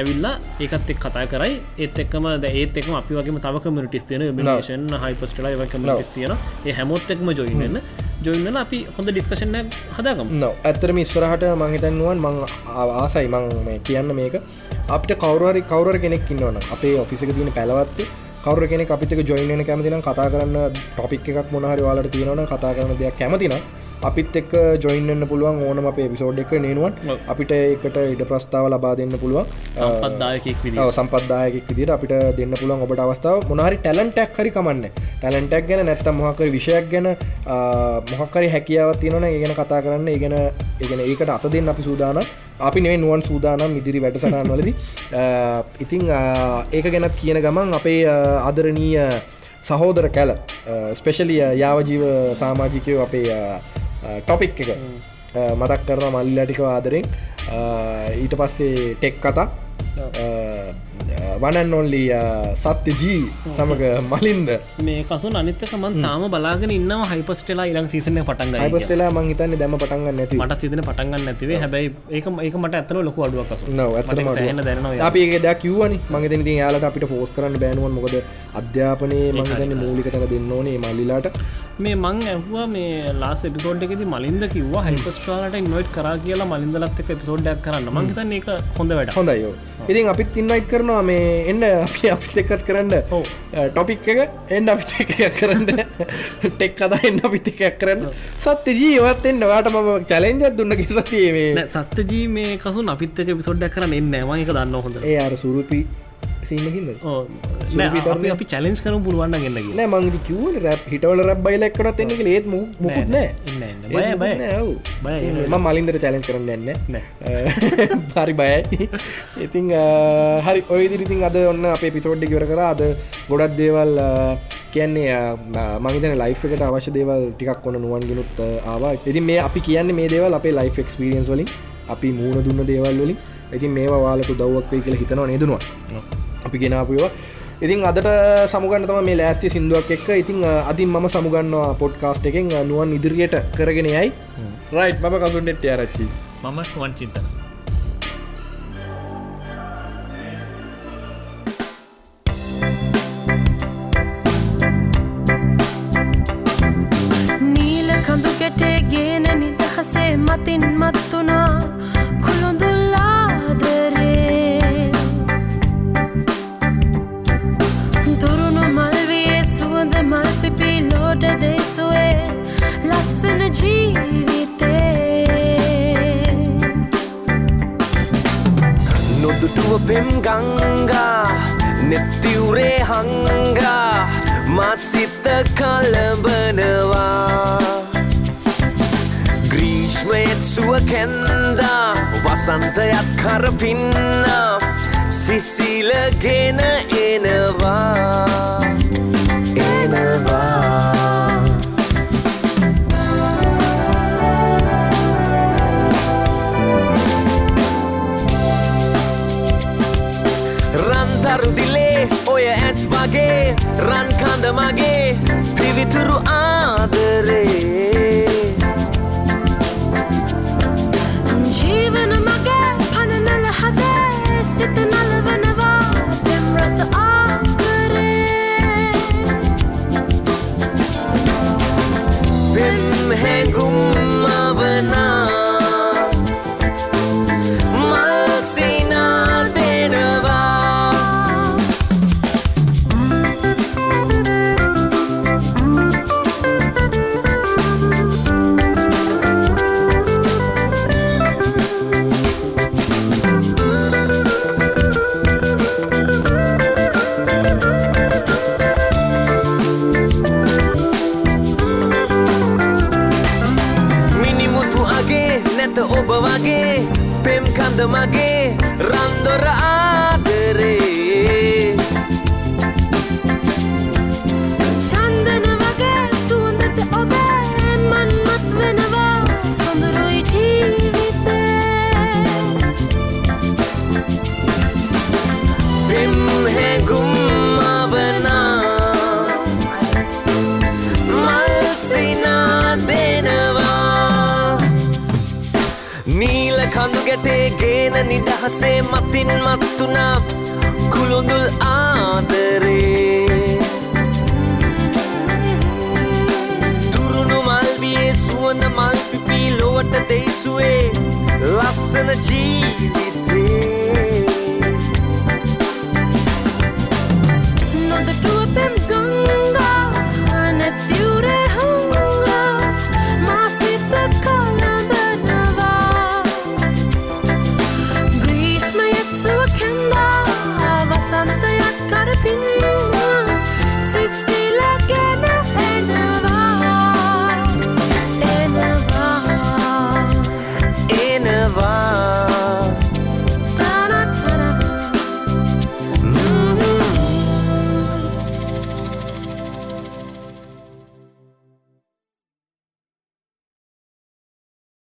ඇවිල්ලා ඒකත් එක් කතා කරයි. ඒත් එක්කම ද ඒත් එක්ම අපි වගේ තව කමිටිස් තියෙන මිනේෂන් හයිපස්ටල කමිටිස් තියෙන ඒ හැමොත් එක්ම ජොයින්න ජොයින්න අපි හොඳ ඩිස්කශන හදාගම. නො ඇත්තරම ඉස්සරහට මහිතන්නුවන් මං ආසයි මං කියන්න මේක. අපිට කවරරි කවර කෙනෙක් ඉන්නවන අපේ ඔෆිසික තියන පැලවත්තේ කවර කෙනෙ අපික ජොයින කැමතින කතා කරන්න ටොපික් එකක් මොනහරි වාලට තියෙනවන කතා කරන දෙයක් කැමතින අපිත් එක් ජොයින්න පුළුවන් ඕනම අපේ පිසෝඩ් එක නේනුවන්. අපිට එකට ඉඩ ප්‍රස්ථාව ලබා දෙන්න පුළුවන්. සම්පත්දායකෙක් සම්පත්දායකෙක් විදිට අපිට දෙන්න පුළුවන් ඔබට අවස්ථාව. මොනහරි ටැලන්ටක් හරි කමන්න. ටැලන්ටක් ගැන නැත්ත මොහකර විෂයක් ගැන මොහක්කරි හැකියාවත් තියෙනන ඒ ගැන කතා කරන්න. ඒ ගැන ඒගෙන ඒකට අත දෙන්න අපි සූදාන අපි නෙවේ නුවන් සූදානම් ඉදිරි වැඩසටන් වලද. ඉතිං ඒක ගැනත් කියන ගමන් අපේ අදරණීය සහෝදර කැල ස්පෙශලිය යාවජීව සාමාජිකයෝ අපේ ටොපික් එක. මතක් කරන මල්ලටික ආදරෙන්. ඊට පස්සේ ටෙක් කතා. වනන් ඔල්ලි සත්‍ය ජී සමඟ මලින්ද. මේ කසු අනිත්තකමන් තාම බලාගෙන ඉන්න හයිපස්ටලා ඉලං සිසන පටන් හයිපස්ටලා මංහිතන්න දැම පටන්ගන්න නැති මට සිදන පටන්ගන්න නැතිවේ. හැබැයි ඒක ඒක මට ඇතන ලොක අඩුවක් ඇ දැන අපි ද කිවනි මගේ ති යාලට අපිට ෆෝස් කරන්න බෑනුවන් මොකද අධ්‍යාපනය මහිතන්න මූලිකතක දෙන්න ඕනේ මල්ලිලාට මේ මං ඇහවා මේ ලාස් එපිසෝඩ් එකෙති මලින්ද කිවවා හයිපස්ටලාට නොයිට් කර කියලා මලින්දලත් එක පිසෝඩ්ඩක් කරන්න. මංහිතන්න එක හොඳ වැඩ හොඳයෝ ඉතින් අපිත් ඉන්නයිට් කරනවා මේ එන්න අපි අපිත් එක්කත් කරන්න. ටොපික් එක එන්න අපිත් එකක් කරන්න. ටෙක් කතා එන්න අපිත් එකක් කරන්න. සත්‍ය ජීවත් එන්න. වාට මම චලෙන්ජත් දුන්න කිසතියේ සත්ත ජී මේ කසු අපිත් එක පිසොඩ්ඩක් කරන්න එන්න මක දන්න හොඳ ඒ අර සුරුපි සීනකින්න අපි අපි චලෙන්ස් කරම් පුළුවන්න ගෙන්න්න නෑ මංගි කිවන රැප් හිටවල රැබ් බයිලක්කන එන්න ඒත් මුකුත් නෑ ම මලින්දර චලෙන් කරන්න එන්න හරි බයයි. ඉතිං හරි ඔයදිරිතින් අද ඔන්න අපේ පිසෝඩ්ඩි කර කර. අද ගොඩක් දේවල් කියන්නේ මහිතන ලයි් එකට අවශ්‍ය දේවල් ටිකක් ඔන්න නුවන් ගෙනුත් ආවා. ඉතින් මේ අපි කියන්න මේ දේවල් අපේ ලයි් එක්ස්පිරියන්ස් වලින් අපි මූුණ දුන්න දේවල් වලින්. ඉතින් මේවා වාලක දව්වක් වේ කියල හිතනවා නේදනවා අපි ගෙනාපුවා ඉතින් අදට සමුගන්න තම මේ ලෑස්ති සිින්දුවක් එක්ක. ඉතින් අතින් මම සමුගන්නවා පොඩ්කාස්ට් එකෙන් නුවන් ඉදිරියට කරගෙන යයි. රයිට් මම කසුන්නෙට් ආරච්චි මම වන් චින්තන. නීල කඳු කෙටේ ගේන නිදහසේ මතින් මත්තුනා නොදුටුව පෙම් ගංගා නෙත්තිවුරේ හංගා මසිත කලබනවා. ග්‍රීෂ්මයත් සුව කැන්දා වසන්තයත් කරපින්නා සිසිලගෙන එනවා